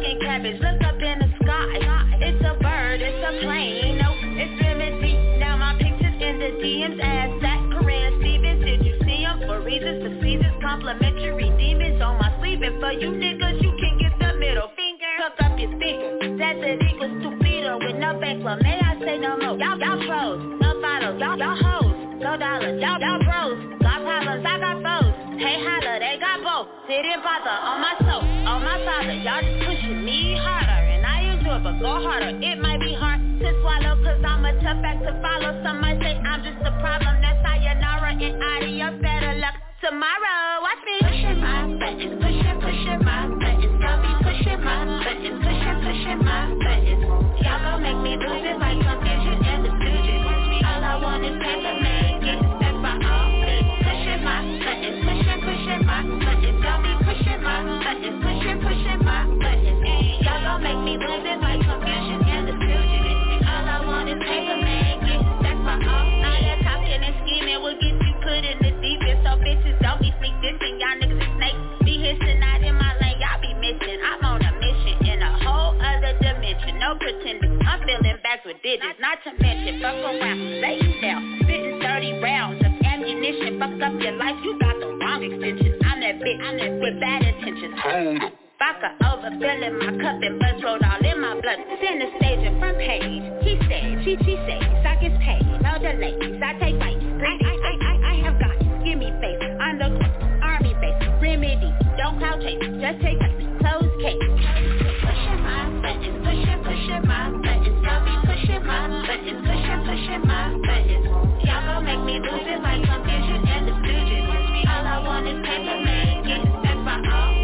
Smoking cabbage. Look up in the sky. It's a bird, it's a plane. No, it's remedy. Now my pictures in the DMs. Ass that Corinne Stevens. Did you see them for reasons? The seasons complimentary demons on my sleeve. And for you niggas, you can get the middle finger. Fuck up your speaker. That's it equals stupido with no bankroll. May I say no more? Y'all, y'all pros, no bottles. Y'all, y'all Didn't bother on my soul, on my father. Y'all just pushing me harder. And I use it, but go harder. It might be hard to swallow, cause I'm a tough act to follow. Some might say I'm just a problem. That's sayonara and adios. Better luck tomorrow. Watch me. Pushing my buttons, pushing, pushing my buttons. Y'all be pushing my buttons, pushing, pushing my buttons. Y'all gon' make me lose it like confusion Fuck up your life. You got the wrong extension. I'm that bitch. I'm that with bad intentions. Hold. Vodka overfilling my cup and buzz rolled all in my blood. Center stage and front page. He said, she, she said, stock is paid. No delays. I take bites. I, I, I, I, I have got gimme face. I'm the army base. Remedy. Don't cloud chase. Just take a close case. Pushing my buttons. Pushing, pushing my buttons. Y'all be pushing my buttons. Pushing, pushing my buttons. Y'all gon' make me lose it like confusion and the stooges. All I want is paper man. Getting stuck by all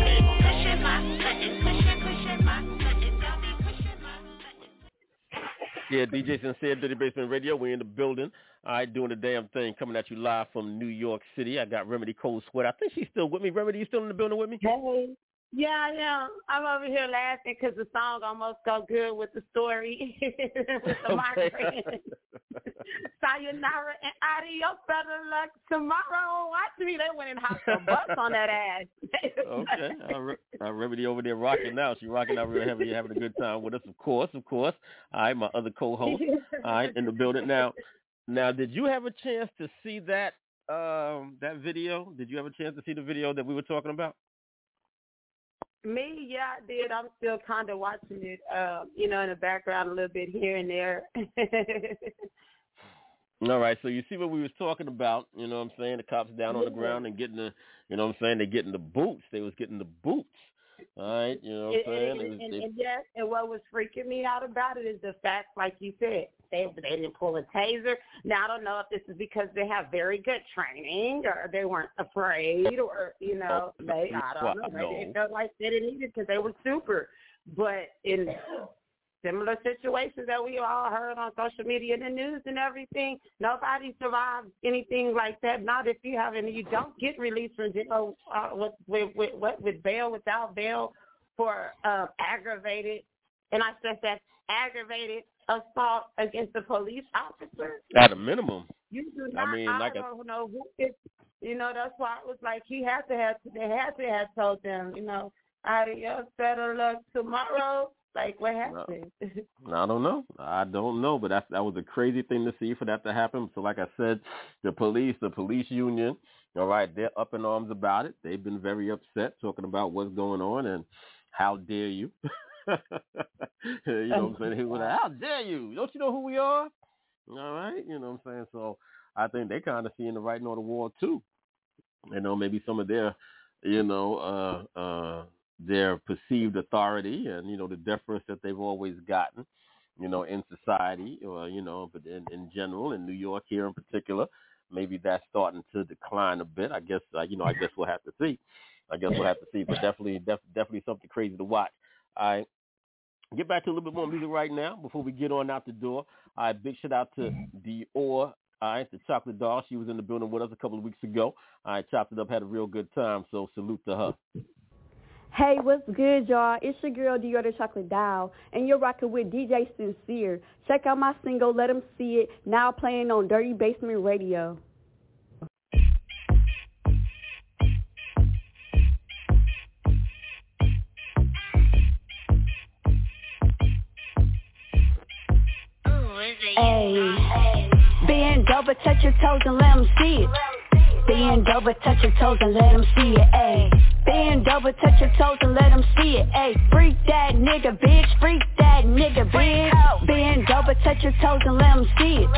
Yeah, DJ Sincere, Dirty Basement Radio. We're in the building. All right, doing the damn thing, coming at you live from New York City. I got Remedy Cold Sweat. I think she's still with me. Remedy, you still in the building with me? Hey. Yeah, I am. I'm over here laughing because the song almost go good with the story, (laughs) with the migraine. (laughs) Sayonara and adios, better luck tomorrow. Watch me. They went and hopped the bus on that ass. (laughs) okay. All right. Uh, Remedy over there rocking now. She's rocking out real heavy, having a good time with us, of course, of course. All right, my other co-host, all right, in the building. Now, now, did you have a chance to see that um that video? Did you have a chance to see the video that we were talking about? Me, yeah, I did. I'm still kind of watching it, uh, you know, in the background a little bit here and there. (laughs) All right, so you see what we was talking about, you know what I'm saying? The cops down on the ground and getting the, you know what I'm saying? They're getting the boots. They was getting the boots. All right, you know what I'm saying? and, and, they- and yes, and what was freaking me out about it is the fact, like you said, they they didn't pull a taser. Now I don't know if this is because they have very good training or they weren't afraid or you know they I don't know they felt like they didn't need it because they were super. But in similar situations that we all heard on social media and the news and everything, nobody survived anything like that. Not if you have any. You don't get released from jail uh, with, with with with with bail without bail for uh, aggravated, and I said that aggravated assault against a police officer. at a minimum. You do I not. mean, I like a- don't know who it. You know, that's why it was like he had to have. They had to have told them. You know, adios, better luck tomorrow. Like what happened? (laughs) I don't know. I don't know, but that that was a crazy thing to see for that to happen. So, like I said, the police, the police union, all right, they're up in arms about it. They've been very upset, talking about what's going on and how dare you. (laughs) (laughs) you know what I'm saying? He was like, how dare you? Don't you know who we are? All right, you know what I'm saying? So I think they kind of seeing the writing on the wall too. You know, maybe some of their, you know, uh, uh, their perceived authority and you know the deference that they've always gotten, you know, in society or you know, but in, in general in New York here in particular, maybe that's starting to decline a bit. I guess uh, you know, I guess we'll have to see. I guess we'll have to see, but definitely, def- definitely something crazy to watch. All right. Get back to a little bit more music right now before we get on out the door. All right, big shout out to Dior. All right, the chocolate doll. She was in the building with us a couple of weeks ago. Right, chopped it up, had a real good time. So salute to her. Hey, what's good, y'all? It's your girl Dior the Chocolate Doll, and you're rocking with DJ Sincere. Check out my single, "Let Let 'Em See It, now playing on Dirty Basement Radio. Over, touch your toes and let 'em see it. Bend over, touch your toes and let 'em see it. Ayy, bend over, touch your toes and let 'em see it. Ayy, freak that nigga, bitch, freak that nigga, bitch. Bend over, touch your toes and let 'em see it.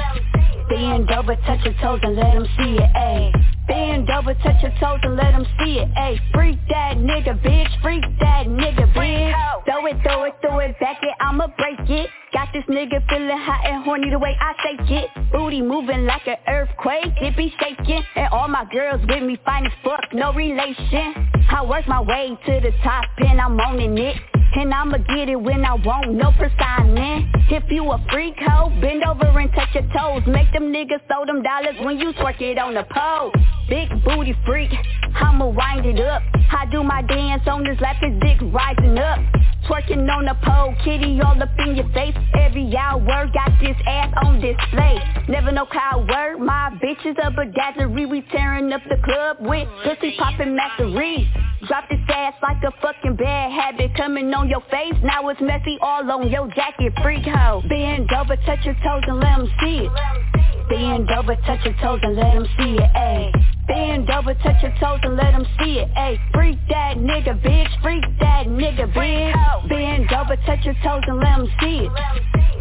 Bend over, touch your toes and let 'em see it. Ayy, bend over, touch your toes and let 'em see it. Ayy, freak that nigga, bitch, freak that nigga, bitch. Throw it, throw it, throw it back it, I'ma break it. Got this nigga feeling hot and horny the way I shake it. Booty moving like an earthquake, it be shaking. And all my girls with me fine as fuck, no relation. I work my way to the top and I'm owning it. And I'ma get it when I want, no presigning. If you a freak hoe, bend over and touch your toes. Make them niggas throw them dollars when you twerk it on the pole. Big booty freak, I'ma wind it up. I do my dance on this lap, his dick rising up. Twerking on the pole, kitty all up in your face. Every hour, got this ass on display. Never know how word, my bitches a bedazzlery. We tearing up the club with pussy popping mastery. Drop this ass like a fucking bad habit coming on your face. Now it's messy all on your jacket, freak hoe. Bend over, touch your toes and let 'em see it. Bend over, touch your toes and let 'em see it, ayy. Bend over, touch your toes and let 'em see it, ayy. Freak that nigga, bitch, freak that nigga, bitch. Bend over, touch your toes and let 'em see it.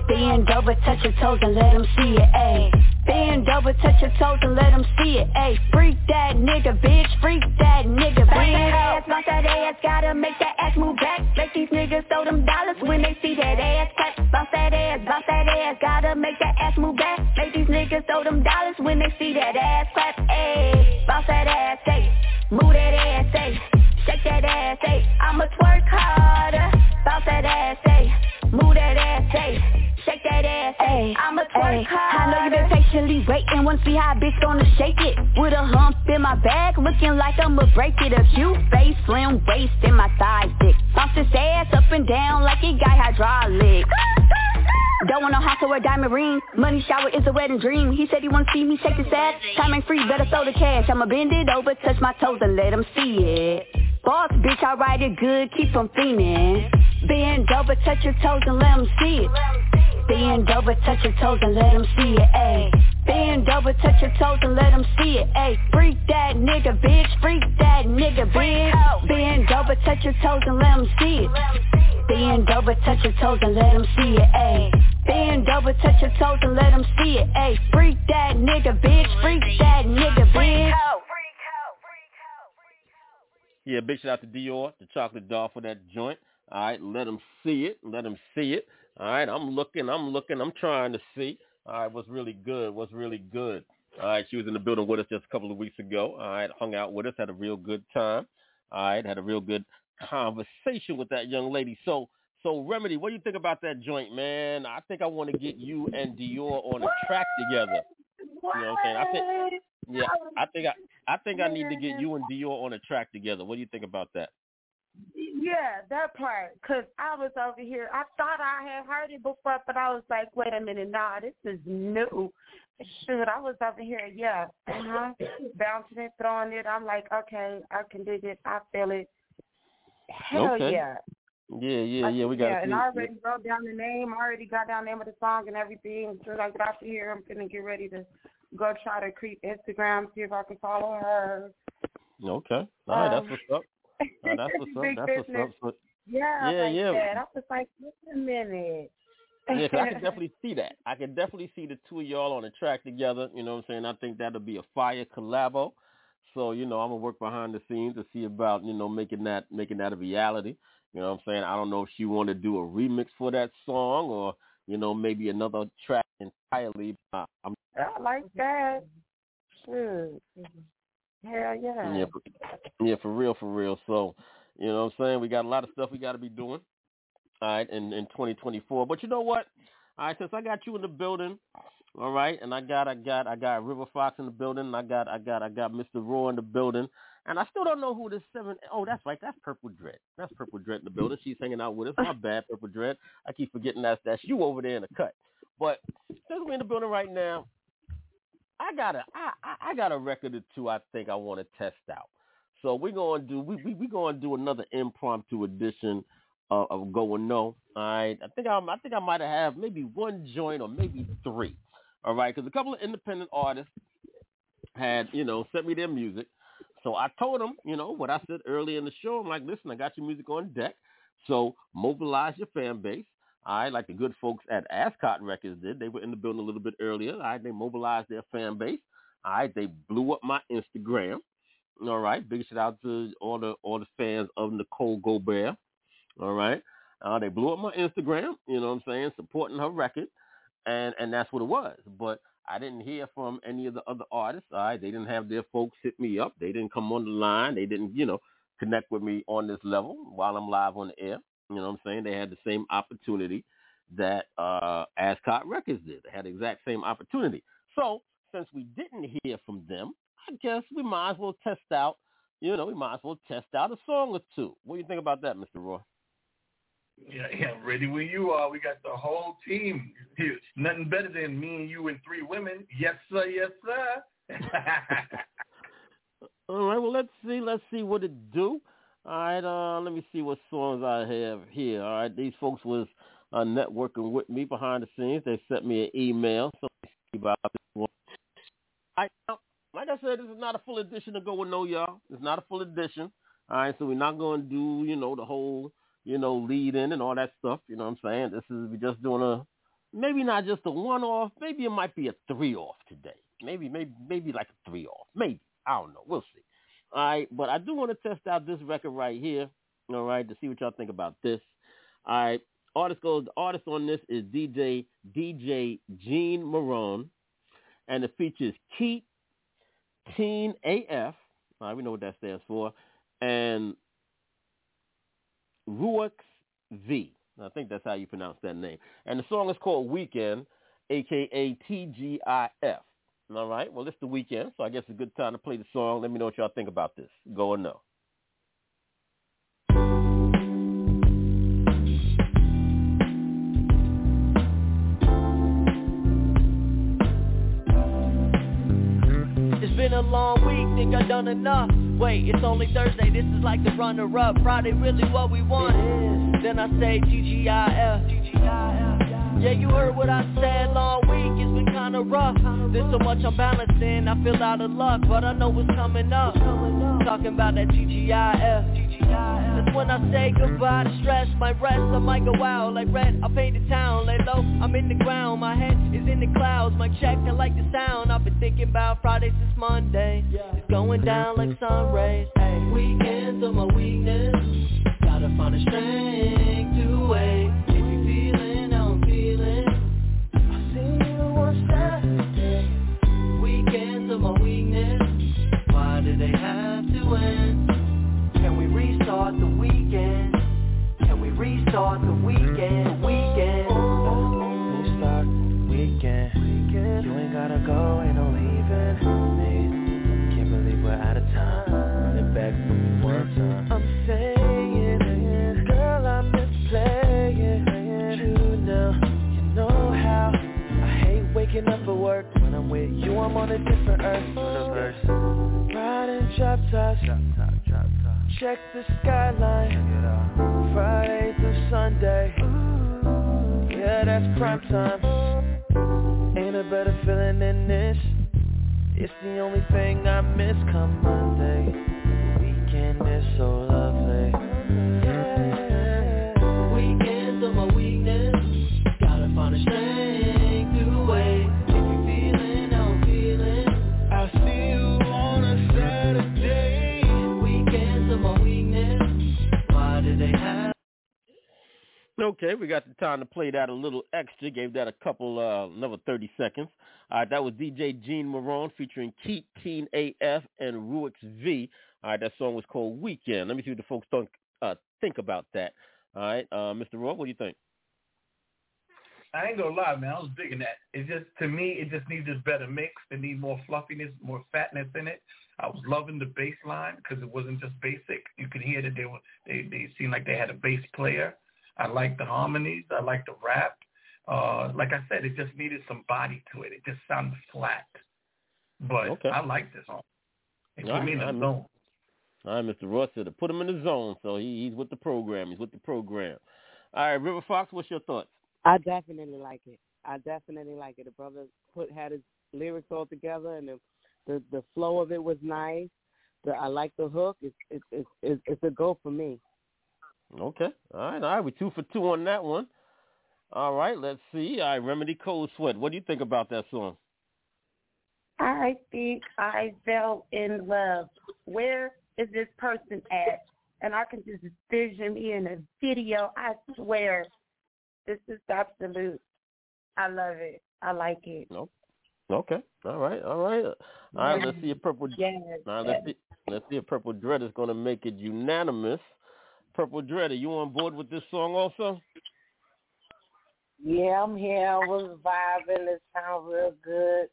Bend over, touch your toes and let 'em see it, ayy. Bend over, touch your toes and let 'em see it, ayy. Freak that nigga, bitch, freak that nigga, bitch. Ass, bounce that ass, gotta make that ass move back. Make these niggas throw them dollars when they see that ass clap. Bounce that ass, bounce that ass, gotta make that ass move back. Make these niggas throw them dollars when they see that ass clap. Ayy, bounce that ass, ayy. Move that ass, ayy. Shake that ass, ayy. I'ma twerk harder. Bounce that ass, ayy. Move that ass, ayy. Shake that ass, ayy. I'ma twerk harder. I know you been patiently waiting. Wanna see how a bitch gonna shake it. With a hump in my bag, looking like I'ma break it. A cute face, slim waist, and my thighs thick. Bounce this ass up and down like it got hydraulics. Don't want no house or a diamond ring. Money shower is a wedding dream. He said he wanna see me shake his ass. Time ain't free, better throw the cash. I'ma bend it over, touch my toes and let him see it. Boss bitch, I ride it good, keep him fiending. Bend over, touch your toes and let him see it. Bend over, touch your toes and let him see it, ayy. Bend over, touch your toes and let him see it, ayy. Freak that nigga, bitch, freak that nigga, bitch. Bend over, touch your toes and let him see it. Bend over, touch your toes and let him see it, ayy. Bend over, touch your toes and let him see it, ayy. Freak that nigga, bitch, freak that nigga, bitch. Yeah, big shout out to Dior, the chocolate doll for that joint. All right, let them see it. Let them see it. All right, I'm looking. I'm looking. I'm trying to see. All right, what's really good? What's really good? All right, she was in the building with us just a couple of weeks ago. All right, hung out with us, had a real good time. All right, had a real good conversation with that young lady. So, so Remedy, what do you think about that joint, man? I think I want to get you and Dior on a track together. You know what I'm saying? I think, yeah, I think I, I think I need to get you and Dior on a track together. What do you think about that? Yeah, that part. Cause I was over here. I thought I had heard it before, but I was like, wait a minute, nah, this is new. Shoot, I was over here, yeah, uh-huh, bouncing it, throwing it. I'm like, okay, I can dig it. I feel it. Hell Okay. yeah. Yeah, yeah, Like, yeah. We got yeah, and. I already wrote down the name. I already got down the name of the song and everything. So soon as I get off here, I'm gonna get ready to go try to creep Instagram, see if I can follow her. Okay. All right, that's Um, what's up. Right, that's what's up. (laughs) That's what's up. So, Yeah, Yeah, like yeah. that. I was like, wait a minute. yeah, I can (laughs) definitely see that. I can definitely see the two of y'all on the track together. You know what I'm saying? I think that'll be a fire collabo. So you know, I'm gonna work behind the scenes to see about you know making that making that a reality. You know what I'm saying? I don't know if she want to do a remix for that song or you know maybe another track entirely. Uh, I'm I like that. Shoot. Hell yeah. Yeah, for, yeah, for real, for real. So, you know what I'm saying? We got a lot of stuff we got to be doing, all right, in, in 2024. But you know what? All right, since I got you in the building, all right, and I got, I got, I got River Fox in the building, and I got, I got, I got Mr. Raw in the building, and I still don't know who this seven. Oh, that's right, that's Purple Dread. That's Purple Dread in the building. She's hanging out with us. My bad, Purple Dread. I keep forgetting that's that's you over there in the cut. But since we're in the building right now, I got a I, I- got a record or two I think I want to test out. So we're gonna do we we we gonna do another impromptu edition of, of Going No. All right, I think I I think I might have maybe one joint or maybe three. All right, because a couple of independent artists had you know sent me their music. So I told them, you know, what I said earlier in the show. I'm like, listen, I got your music on deck. So mobilize your fan base. Right, like the good folks at Ascot Records did. They were in the building a little bit earlier. All right, they mobilized their fan base. All right, they blew up my Instagram. All right, big shout out to all the all the fans of Nicole Gobert. All right, uh, they blew up my Instagram. You know what I'm saying, supporting her record, and and that's what it was. But I didn't hear from any of the other artists. All right, they didn't have their folks hit me up. They didn't come on the line. They didn't, you know, connect with me on this level while I'm live on the air. You know what I'm saying? They had the same opportunity that uh Ascot Records did. They had the exact same opportunity. So since we didn't hear from them, I guess we might as well test out. You know, we might as well test out a song or two. What do you think about that, Mr. Roy? Yeah, yeah, ready when you are. We got the whole team. Here. Nothing better than me and you and three women. Yes, sir. Yes, sir. (laughs) All right, well let's see, let's see what it do. All right, uh, let me see what songs I have here. All right, these folks was uh, networking with me behind the scenes. They sent me an email. So about this one. I, like I said, this is not a full edition of Go with No, y'all. It's not a full edition. All right, so we're not going to do, you know, the whole, you know, lead in and all that stuff. You know what I'm saying? This is we're just doing a, maybe not just a one off. Maybe it might be a three off today. Maybe, maybe, maybe like a three off. Maybe I don't know. We'll see. All right, but I do want to test out this record right here. All right, to see what y'all think about this. All right, artist goes. The artist on this is DJ DJ Gene Marone, and it features Keith Teen AF. All right, we know what that stands for, and Ruix V. I think that's how you pronounce that name. And the song is called Weekend, aka TGIF. All right. Well, it's the weekend, so I guess it's a good time to play the song. Let me know what y'all think about this. Go or no. It's been a long week, think I done enough. Wait, it's only Thursday, this is like the runner-up. Friday really what we want. Then I say TGIF. Yeah, you heard what I said, long week, it's been kinda rough. There's so much I'm balancing, I feel out of luck, but I know what's coming up. Talking about that TGIF. That's when I say goodbye to stress, my rest, I might go out like red, I paint the town, lay low, I'm in the ground, my head is in the clouds, my check, I like the sound, I've been thinking about Friday since Monday, it's going down like sun rays, hey. Weekends are my weakness, gotta find a strength to wait, Restart the weekend? Weekend. New start, weekend. You ain't gotta go, ain't no leaving me. Can't believe we're out of time. Running back from one time. I'm saying it, girl, I'm just playing. You know, you know how I hate waking up for work. When I'm with you, I'm on a different earth. Riding drop tops. Check the skyline. Fridays Sunday. Yeah, that's prime time. Ain't a better feeling than this. It's the only thing I miss come Monday. The weekend is so Okay, we got the time to play that a little extra. Gave that a couple, uh, another 30 seconds. All right, that was DJ Gene Marone featuring Keat, AF, and Ruix V. All right, that song was called Weekend. Let me see what the folks think, uh, think about that. All right, uh, Mr. Raw, what do you think? I ain't gonna lie, man. I was digging that. It just to me, it just needs a better mix. It needs more fluffiness, more fatness in it. I was loving the bass line because it wasn't just basic. You could hear that they were they they seemed like they had a bass player. I like the harmonies. I like the rap. Uh, like I said, it just needed some body to it. It just sounded flat. But Okay. I like this song. It All put me in right, the I'm- zone. All right, Mr. Ross said to put him in the zone, so he, he's with the program. He's with the program. All right, River Fox, what's your thoughts? I definitely like it. I definitely like it. The brother put had his lyrics all together, and the the, the flow of it was nice. The, I like the hook. It's it's it's it's it's a go for me. Okay. All right, all right. We're two for two on that one. All right, let's see. All right, Remedy Cold Sweat. What do you think about that song? I think I fell in love. Where is this person at? And I can just vision me in a video. I swear, this is absolute. I love it. I like it. Nope. Okay. All right. All right. All right. Let's see if Purple. Yes. All right, let's see. Let's see if Purple Dread is going to make it unanimous. Purple Dread, are you on board with this song also? Yeah, I'm here. I was vibing. It sounds real good.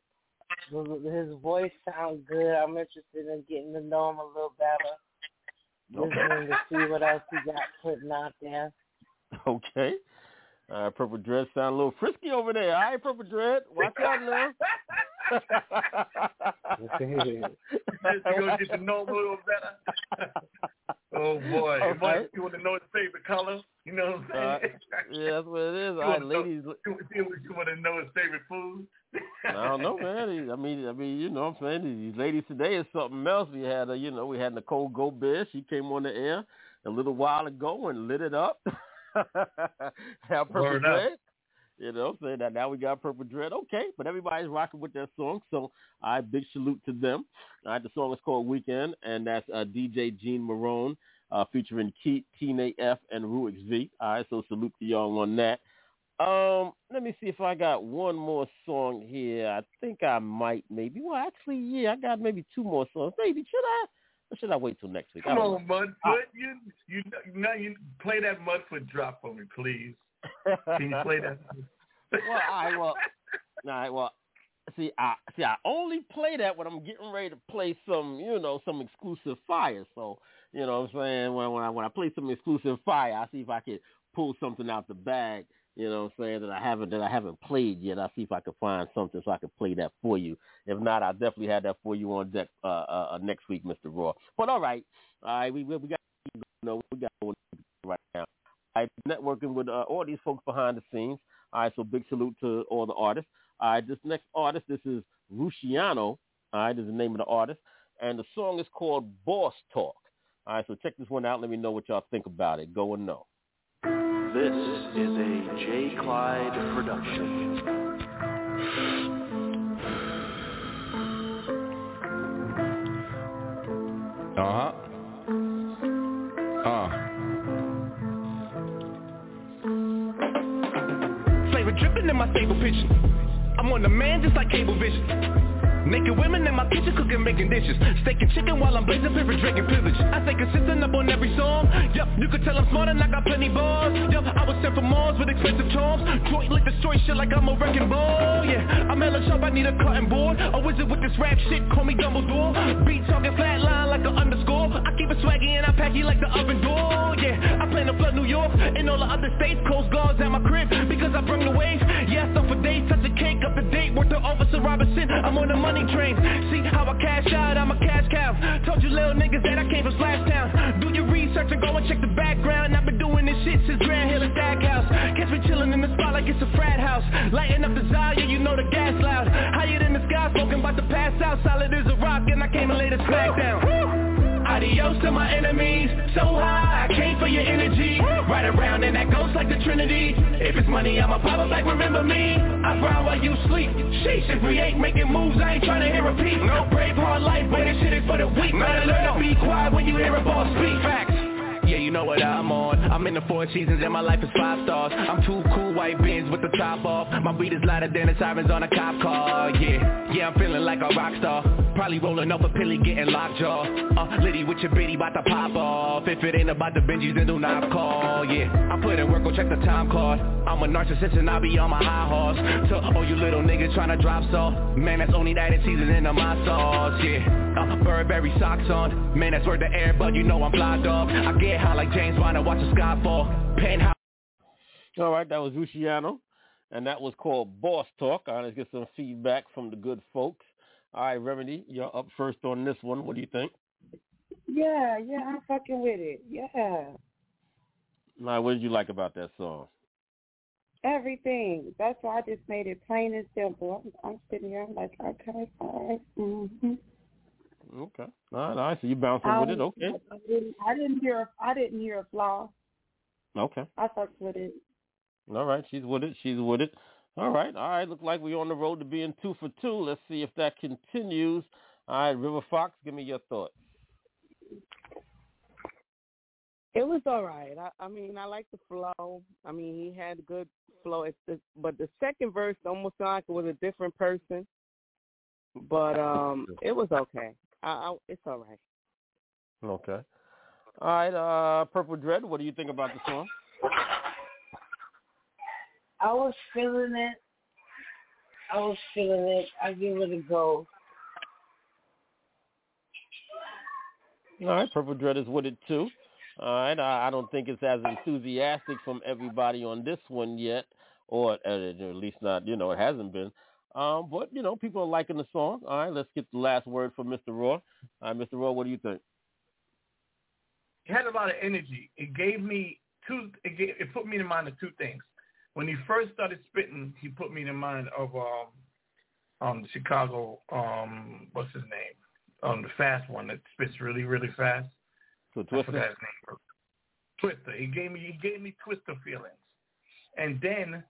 His voice sounds good. I'm interested in getting to know him a little better. Listening to see what else he got putting out there. (laughs) Okay. All right, Purple Dread sound a little frisky over there. All right, Purple Dread, watch out now. (laughs) (laughs) you gonna get to know him a little better. Oh boy! All If I- right. You want to know his favorite color? You know what I'm saying? Uh, yeah, that's what it is. All know- ladies. You, you, you want to know his favorite food? I don't know, man. I mean, I mean, you know, what I'm saying these ladies today is something else. We had, a, you know, we had Nicole Gobert. She came on the air a little while ago and lit it up. (laughs) Have purple Word up. dread. You know, saying that now we got purple dread. Okay, but everybody's rocking with that song, so I big salute to them. All right, the song is called Weekend, and that's uh, DJ Gene Marone uh, featuring Keat, Teen AF, and Ruix V. All right, so salute to y'all on that. Um, let me see if I got one more song here. I think I might, maybe. Well, actually, yeah, I got maybe two more songs. Maybe should I? Or should I wait till next week? Come on, Mudfoot. You you now you play that Mudfoot drop for me, please. Can you play that? (laughs) well, right, well, right, well, see, I see, I only play that when I'm getting ready to play some, you know, some exclusive fire. So, you know, what I'm saying when when I when I play some exclusive fire, I see if I can pull something out the bag. You know, what I'm saying that I haven't that I haven't played yet. I see if I can find something so I can play that for you. If not, I'll definitely have that for you on deck uh, uh, uh, next week, Mr. Raw. But all right, all right, we we we got you know we got right now. I networking with uh, all these folks behind the scenes. All right, so big salute to all the artists. All right, this next artist, this is Rusciano. All right, is the name of the artist, and the song is called Boss Talk. All right, so check this one out. Let me know what y'all think about it. Go and know. This is a J. Clyde production. Uh huh. Dripping in my stable pitchen. I'm on the man just like cable vision. Naked women in my kitchen cooking, making dishes. Steak and chicken while I'm blazing pivot, drinking privilege. I stay consistent up on every song. Yup, you can tell I'm smart and I got plenty bars. Yup, I was sent for Mars with expensive charms. Joint lick destroy shit like I'm a wrecking ball. Yeah, I'm hella sharp, I need a cutting board. A wizard with this rap shit, call me Dumbledore. Beat talking flatline like an underscore. I keep it swaggy and I pack you like the oven door. Yeah, I plan to flood New York and all the other states. Coast guards at my crib because I bring the wave. Yeah, stuff for days, touch up the date. Worth the Officer Robinson, I'm on the money train. See how I cash out, I'm a cash cow. Told you little niggas that I came from Splash Town. Do your research and go and check the background. I've been doing this shit since Grant Hill and Stackhouse. Catch me chilling in the spot like it's a frat house. Lighting up the Zion, you know the gas loud. Higher than the sky, smoking about to pass out. Solid as a rock, and I came and laid a smack down. Adios to my enemies. So high, I came for your energy. Right around and that ghost like the Trinity. If it's money, I'ma pop up like remember me. I frown while you sleep. Sheesh, if we ain't making moves, I ain't trying to hear a peep. No brave hard life, but this shit is for the weak. Better learn to be quiet when you hear a boss speak. Facts. Yeah, you know what I'm on. I'm in the four seasons and my life is five stars. I'm two cool, white beans with the top off. My beat is louder than the sirens on a cop car. Yeah, yeah, I'm feeling like a rock star. Probably rolling up a pilly, getting lockjaw. Uh, Liddy with your bitty, bout to pop off. If it ain't about the Benjis, then do not call. Yeah, I put in work, go check the time card. I'm a narcissist and I be on my high horse. To all you little niggas tryna drop salt. Man, that's only that in season into my sauce. Yeah, uh, Burberry socks on. Man, that's worth the air, but you know I'm fly dog. I get high like James Bond and watch the sky fall. Penthouse. All right, that was Luciano, and that was called Boss Talk. All right, let's get some feedback from the good folks. All right, Remedy, you're up first on this one. What do you think? Yeah, yeah, I'm fucking with it. Yeah, All right, what did you like about that song? everything. That's why I just made it plain and simple. I'm, I'm sitting here. I'm like, okay, all right. Mm-hmm. Okay. All right, all right. So you bouncing with it. Okay. I didn't, I didn't hear. I didn't hear a flaw. Okay. I fucked with it. All right. She's with it. She's with it. All right. All right. Look like we're on the road to being two for two. Let's see if that continues. All right, River Fox, give me your thoughts. It was all right. I, I mean, I like the flow. I mean, he had a good flow. It's the, but the second verse almost sounded like it was a different person. But um, it was okay. I, I, it's all right. Okay. All right, uh, Purple Dread, what do you think about the song? I was feeling it. I was feeling it. I give it a go. All right, Purple Dread is with it too. All right, I, I don't think it's as enthusiastic from everybody on this one yet, or uh, at least not, you know, it hasn't been. Um, but you know, people are liking the song. All right, let's get the last word from Mr. Raw. All right, Mr. Raw, what do you think? It had a lot of energy. It gave me two. It, gave, it put me in mind of two things. When he first started spitting, he put me in mind of um, um, the Chicago. Um, what's his name? Um, the fast one that spits really, really fast. So I Twista? forgot his name. Twista. He gave me he gave me Twista feelings, and then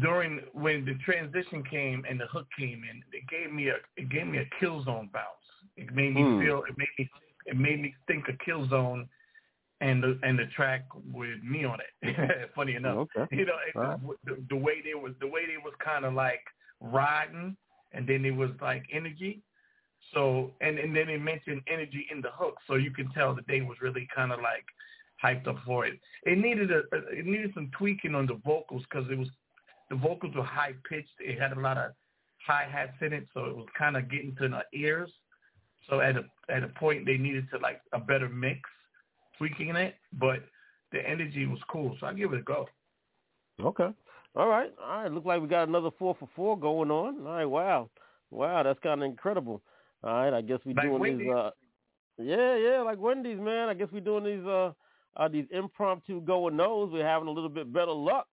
during when the transition came and the hook came in, it gave me a it gave me a kill zone bounce. It made me Hmm. feel it made me it made me think of kill zone and the and the track with me on it. (laughs) Funny enough, Okay. you know it, right. the, the way they was the way they was kind of like riding, and then it was like energy. So and and then they mentioned energy in the hook, so you can tell that they was really kind of like hyped up for it. It needed a it needed some tweaking on the vocals because it was the vocals were high pitched. It had a lot of hi hats in it, so it was kind of getting to the ears. So at a at a point they needed to like a better mix, tweaking it, but the energy was cool. So I give it a go. Okay. All right. All right. Look like we got another four for four going on. All right. Wow. Wow. That's kind of incredible. All right. I guess we Like doing Wendy's. these. Uh, yeah, yeah. Like Wendy's, man. I guess we're doing these. Uh, uh, these impromptu going nos. We're having a little bit better luck.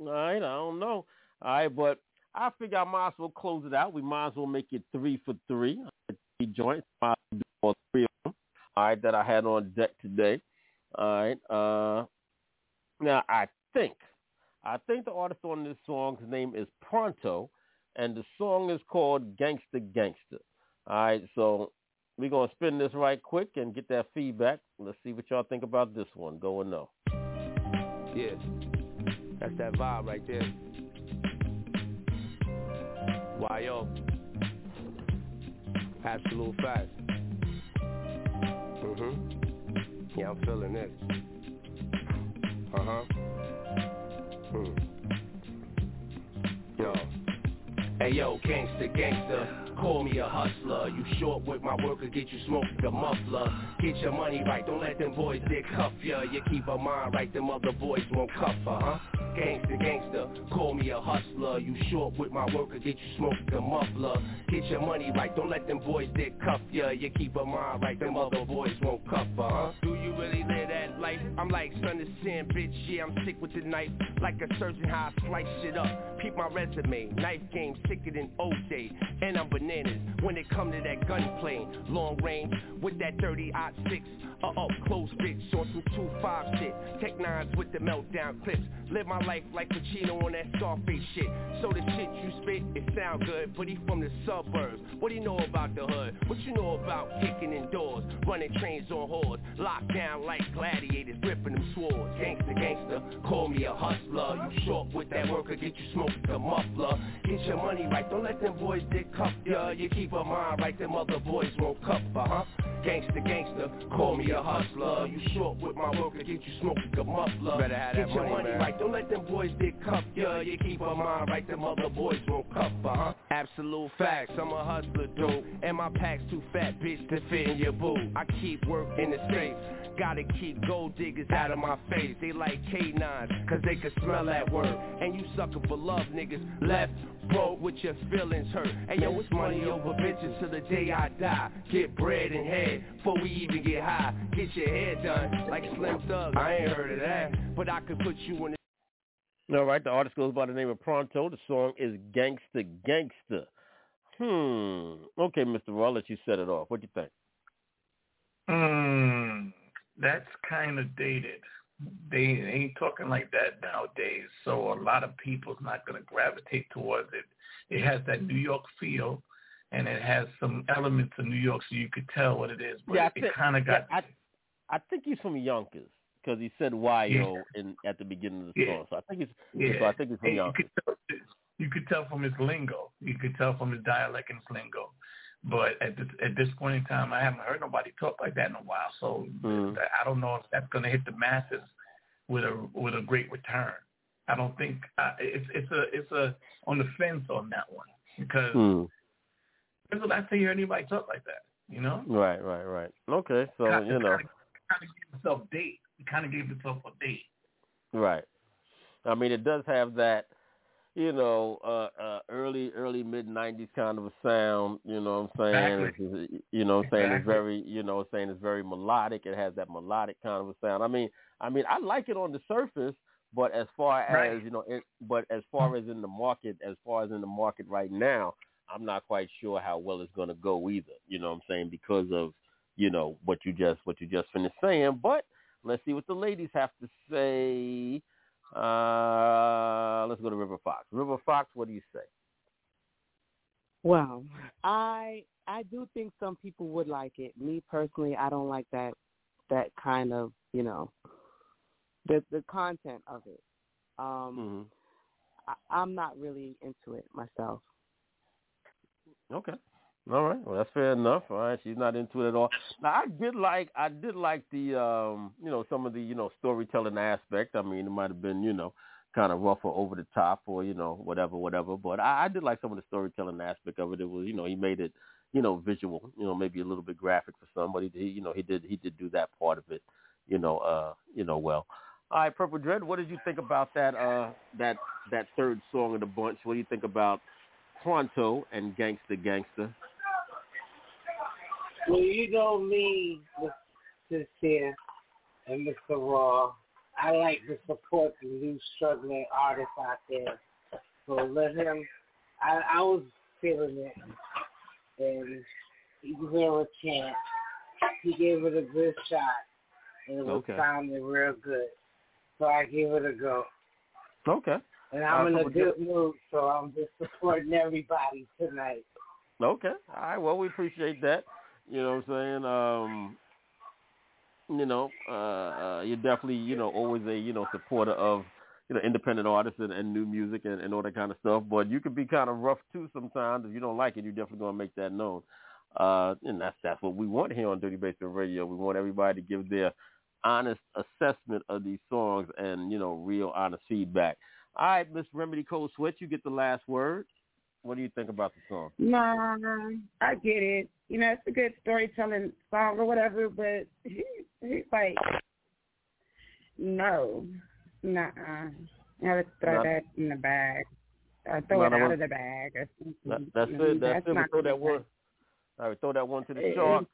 All right. I don't know. All right, but I figure I might as well close it out. We might as well make it three for three. Three joints. As well three of them. All right. That I had on deck today. All right. Uh, now I think. I think the artist on this song's name is Pronto, and the song is called Gangsta Gangsta. All right, so we're to spin this right quick and get that feedback. Let's see what y'all think about this one. Go and know. Yeah, that's that vibe right there. Y.O. Absolute fact. Mhm. Yeah, I'm feeling this. Uh huh. Hmm. Yo. Hey yo, gangster, gangster. Call me a hustler. You short with my work or get you smoked the muffler. Get your money right, don't let them boys dick cuff ya. You keep a mind right, them other boys won't cuff her, huh? Gangster, gangster, call me a hustler. You short with my work worker, get you smoked a muffler. Get your money right, don't let them boys dick cuff ya. You keep a mind right, them other boys won't cuff her, huh? Do you really live that life? I'm like son of sin, bitch, yeah, I'm sick with the knife. Like a surgeon, how I slice shit up. Peep my resume, knife game sicker than OJ. And I'm bananas when it come to that gunplay. Long range with that 30 aught six. Uh up close bitch on some 2-5 shit. Tech nines with the meltdown clips. Live my life like Pacino on that Scarface shit. So the shit you spit, it sound good, but he from the suburbs. What do you know about the hood? What you know about kicking indoors? Running trains on whores. Locked down like gladiators, gripping them swords. Gangster, gangsta, call me a hustler. You short with that worker, get you smoked the muffler. Get your money right, don't let them boys dick cuff You keep a mind right, them other boys won't cuff huh? Gangster, gangster, call me a hustler. You short with my worker, get you smoking the muffler. Better have that get your money, money right, don't let them boys dick cuff ya. You keep a mind right, them other boys won't cuff huh? Absolute facts, I'm a hustler, dude. And my pack's too fat, bitch, to fit in your boot. I keep work in the safe. Gotta keep gold diggers out of my face. They like K9s, cause they can smell that word. And you sucker for love, niggas. Left broke with your feelings hurt. Hey yo, it's money over bitches till the day I die. Get bread and head before we even get high. Get your hair done like Slim Thug. I ain't heard of that, but I could put you in it. All right, the artist goes by the name of Pronto. The song is Gangsta Gangsta. Hmm. Okay, Mr. Raw, I'll let you set it off. What do you think? Mm, that's kind of dated. They ain't talking like that nowadays. So a lot of people's not going to gravitate towards it. It has that New York feel, and it has some elements of New York, so you could tell what it is. But yeah, I it kind of got. yeah, I, I think he's from Yonkers because he said YO in at the beginning of the Yeah. song. So I think it's Yeah. so I think it's from And you Yonkers. could tell, you could tell from his lingo. You could tell from his dialect and his lingo. But at this, at this point in time, I haven't heard nobody talk like that in a while. So Mm. I don't know if that's going to hit the masses with a with a great return. I don't think uh, it's it's a it's a on the fence on that one because Hmm. when's the last time you heard anybody talk like that? You know, Right, right, right. Okay, so Kind- you know, kind of, kind of gave itself date. It kind of gave itself a date. right. I mean, it does have that, you know, uh, uh early early mid '90s kind of a sound. You know what I'm saying? Exactly. It's- You know what I'm saying? It's very, you know, what I'm saying it's very melodic. It has that melodic kind of a sound. I mean, I mean, I like it on the surface, but as far as Right. you know, it, but as far as in the market, as far as in the market right now, I'm not quite sure how well it's going to go either. You know what I'm saying? Because of you know what you just what you just finished saying. But let's see what the ladies have to say. Uh, let's go to River Fox. River Fox, what do you say? Well, I I do think some people would like it. Me personally, I don't like that that kind of you know the the content of it. Um, I, I'm not really into it myself. Okay. All right. Well, that's fair enough. All right. She's not into it at all. Now, I did like, I did like the, um, you know, some of the, you know, storytelling aspect. I mean, it might have been, you know, kind of rough or over the top or, you know, whatever, whatever. But I, I did like some of the storytelling aspect of it. It was, you know, he made it, you know, visual, you know, maybe a little bit graphic for some, but he, you know, he did, he did do that part of it, you know, uh, you know, well. All right, Purple Dread, what did you think about that, uh, that, that third song of the bunch? What do you think about Pronto and Gangsta Gangsta? Well, you know me, Mr. Sincere and Mr. Raw. I like to support the new struggling artists out there. So let him. I, I was feeling it, and he deserved a chance. He gave it a good shot, and it was Okay. sounding real good. So I gave it a go. Okay. And I'm Uh, in a good mood, so I'm just supporting everybody tonight. Okay. All right. Well, we appreciate that. You know what I'm saying? Um, you know, uh, uh, you're definitely, you know, always a, you know, supporter of, you know, independent artists and, and new music and, and all that kind of stuff. But you can be kind of rough too sometimes. If you don't like it, you're definitely to make that known. Uh, and that's that's what we want here on Dirty Basement Radio. We want everybody to give their honest assessment of these songs and you know real honest feedback. All right, Miss Remedy Cold Sweat, you get the last word. What do you think about the song? Nah, I get it. You know, it's a good storytelling song or whatever, but he, he's like, no, nah. I would throw Not- that in the bag. Or throw it out one- of the bag. Or. That, that's it. That's, it. We throw that one. All right, throw that one to the shark.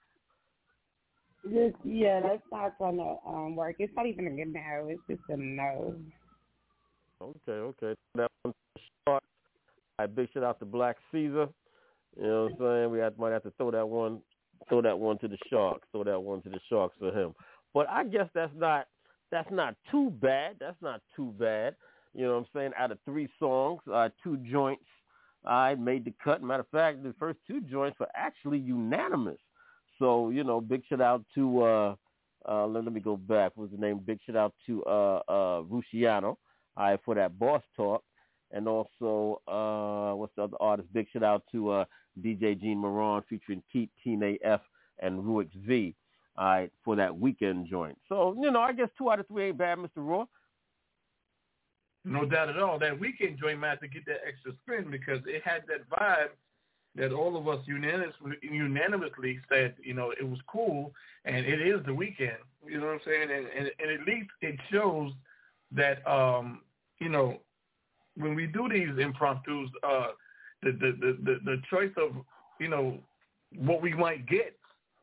Just, yeah, that's not gonna um, work. It's not even a good no. It's just a no. Okay, okay. That one to the shark. Right, big shout out to Black Caesar. You know what I'm saying? We have, might have to throw that one, throw that one to the sharks. Throw that one to the sharks for him. But I guess that's not that's not too bad. That's not too bad. You know what I'm saying? Out of three songs, uh, two joints, I made the cut. Matter of fact, the first two joints were actually unanimous. So you know, big shout out to uh, uh, let, let me go back. What was the name? Big shout out to uh, uh, for that boss talk, and also uh, what's the other artist? Big shout out to uh, DJ Gene Moran featuring Keith, Tina and Ruix V, right, for that weekend joint. So you know, I guess two out of three ain't bad, Mr. Raw. No doubt at all. That weekend joint might have to get that extra spin because it had that vibe that all of us unanimously, unanimously said, you know, it was cool and it is the weekend. You know what I'm saying? And, and, and at least it shows that, um, you know, when we do these impromptus, uh, the, the, the, the, choice of, you know, what we might get,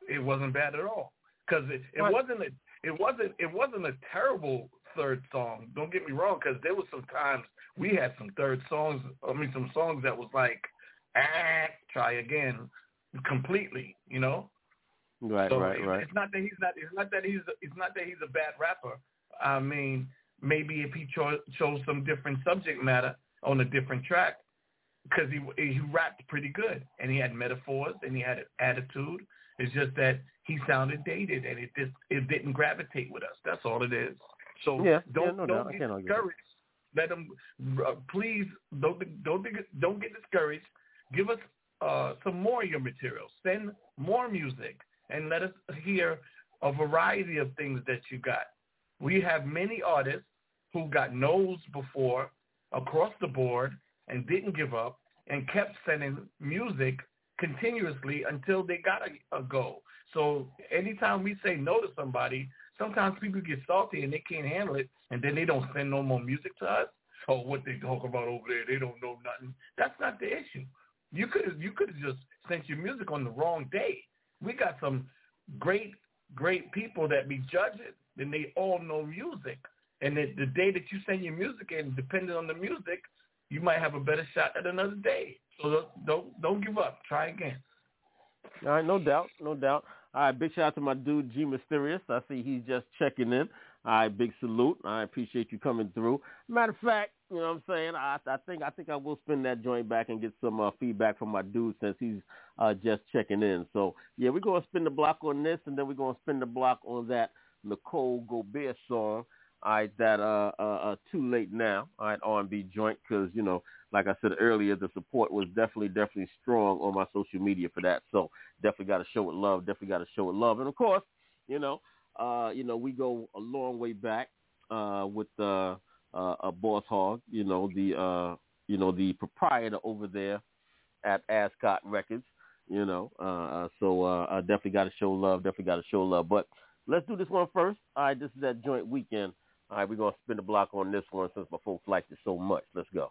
it wasn't bad at all. Because it, it Right. wasn't a, it wasn't it wasn't a terrible third song. Don't get me wrong, because there was some times we had some third songs. I mean, some songs that was like, ah, try again, completely. You know. Right, so right, it- right. It's not that he's not. It's not that he's. It's not that he's a bad rapper. I mean, maybe if he cho- chose some different subject matter on a different track, because he he rapped pretty good and he had metaphors and he had an attitude. It's just that he sounded dated and it just it didn't gravitate with us. That's all it is. So Yeah, don't yeah, no don't I get discouraged. Let them uh, please don't don't don't get discouraged. Give us uh, some more of your material. Send more music and let us hear a variety of things that you got. We have many artists who got no's before across the board and didn't give up and kept sending music continuously until they got a, a go. So anytime we say no to somebody, sometimes people get salty and they can't handle it, and then they don't send no more music to us. So what they talk about over there, they don't know nothing. That's not the issue. You could you could have just sent your music on the wrong day. We got some great great people that be judging, and they all know music. And the, the day that you send your music in, depending on the music, you might have a better shot at another day. So don't don't, don't give up. Try again. All right, no doubt, no doubt. All right, big shout out to my dude G Mysterious. I see he's just checking in. All right, big salute. I appreciate you coming through. Matter of fact, you know what I'm saying? I I think I think I will spin that joint back and get some uh, feedback from my dude since he's uh, just checking in. So yeah, we're gonna spin the block on this, and then we're gonna spin the block on that Nicole Gobert song. All right, that uh, uh, uh too late now. All right, R&B joint because you know, like I said earlier, the support was definitely definitely strong on my social media for that. So definitely got to show it love. Definitely got to show it love. And of course, you know, uh, you know, we go a long way back uh, with uh, uh, a Boss Hog. You know, the uh, you know the proprietor over there at Ascot Records. You know, uh, uh, so uh, I definitely got to show love. Definitely got to show love. But let's do this one first. All right, this is that joint weekend. All right, we're gonna spin the block on this one since my folks liked it so much. Let's go.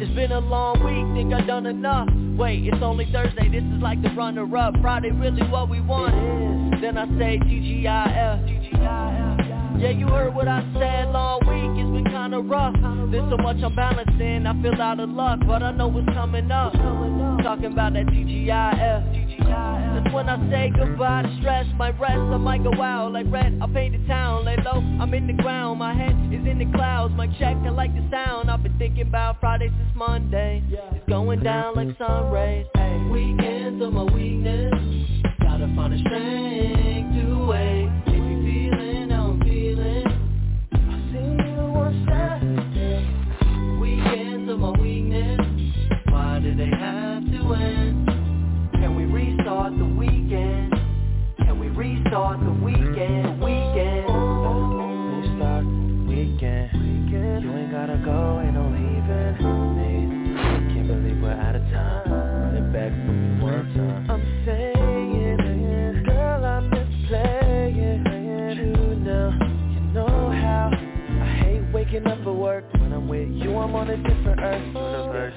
It's been a long week, think I done enough. Wait, it's only Thursday, this is like the runner up. Friday really what we want. Then I say TGIF. Yeah, you heard what I said, long week, it's kinda rough. There's so much I'm balancing, I feel out of luck, but I know what's coming up. Talking about that TGIF. That's when I say goodbye to stress, my rest, I might go out like red, I paint the town, lay low, I'm in the ground, my head is in the clouds, my check, I like the sound, I've been thinking about Friday since Monday, it's going down like sun rays, hey. Weekends are my weakness, gotta find a strength to wait, start the weekend, weekend. New start, weekend. You ain't gotta go, ain't no leaving. Can't believe we're out of time. Run back one time. I'm saying, girl, I'm just playing. You know, you know how I hate waking up for work. When I'm with you, I'm on a different earth.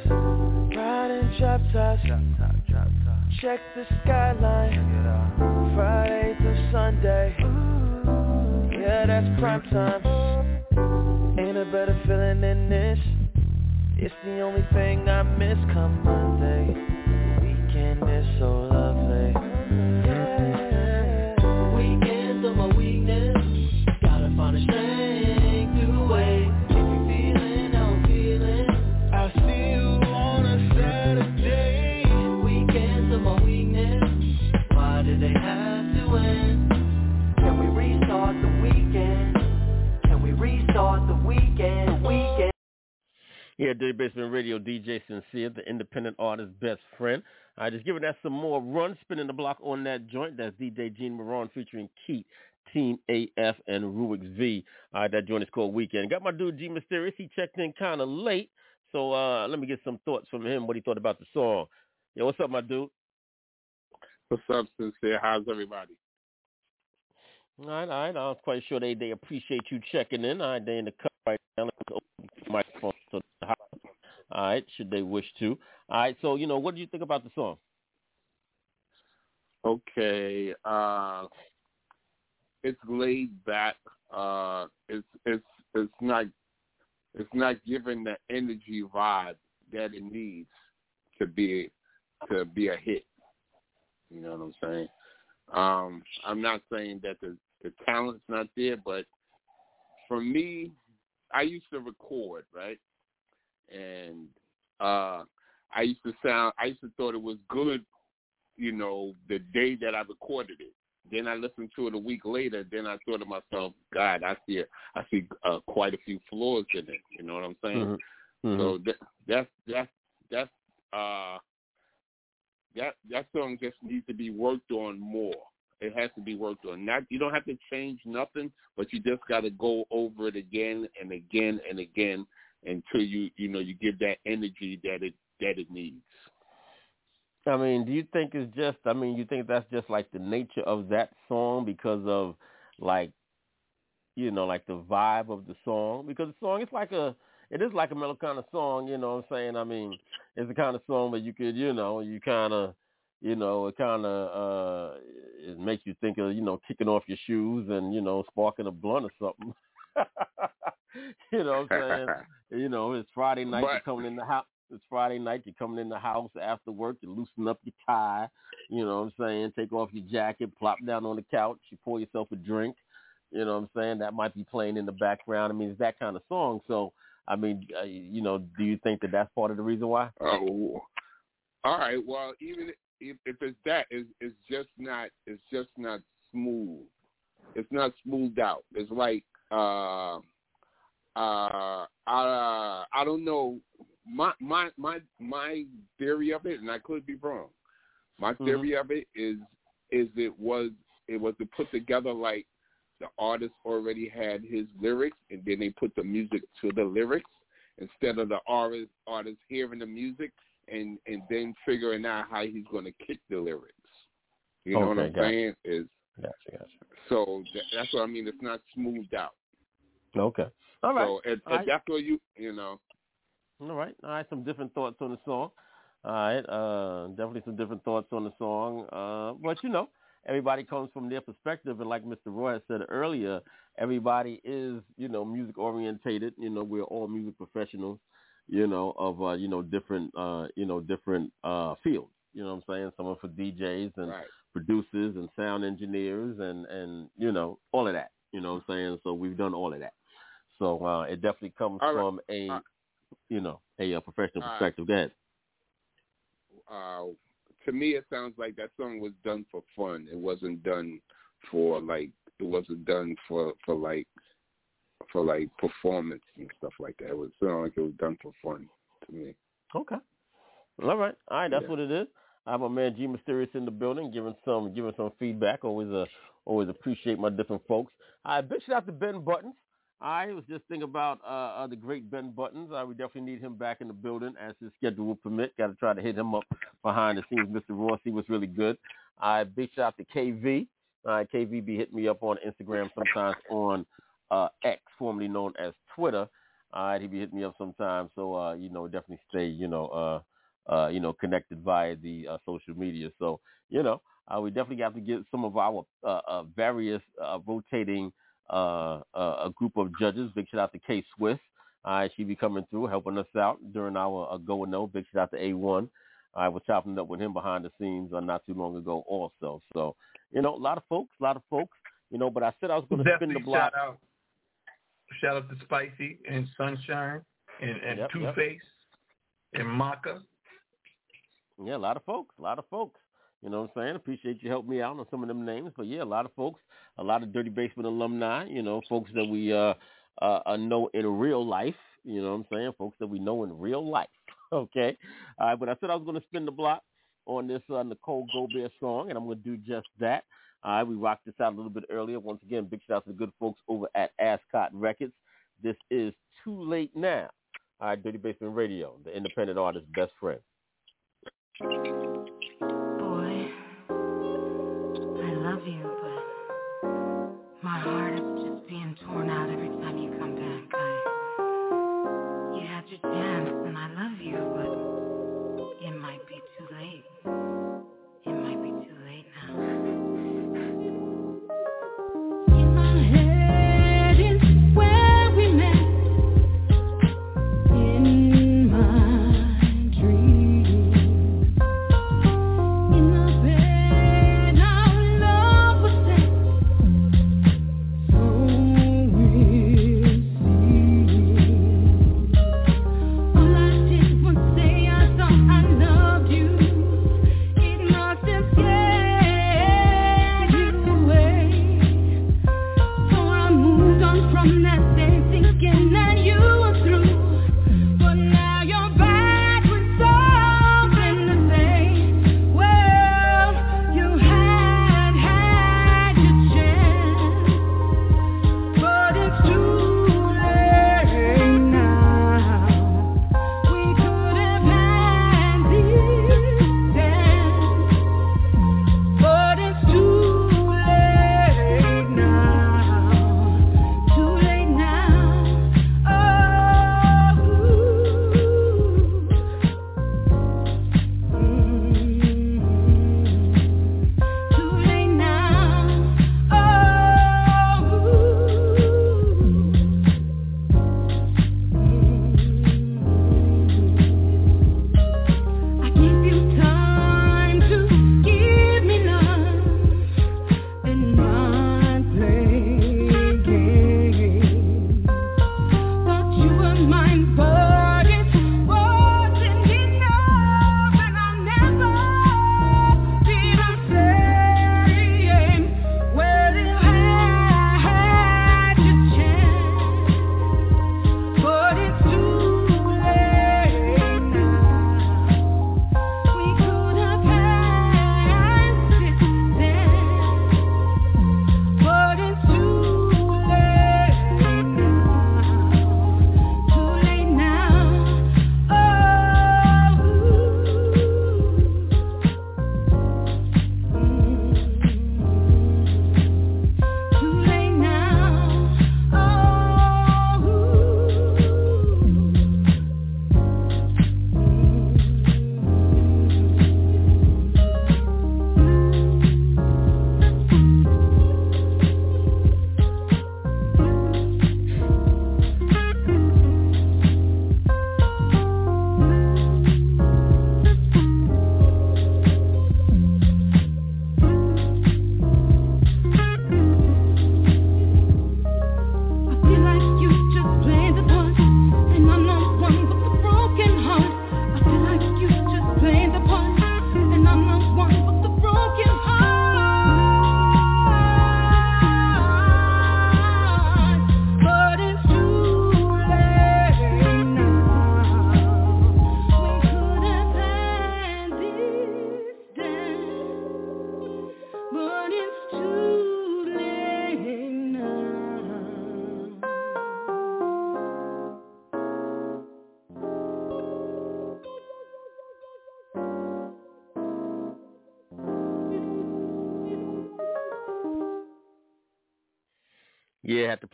Drop tops. Check the skyline. Thing DJ Sincere, the independent artist's best friend. I just giving that some more run, spinning the block on that joint. That's DJ Gene Moran featuring Keith, Team AF, and Ruix V. All right, that joint is called Weekend. Got my dude G Mysterious. He checked in kind of late, so uh, let me get some thoughts from him, what he thought about the song. Yo, what's up, my dude? What's up, Sincere? How's everybody? All right, all right. I was quite sure they, they appreciate you checking in. All right, they in the cut right now. Let's open the microphone to the. All right, should they wish to. All right, so, you know, what do you think about the song? Okay, uh, it's laid back. Uh, it's it's it's not it's not giving the energy vibe that it needs to be to be a hit. You know what I'm saying? Um, I'm not saying that the the talent's not there, but for me, I used to record, right? And uh I used to sound I used to thought it was good, you know, the day that I recorded it. Then I listened to it a week later. Then I thought to myself, God, I see. I see uh, quite a few flaws in it. You know what I'm saying? Mhm. So that, that's that's that's uh that that song just needs to be worked on more. It has to be worked on. Not you don't have to change nothing, but you just got to go over it again and again and again until you you know you give that energy that it that it needs. I mean, do you think it's just? I mean, you think that's just like the nature of that song because of like, you know, like the vibe of the song? Because the song, it's like a, it is like a mellow kind of song. You know what I'm saying? I mean, it's the kind of song that you could, you know, you kind of, you know, it kind of uh, it makes you think of, you know, kicking off your shoes and you know, sparking a blunt or something. (laughs) (laughs) you know what I'm saying? (laughs) you know, it's Friday night. You're coming in the house. It's Friday night. You're coming in the house after work. You loosen up your tie. You know what I'm saying? Take off your jacket. Plop down on the couch. You pour yourself a drink. You know what I'm saying? That might be playing in the background. I mean, it's that kind of song. So, I mean, uh, you know, do you think that that's part of the reason why? Oh, all right. Well, even if, if it's that, it's, it's just not. It's just not smooth. It's not smoothed out. It's like uh, uh, uh, I don't know. My my my my theory of it, and I could be wrong. My theory of it is is it was it was to put together like the artist already had his lyrics, and then they put the music to the lyrics instead of the artist artist hearing the music and and then figuring out how he's going to kick the lyrics. You know what I'm gotcha. saying? Is Gotcha, gotcha. so that, that's what I mean. It's not smoothed out. Okay. All right. So All right. that's what you you know. All right. All right. Some different thoughts on the song. All right. Uh, definitely some different thoughts on the song. Uh, but you know, everybody comes from their perspective, and like Mr. Roy had said earlier, everybody is you know music orientated. You know, we're all music professionals. You know, of uh, you know different uh, you know different uh, fields. You know what I'm saying? Some are for DJs and producers and sound engineers and and you know all of that. You know what I'm saying? So we've done all of that. So uh, it definitely comes right. from a you know a, uh professional All right. perspective. Ahead. uh, to me, it sounds like that song was done for fun. It wasn't done for like it wasn't done for for like for like performance and stuff like that. It was sound like it was done for fun to me. Okay. All right. All right. That's Yeah. what it is. I have my man G Mysterious in the building, giving some giving some feedback. Always uh always appreciate my different folks. All right, big shout out to Ben Buttons. I was just thinking about uh, uh the great Ben Buttons. Uh, we definitely need him back in the building as his schedule will permit. Got to try to hit him up behind the scenes. Mr. Ross, he was really good. I big shout out to KV. Right, KV be hitting me up on Instagram sometimes on uh, X, formerly known as Twitter. Right, he be hitting me up sometimes. So uh, you know, definitely stay you know uh uh, you know, connected via the uh, social media. So, you know, uh, we definitely have to get some of our uh, uh, various uh, rotating uh, uh, a group of judges. Big shout out to K Swiss. All right, she be coming through, helping us out during our uh, go and no. Big shout out to A1. I was chopping up with him behind the scenes uh, not too long ago also. So, you know, a lot of folks, a lot of folks, you know, but I said I was going to spin the block. Shout out, shout out to Spicy and Sunshine and, and Yep, Two yep. Face and Maka. Yeah, a lot of folks, a lot of folks. You know what I'm saying? Appreciate you helping me out on some of them names. But yeah, a lot of folks, a lot of Dirty Basement alumni, you know, folks that we uh, uh, uh know in real life. You know what I'm saying? Folks that we know in real life. (laughs) okay. All right, but I said I was to spin the block on this uh, Nicole Gobert song, and I'm to do just that. All right, we rocked this out a little bit earlier. Once again, big shout out to the good folks over at Ascot Records. This is Too Late Now. All right, Dirty Basement Radio, the independent artist's best friend.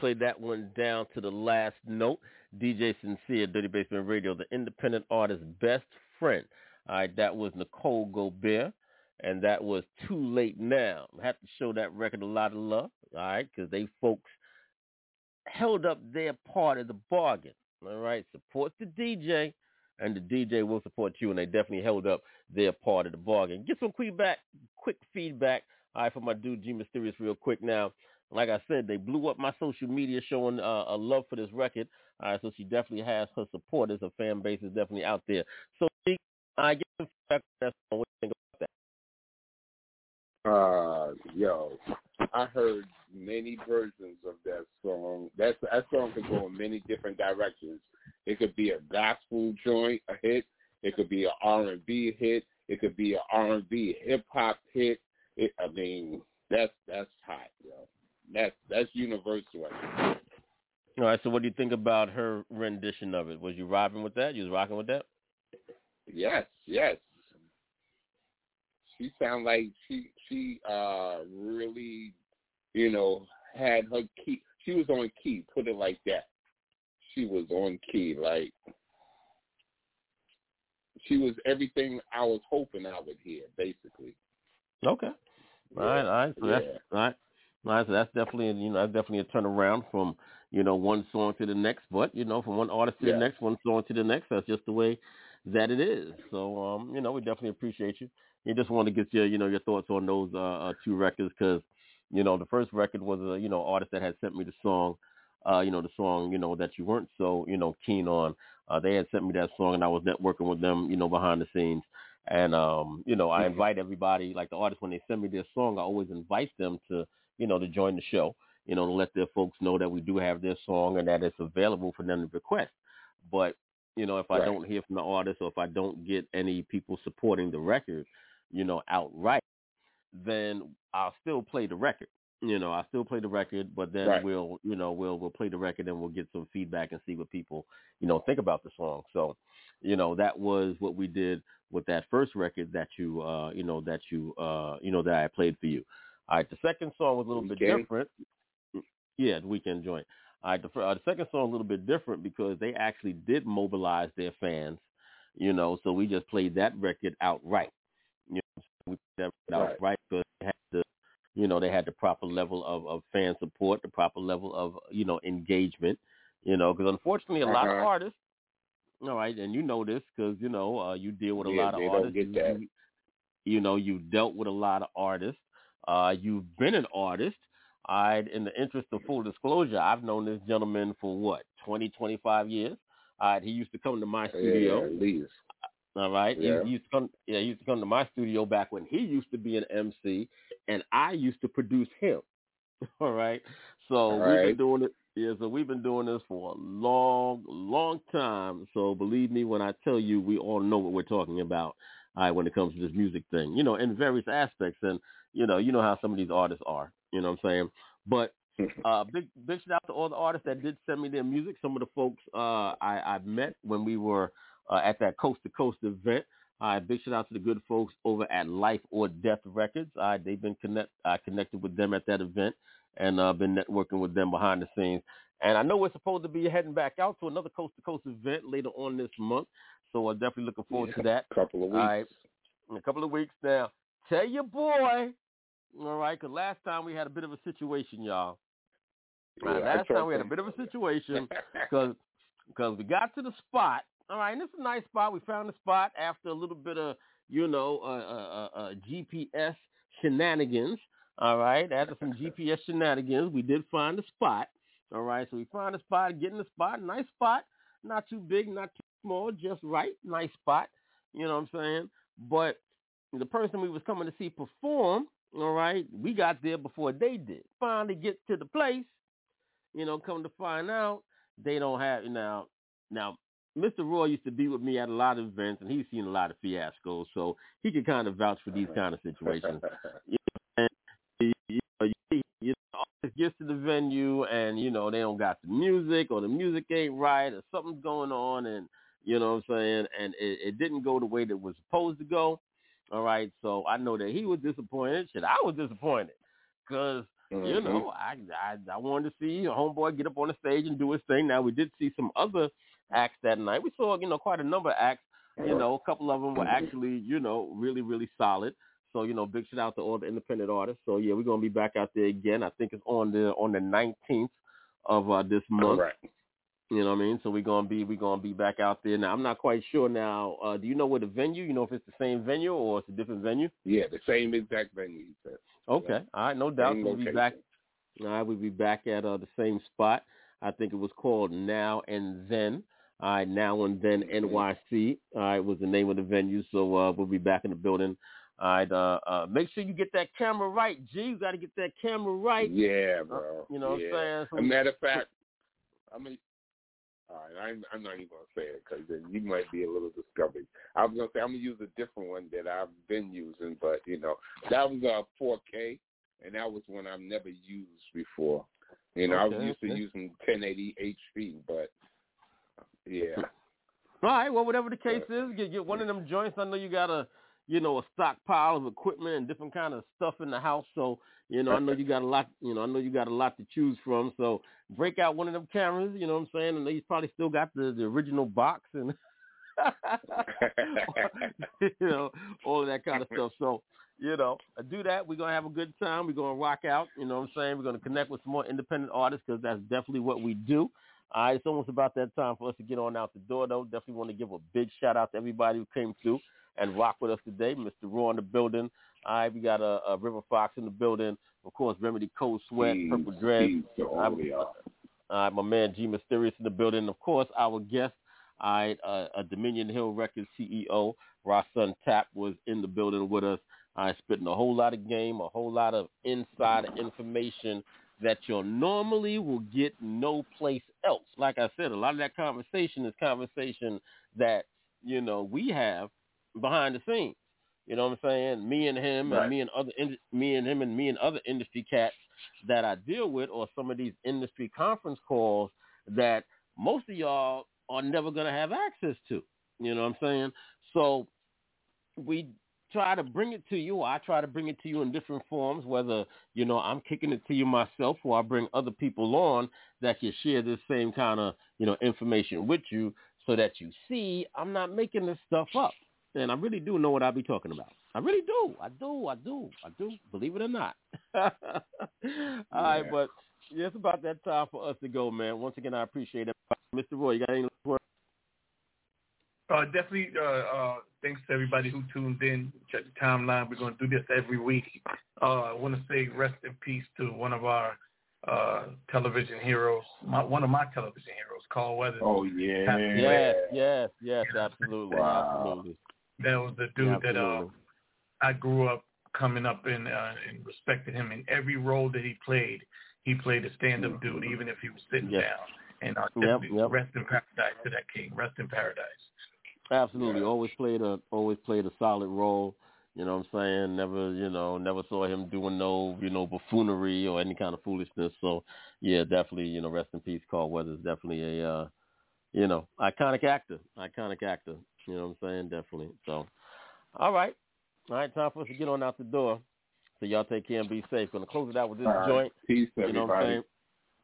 Yeah, had to play that one down to the last note. DJ Sincere, Dirty Basement Radio, the independent artist's best friend. All right, that was Nicole Gobert, and that was Too Late Now. I have to show that record a lot of love, all right, because they folks held up their part of the bargain. All right, support the DJ, and the DJ will support you, and they definitely held up their part of the bargain. Get some quick feedback. All right, for my dude G Mysterious, real quick now. Like I said, they blew up my social media showing uh, a love for this record. All right, so she definitely has her supporters. Her fan base is definitely out there. So I get some feedback. That's what you think about that. Uh, yo, I heard many versions of that song. That that song could go in many different directions. It could be a gospel joint, a hit. It could be an R and B hit. It could be an R and B hip hop hit. It, I mean, that's that's hot, yo. That's that's universal. All right, so what do you think about her rendition of it? Was you rocking with that? You was rocking with that? Yes, yes. She sound like she she uh really, you know, had her key. She was on key. Put it like that. She was on key. Like she was everything I was hoping I would hear. Basically. Okay. All right, all right. So that's all right. Right, so that's definitely you know that's definitely a turnaround from you know one song to the next, but you know from one artist to Yeah. the next, one song to the next. That's just the way that it is. So um, you know we definitely appreciate you. You just want to get your you know your thoughts on those uh, uh two records because you know the first record was a you know artist that had sent me the song, uh you know the song you know that you weren't so you know keen on. Uh, they had sent me that song and I was networking with them you know behind the scenes. And um, you know, I invite everybody, like the artists, when they send me their song, I always invite them to, you know, to join the show, you know, to let their folks know that we do have their song and that it's available for them to request. But, you know, if I Right. don't hear from the artist or if I don't get any people supporting the record, you know, outright, then I'll still play the record. You know, I'll still play the record, but then Right. we'll, you know, we'll we'll play the record and we'll get some feedback and see what people, you know, think about the song. So, you know, that was what we did with that first record that you, uh, you know, that you, uh, you know, that I played for you. All right, the second song was a little bit different. Yeah, the weekend joint. All right, the, uh, the second song a little bit different because they actually did mobilize their fans. You know, so we just played that record outright. You know, so we played that record Right. outright because they had the, you know, they had the proper level of, of fan support, the proper level of, you know, engagement. You know, because unfortunately, a lot of Uh-huh. artists all right, and you know this because you know uh, you deal with a Yeah, lot of artists. You-. You, you know, you've dealt with a lot of artists. Uh, you've been an artist. I, in the interest of full disclosure, I've known this gentleman for what 20, 25 years. Uh, he used to come to my studio. Yeah, at least. All right. He- Yeah. He, used to come. Yeah, he used to come to my studio back when he used to be an MC, and I used to produce him. (laughs) All right. So All we've been doing it. Yeah. So we've been doing this for a long, long time. So believe me when I tell you, we all know what we're talking about. All right, when it comes to this music thing, you know, in various aspects, and you know, you know how some of these artists are. You know what I'm saying? But uh, big big shout out to all the artists that did send me their music. Some of the folks uh, I, I met when we were uh, at that coast to coast event. Uh, big shout out to the good folks over at Life or Death Records. Uh, they've been connect I connected with them at that event and uh, been networking with them behind the scenes. And I know we're supposed to be heading back out to another coast to coast event later on this month. So I'm definitely looking forward to that. couple of weeks. Right. In a couple of weeks now. Tell your boy. All right, because last time we had a bit of a situation, y'all. Yeah, last time we had a bit of a situation (laughs) because because we got to the spot. All right, and it's a nice spot. We found the spot after a little bit of you know uh, uh, uh, uh, GPS shenanigans. All right, after some (laughs) GPS shenanigans, we did find the spot. All right, so we found the spot, get in the spot, nice spot, not too big, not too small, just right, nice spot. You know what I'm saying? But the person we was coming to see perform, all right, we got there before they did. Finally get to the place, you know, come to find out they don't have now now Mr. Roy used to be with me at a lot of events and he's seen a lot of fiascos, so he could kind of vouch for these kind of situations. (laughs) You know, and you know, you, you know, gets to the venue and you know they don't got the music or the music ain't right or something's going on and you know what I'm saying and it, it didn't go the way that it was supposed to go. All right, so I know that he was disappointed. Shit, I was disappointed because you Mhm. know I, I I wanted to see a homeboy get up on the stage and do his thing. Now we did see some other acts that night. We saw you know quite a number of acts. you know, a couple of them were actually, you know, really, really solid. So, you know, big shout out to all the independent artists. So yeah, we're gonna be back out there again. I think it's on the on the nineteenth of uh, this month. Correct. You know what I mean? So we're gonna be we're gonna be back out there. Now I'm not quite sure now, uh do you know where the venue, you know if it's the same venue or it's a different venue? Yeah, the same exact venue. Okay. All right, no doubt. We'll be back all right, we'll be back at uh, the same spot. I think it was called Now and Then. All right, Now and Then NYC. All right, was the name of the venue. So uh, we'll be back in the building. All right, uh, uh, make sure you get that camera right, G. You got to get that camera right. Yeah, bro. you know what I'm yeah. saying? So a matter of fact, I mean, all right, I'm, I'm not even gonna say it because then you might be a little discouraged. I was gonna say I'm gonna use a different one that I've been using, but you know that was uh 4K, and that was one I've never used before. You know, I was Okay, used to using 1080 HP, but yeah. (laughs) All right, well, whatever the case is, get get one of them joints. I know you got a, you know, a stockpile of equipment and different kind of stuff in the house. So, you know, I know you got a lot. You know, I know you got a lot to choose from. So, break out one of them cameras. You know what I'm saying? And he's probably still got the the original box and, (laughs) you know, all of that kind of stuff. So, you know, do that. We're gonna have a good time. We're gonna rock out. You know what I'm saying? We're gonna connect with some more independent artists because that's definitely what we do. All right, it's almost about that time for us to get on out the door, though. Definitely want to give a big shout out to everybody who came through and rock with us today. Mr. Raw in the building. All right, we got a, a River Fox in the building. Of course, Remedy Cold Sweat, Peace, Purple Dread. peace to all of y'all. All right, my man G Mysterious in the building. Of course, our guest, all right, uh, a Dominion Hill Records CEO, Rhasun Tapp, was in the building with us. I right, spitting a whole lot of game, a whole lot of insider information that you'll normally will get no place else. Like I said, a lot of that conversation is conversation that, you know, we have behind the scenes. You know what I'm saying? Me and him Right. and me and other in- me and him and me and other industry cats that I deal with or some of these industry conference calls that most of y'all are never going to have access to. You know what I'm saying? So we try to bring it to you. I try to bring it to you in different forms, whether, you know, I'm kicking it to you myself or I bring other people on that can share this same kind of, you know, information with you so that you see I'm not making this stuff up. And I really do know what I be talking about. I really do. I do. I do. I do. Believe it or not. (laughs) All right, Yeah. but yeah, it's about that time for us to go, man. Once again, I appreciate it. Mr. Roy, you got any last words? Uh, definitely, uh, uh, thanks to everybody who tuned in. Check the timeline. We're going to do this every week. Uh, I want to say rest in peace to one of our uh, television heroes, my, one of my television heroes, Carl Weathers. Oh yeah. Happy Yes, yes, yes, absolutely, Wow. absolutely. That was the dude that uh, I grew up coming up in uh, and respected him in every role that he played. He played a stand-up dude, even if he was sitting Yes. down. And uh, Yep, definitely yep. rest in paradise to that king. Rest in paradise. Absolutely. Always played a always played a solid role. You know what I'm saying? Never, you know, never saw him doing no, you know, buffoonery or any kind of foolishness. So yeah, definitely, you know, rest in peace, Carl Weathers. Definitely a uh you know, iconic actor. Iconic actor. You know what I'm saying? Definitely. So all right. All right, time for us to get on out the door. So y'all take care and be safe. Gonna close it out with this All right. joint. Peace, You know what I'm everybody. saying?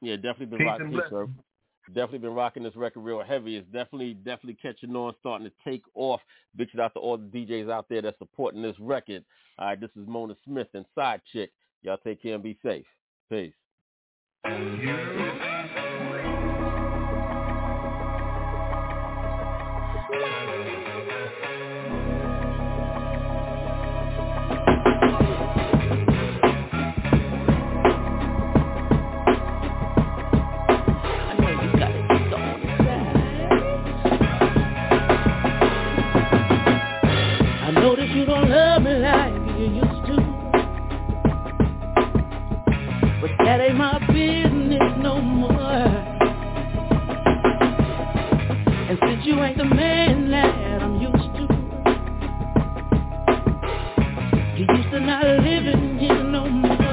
Yeah, definitely been Peace rocking. and Peace, blessings. sir. Definitely been rocking this record real heavy. It's definitely, definitely catching on, starting to take off. Big shout out to all the DJs out there that's supporting this record. All right, this is Mona Smith and Side Chick. Y'all take care and be safe. Peace. I you don't love me like you used to. But that ain't my business no more. And since you ain't the man that I'm used to, you used to not living here no more.